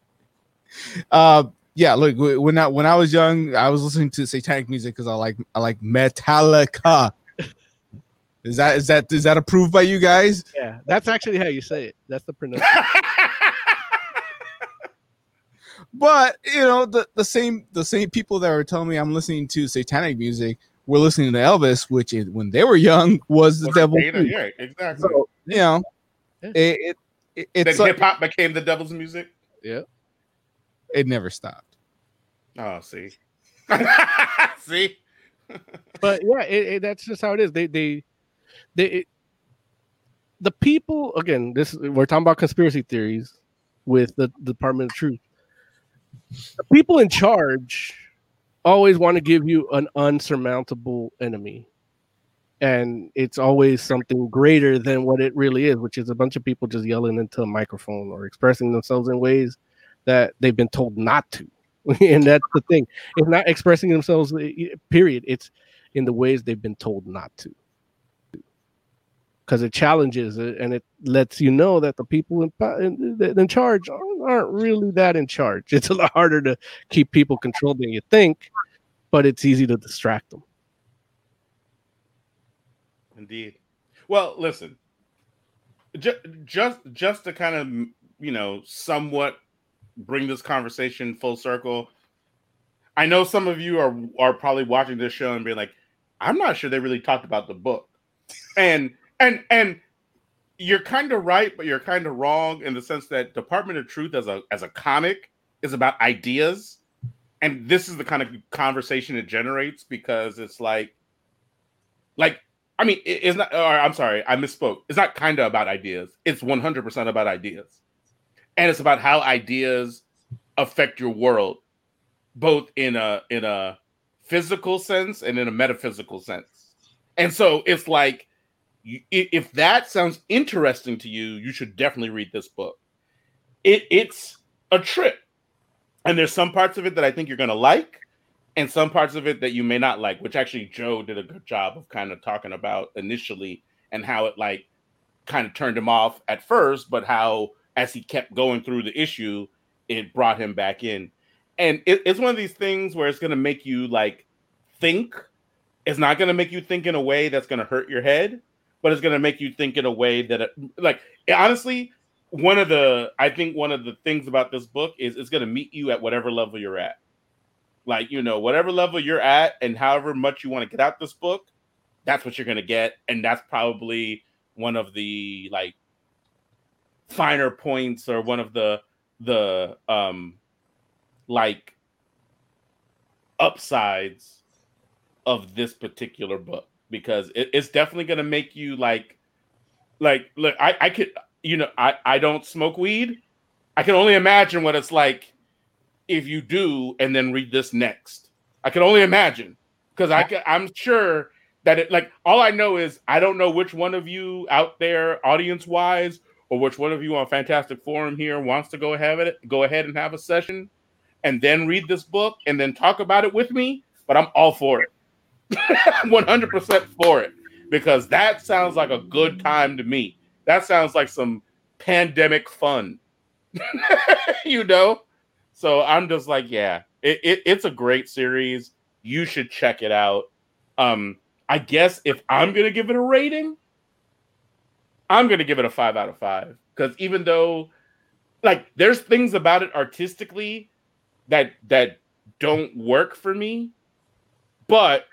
uh, yeah. Look, when I when I was young, I was listening to satanic music because I like I like Metallica. Is that is that is that approved by you guys? Yeah, that's actually how you say it. That's the pronunciation. But you know, the, the same the same people that were telling me I'm listening to satanic music were listening to Elvis, which is, when they were young was the Was devil. Dana. Yeah, exactly. So you know, Yeah. it, it, it it's like, hip hop became the devil's music. Yeah, it never stopped. Oh, see, see. but yeah, it, it, that's just how it is. They they they the people again. This we're talking about conspiracy theories with the, Department of Truth. The people in charge always want to give you an unsurmountable enemy. And it's always something greater than what it really is, which is a bunch of people just yelling into a microphone or expressing themselves in ways that they've been told not to. and that's the thing. It's not expressing themselves, eh, eh, period. It's in the ways they've been told not to. Because it challenges it and it lets you know that the people in, in, in charge aren't really that in charge. It's a lot harder to keep people controlled than you think, but it's easy to distract them. Indeed. Well, listen, just just just to kind of you know somewhat bring this conversation full circle. I know some of you are are probably watching this show and being like, I'm not sure they really talked about the book. And and and you're kind of right, but you're kind of wrong in the sense that Department of Truth as a as a comic is about ideas. And this is the kind of conversation it generates because it's like like I mean, it's not. Or I'm sorry, I misspoke. It's not kind of about ideas. It's 100 percent about ideas and it's about how ideas affect your world both in a in a physical sense and in a metaphysical sense and so it's like if that sounds interesting to you you should definitely read this book it it's a trip and there's some parts of it that i think you're going to like and some parts of it that you may not like which actually joe did a good job of kind of talking about initially and how it like kind of turned him off at first but how as he kept going through the issue, it brought him back in. And it, it's one of these things where it's going to make you like think. It's not going to make you think in a way that's going to hurt your head, but it's going to make you think in a way that, it, like, honestly, one of the I think one of the things about this book is it's going to meet you at whatever level you're at. Like, you know, whatever level you're at and however much you want to get out this book, that's what you're going to get and that's probably one of the like finer points or one of the the um like upsides of this particular book because it, it's definitely going to make you like like look I, I could you know I, I don't smoke weed i can only imagine what it's like if you do and then read this next i can only imagine because i can, i'm sure that it like all i know is i don't know which one of you out there audience wise or which one of you on Fantastic Forum here wants to go have it, go ahead and have a session and then read this book and then talk about it with me, but I'm all for it. 100% for it because that sounds like a good time to me. That sounds like some pandemic fun. you know? So I'm just like, yeah, it, it, it's a great series. You should check it out. Um, I guess if I'm gonna give it a rating, I'm going to give it a five out of five because even though, like, there's things about it artistically that that don't work for me, but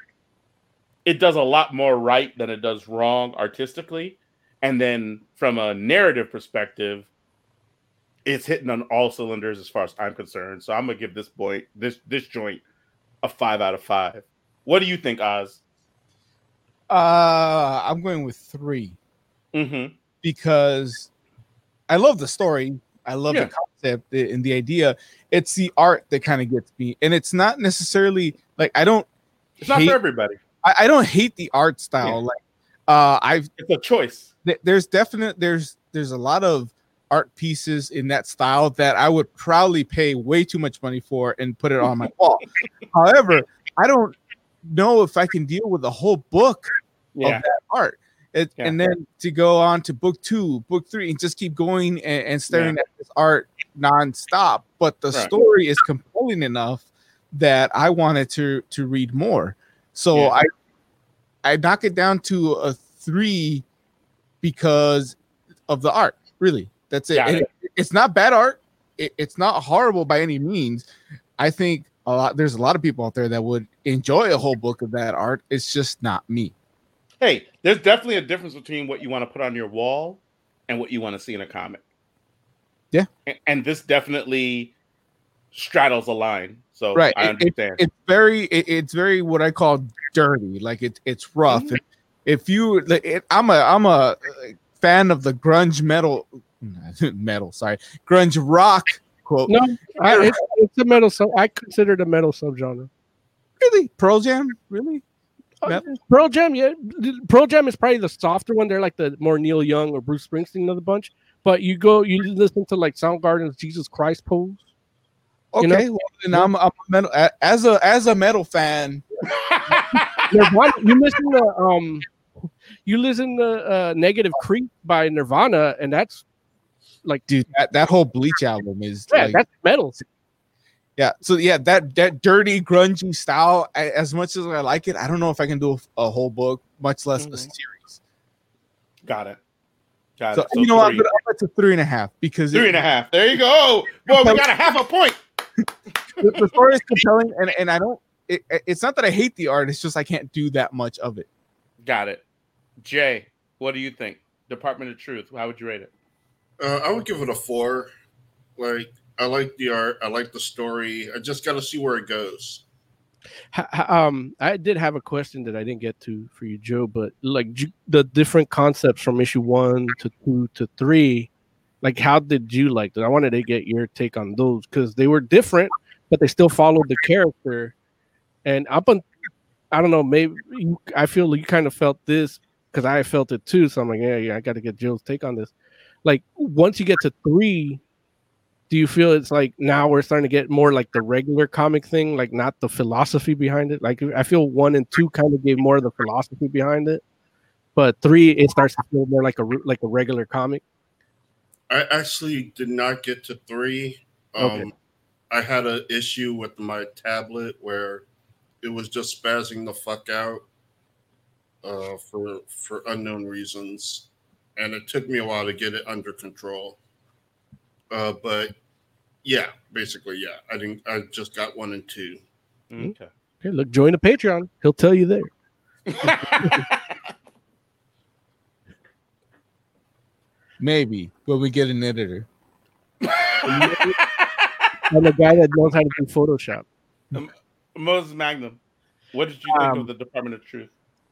it does a lot more right than it does wrong artistically. And then from a narrative perspective, it's hitting on all cylinders as far as I'm concerned. So I'm gonna give this boy this this joint a five out of five. What do you think, Oz? Uh, I'm going with three mm-hmm. because I love the story. I love yeah. the concept and the idea. It's the art that kind of gets me, and it's not necessarily like I don't. It's hate, not for everybody. I, I, don't hate the art style. Yeah. Like, uh, I've it's a choice. Th- there's definite there's there's a lot of art pieces in that style that I would probably pay way too much money for and put it on my wall. However, I don't know if I can deal with a whole book yeah. of that art. It, yeah. And then to go on to book two, book three, and just keep going and, and staring yeah. at this art nonstop. But the right. story is compelling enough that I wanted to to read more. So yeah. I I knock it down to a three because of the art. Really, that's it. it. It's not bad art. It, it's not horrible by any means. I think a lot. There's a lot of people out there that would enjoy a whole book of that art. It's just not me hey, there's definitely a difference between what you want to put on your wall and what you want to see in a comic. Yeah. And, and this definitely straddles a line. So right. I It- it- understand. it's very it, it's very what I call dirty. Like it's it's rough. Mhm. If you, like, it, I'm a I'm a uh, fan of the grunge metal metal. Sorry, grunge rock quote. No, I, it's, it's a metal. Sub, I consider it a metal subgenre. Really, Pearl Jam. Really, Uh, Pearl Jam, yeah. Pearl Jam is probably the softer one. They're like the more Neil Young or Bruce Springsteen of the bunch. But you go, you listen to like Soundgarden's "Jesus Christ" pose. Okay. You know- well, then I'm, I'm a metal as a as a metal fan. Nirvana, you listen to um, you listen to uh, "Negative Creep" by Nirvana, and that's like, Dude, that, that whole Bleach album is yeah, like, that's metal. yeah. So yeah, that that dirty grungy style. I, as much as I like it, I don't know if I can do a, a whole book, much less a Mhm. series. Got it. Got So, it. So you know what? I'm gonna up it to three and a half because Three it- and a half. There you go. Boy, we got a half a point. The, the story is compelling, and, and I don't. It, it's not that I hate the art; it's just I can't do that much of it. Got it. Jay, what do you think? Department of Truth. How would you rate it? Uh, I would give it a four. Like I like the art, I like the story. I just got to see where it goes. Ha- ha- Um, I did have a question that I didn't get to for you, Joe. But like the different concepts from issue one to two to three, like how did you like them? I wanted to get your take on those because they were different, but they still followed the character. And up on, I don't know, maybe you, I feel you kind of felt this because I felt it too. So I'm like, yeah, yeah, I got to get Jill's take on this. Like once you get to three, do you feel it's like now we're starting to get more like the regular comic thing, like not the philosophy behind it? Like I feel one and two kind of gave more of the philosophy behind it, but three it starts to feel more like a like a regular comic. I actually did not get to three. Um, Okay. I had an issue with my tablet where it was just spazzing the fuck out uh, for for unknown reasons, and it took me a while to get it under control. Uh, but yeah, basically, yeah, I didn't. I just got one and two. Mhm. Okay. Okay, look, join the Patreon. He'll tell you there. Maybe when we get an editor. I'm a guy that knows how to do Photoshop. Moses Magnum. What did you think Um, of the Department of Truth?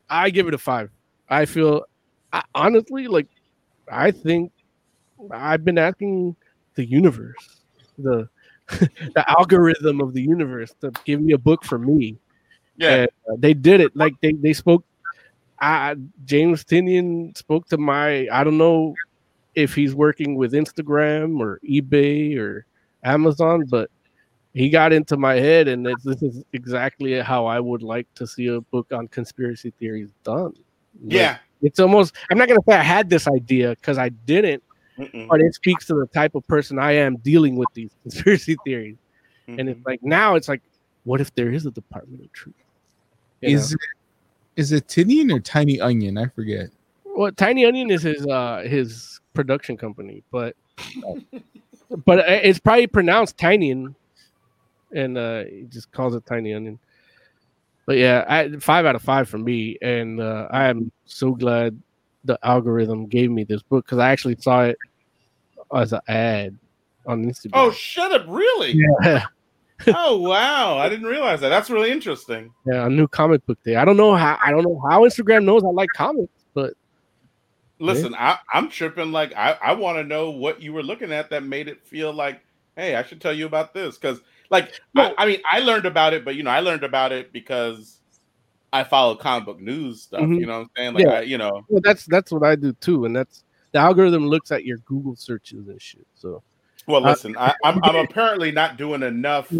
I give it a five. I feel I, honestly like I think I've been asking the universe, the the algorithm of the universe to give me a book for me. Yeah. And, uh, they did it. Like they they spoke. I James Tynion spoke to my. I don't know if he's working with Instagram or eBay or Amazon, but he got into my head, and this, this is exactly how I would like to see a book on conspiracy theories done. Like, yeah. it's almost. I'm not gonna say I had this idea because I didn't, Mm-mm. but it speaks to the type of person I am dealing with these conspiracy theories. And Mhm. it's like now it's like, what if there is a Department of Truth? You Is it is it Tynion or Tiny Onion? I forget. well, Tiny Onion is his uh his production company, but but it's probably pronounced Tynion, and uh he just calls it Tiny Onion. But yeah, I, five out of five for me, and uh, I am so glad the algorithm gave me this book because I actually saw it as an ad on Instagram. Oh, shut up! Really? yeah. oh, wow! I didn't realize that. That's really interesting. Yeah, a new comic book day. I don't know how I don't know how Instagram knows I like comics, Listen, I, I'm tripping. Like, I, I want to know what you were looking at that made it feel like, hey, I should tell you about this. Because, like, I, I mean, I learned about it, but you know, I learned about it because I follow comic book news stuff. Mhm. You know what I'm saying? Like, Yeah. I, you know, well, that's that's what I do too, and that's the algorithm looks at your Google searches and shit. So well, Uh, listen, I, I'm, I'm apparently not doing enough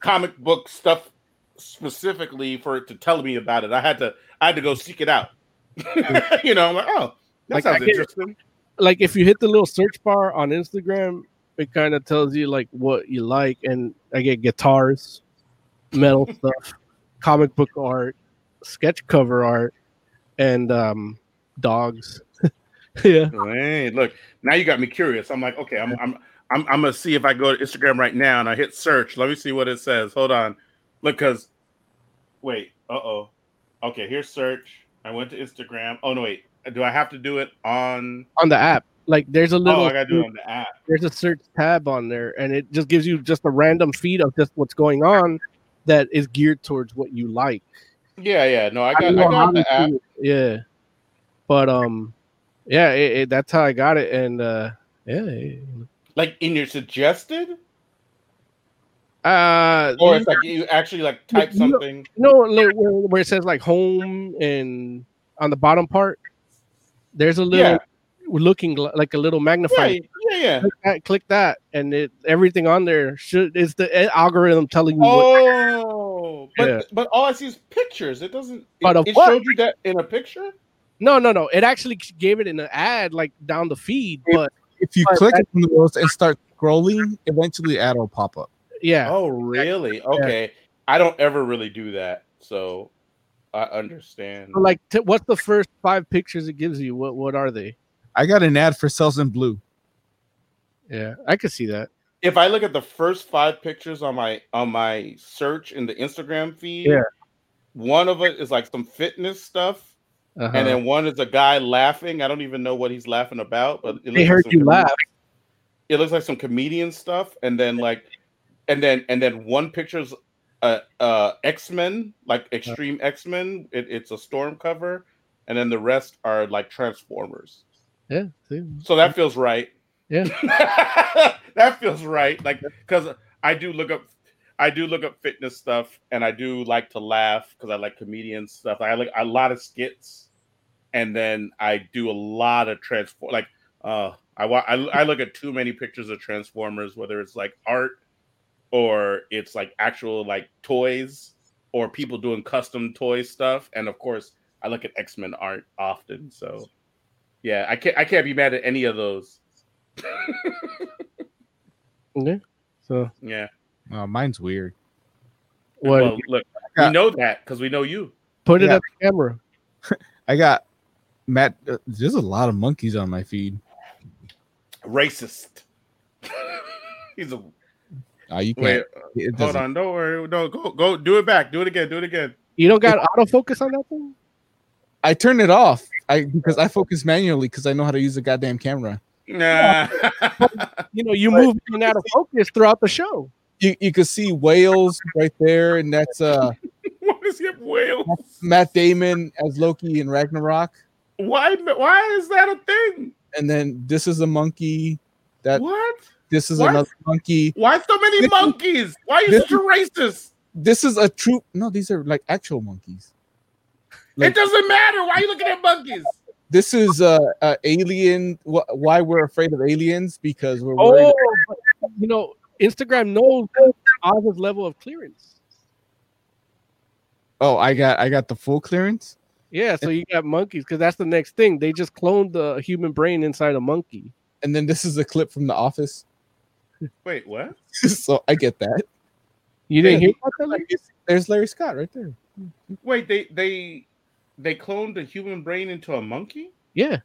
comic book stuff specifically for it to tell me about it. I had to, I had to go seek it out. you know, I'm like, oh, that Like, sounds interesting. like if you hit the little search bar on Instagram, it kind of tells you like what you like, and I get guitars, metal stuff, comic book art, sketch cover art, and um dogs. yeah. Hey, look, now you got me curious. I'm like, okay, I'm, I'm, I'm, I'm gonna see if I go to Instagram right now and I hit search. Let me see what it says. Hold on, look, cause wait, uh oh, okay, here's search. I went to Instagram. Oh no, wait, do I have to do it on? on the app. Like there's a little. Oh, little I gotta do it on the app. there's a search tab on there, and it just gives you just a random feed of just what's going on that is geared towards what you like. Yeah, yeah. No, I got, I know how got the app. it. Yeah, but um, yeah, it, it, that's how I got it, and uh, yeah, it- Like in your suggested, uh, or it's like you actually like type You- something. you know like, where, where it says like home and on the bottom part, there's a little Yeah. looking like a little Yeah, magnifying. yeah, yeah. Click that, click that, and it everything on there should is the eh, algorithm telling you. what, Oh, but Yeah. but all I see is pictures. It doesn't. But It, it what? showed you that in a picture. no, no, no. It actually gave it in an ad like down the feed, but If you But click that- on those and start scrolling, eventually ad will pop up. yeah, Oh, really? Okay. I don't ever really do that, so I understand. So, like t- what's the first five pictures it gives you? What what are they? I got an ad for Cells in Blue. Yeah, I could see that. if I look at the first five pictures on my on my search in the Instagram feed, Yeah. one of it is like some fitness stuff, Uh-huh. and then one is a guy laughing. I don't even know what he's laughing about, but it they looks like heard some you comedian- laugh. It looks like some comedian stuff, and then like, and then and then one picture's uh uh X Men, like Extreme X Men. It, it's a storm cover, and then the rest are like Transformers. Yeah, see? So that feels right. Yeah. that feels right. Like because I do look up I do look up fitness stuff and I do like to laugh because I like comedian stuff. I like a lot of skits and then I do a lot of transform like uh I, I I look at too many pictures of Transformers, whether it's like art or it's like actual like toys or people doing custom toy stuff. And of course I look at X-Men art often. So yeah, I can't I can't be mad at any of those. Okay. So Yeah. Uh, mine's weird. what? Well, look, got- we know that because we know you. put it yeah. at the camera. I got Matt. Uh, there's a lot of monkeys on my feed. Racist. He's a Uh, you can't. it Hold doesn't- on, don't worry. No, go go do it back. Do it again. Do it again. You don't got autofocus on that thing? I turn it off. I because I focus manually because I know how to use a goddamn camera. Nah. You know, you move in and out of focus throughout the show. You you can see whales right there, and that's uh Why does he have whales? Matt Damon as Loki in Ragnarok. Why? Why is that a thing? And then this is a monkey. That what? This is What? another monkey. Why so many This- monkeys? Why are you this- such a racist? This is a troop. No, these are like actual monkeys. Like- it doesn't matter. Why are you looking at monkeys? This is uh, uh alien. Wh- why we're afraid of aliens because we're worried. Oh, but, you know, Instagram knows Oz's level of clearance. Oh, I got I got the full clearance. Yeah, so you got monkeys because that's the next thing. They just cloned the human brain inside a monkey. And then this is a clip from The Office. Wait, what? so I get that. You didn't Yeah. hear about that? Larry? There's Larry Scott right there. Wait, they they they cloned a human brain into a monkey? Yeah,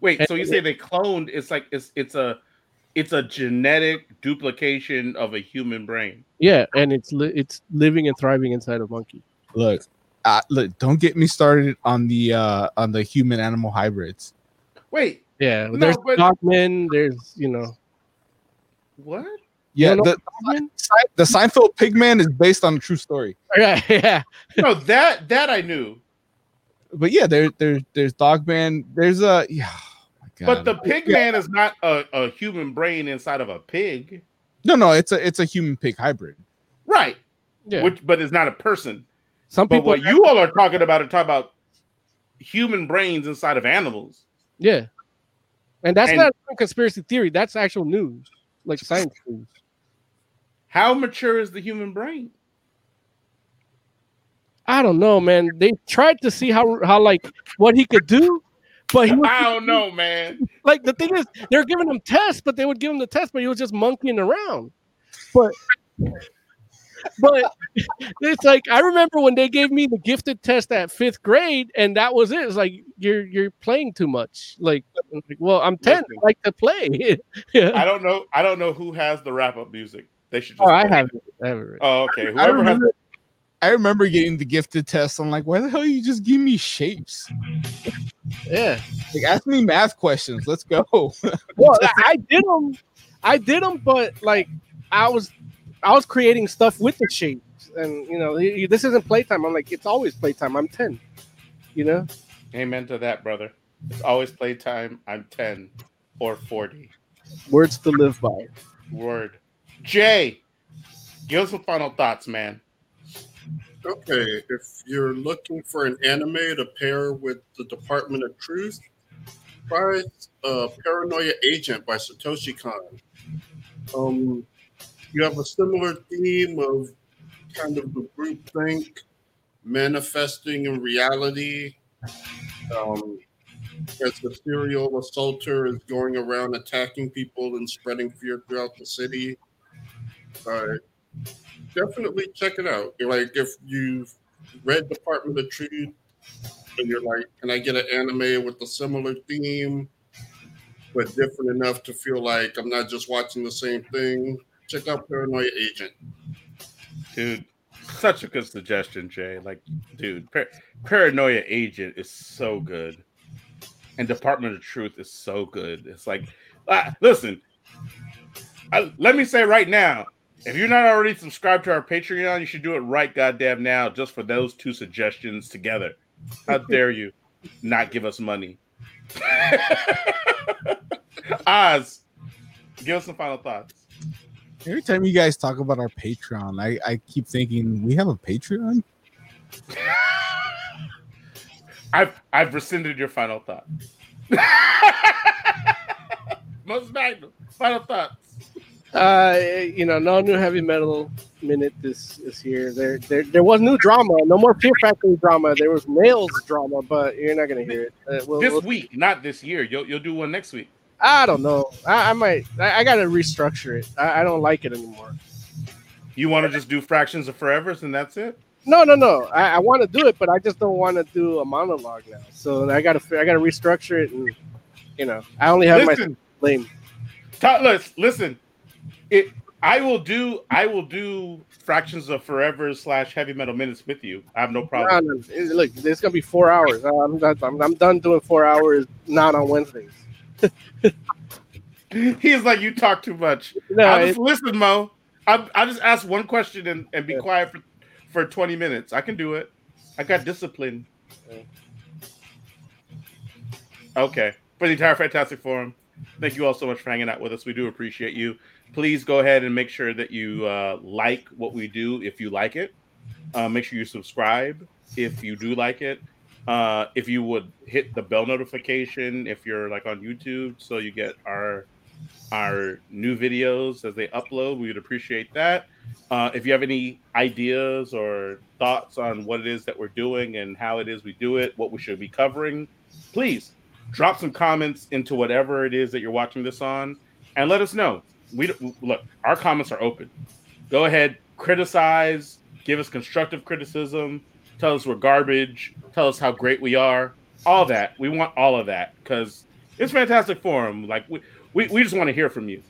Wait, And- so you say they cloned? It's like it's it's a it's a genetic duplication of a human brain. yeah, and it's li- it's living and thriving inside a monkey. Look, uh, look. Don't get me started on the uh on the human animal hybrids. Wait, Yeah, No, there's but- dogmen. There's you know, what? Yeah, know the the Seinfeld Pigman is based on a true story. yeah, yeah. No, that that I knew. But yeah, there there there's Dogman. There's a yeah. oh my But the pig man is not a, a human brain inside of a pig. no no it's a it's a human pig hybrid. Right. yeah. Which but it's not a person. Some But people, what you all are talking about are talking about human brains inside of animals. yeah, and that's And- not a conspiracy theory. That's actual news, like science. How mature is the human brain? I don't know, man. They tried to see how how like what he could do, but was, I don't know, man. like the thing is they're giving him tests, but they would give him the test, but he was just monkeying around. But but it's like I remember when they gave me the gifted test at fifth grade, and that was it. It's like you're you're playing too much. Like, like, well, I'm ten, I like to play. yeah. I don't know. I don't know who has the wrap up music. They should just Oh, I have it. I have it. Oh, okay. I Whoever has remember, I remember getting the gifted test. I'm like, why the hell you just give me shapes? Yeah. Like, ask me math questions. Let's go. Well, I did them. I did them, but like I was, I was creating stuff with the shapes, and you know, y- y- this isn't playtime. I'm like, it's always playtime. I'm ten. You know. Amen to that, brother. It's always playtime. I'm 10 or 40. Words to live by. Word. Jay, give us some final thoughts, man. Okay, if you're looking for an anime to pair with the Department of Truth, try uh, Paranoia Agent by Satoshi Kon. Um, you have a similar theme of kind of the group think manifesting in reality. Um, as the serial assaulter is going around attacking people and spreading fear throughout the city. Uh, definitely check it out. Like if you've read Department of Truth and you're like, can I get an anime with a similar theme, but different enough to feel like I'm not just watching the same thing? Check out Paranoia Agent. Dude, such a good suggestion, Jay. Like, dude, par- Paranoia Agent is so good. And Department of Truth is so good. It's like, uh, listen, I, let me say right now, if you're not already subscribed to our Patreon, you should do it right goddamn now just for those two suggestions together. How dare you not give us money? Oz, give us some final thoughts. Every time you guys talk about our Patreon, I, I keep thinking we have a Patreon. I've I've rescinded your final thought. Moses Magnum. Final thoughts. Uh, you know, no new heavy metal minute this this year. There, there, there was new drama. No more Fear Factory drama. There was nails drama, but you're not gonna hear it. Uh, we'll- this we'll- week, not this year. You'll you'll do one next week. I don't know. I, I might. I, I gotta restructure it. I, I don't like it anymore. You want to just do fractions of forevers and that's it? No, no, no. I, I want to do it, but I just don't want to do a monologue now. So I gotta, I gotta restructure it, and you know, I only have Listen, my lame. Let's listen. It. I will do. I will do fractions of forever slash heavy metal minutes with you. I have no No, problem. no, it- look, it's gonna be four hours. I'm, I'm, I'm done doing four hours. Not on Wednesdays. He's like, you talk too much. No, I'll just listen, Mo. I'll, I'll just ask one question and, and be Yeah. quiet for, for 20 minutes. I can do it. I got discipline. Okay. For the entire Fantastic Forum, thank you all so much for hanging out with us. We do appreciate you. Please go ahead and make sure that you uh, like what we do if you like it. Uh, make sure you subscribe if you do like it. Uh, if you would hit the bell notification if you're like on YouTube, so you get our our new videos as they upload. We would appreciate that. Uh, if you have any ideas or thoughts on what it is that we're doing and how it is we do it, what we should be covering, please drop some comments into whatever it is that you're watching this on, and let us know. We look, our comments are open. Go ahead, criticize, give us constructive criticism, tell us we're garbage, tell us how great we are, all that. We want all of that because it's fantastic forum. Like we, we, we just want to hear from you.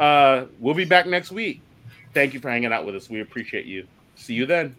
Uh, we'll be back next week. Thank you for hanging out with us. We appreciate you. See you then.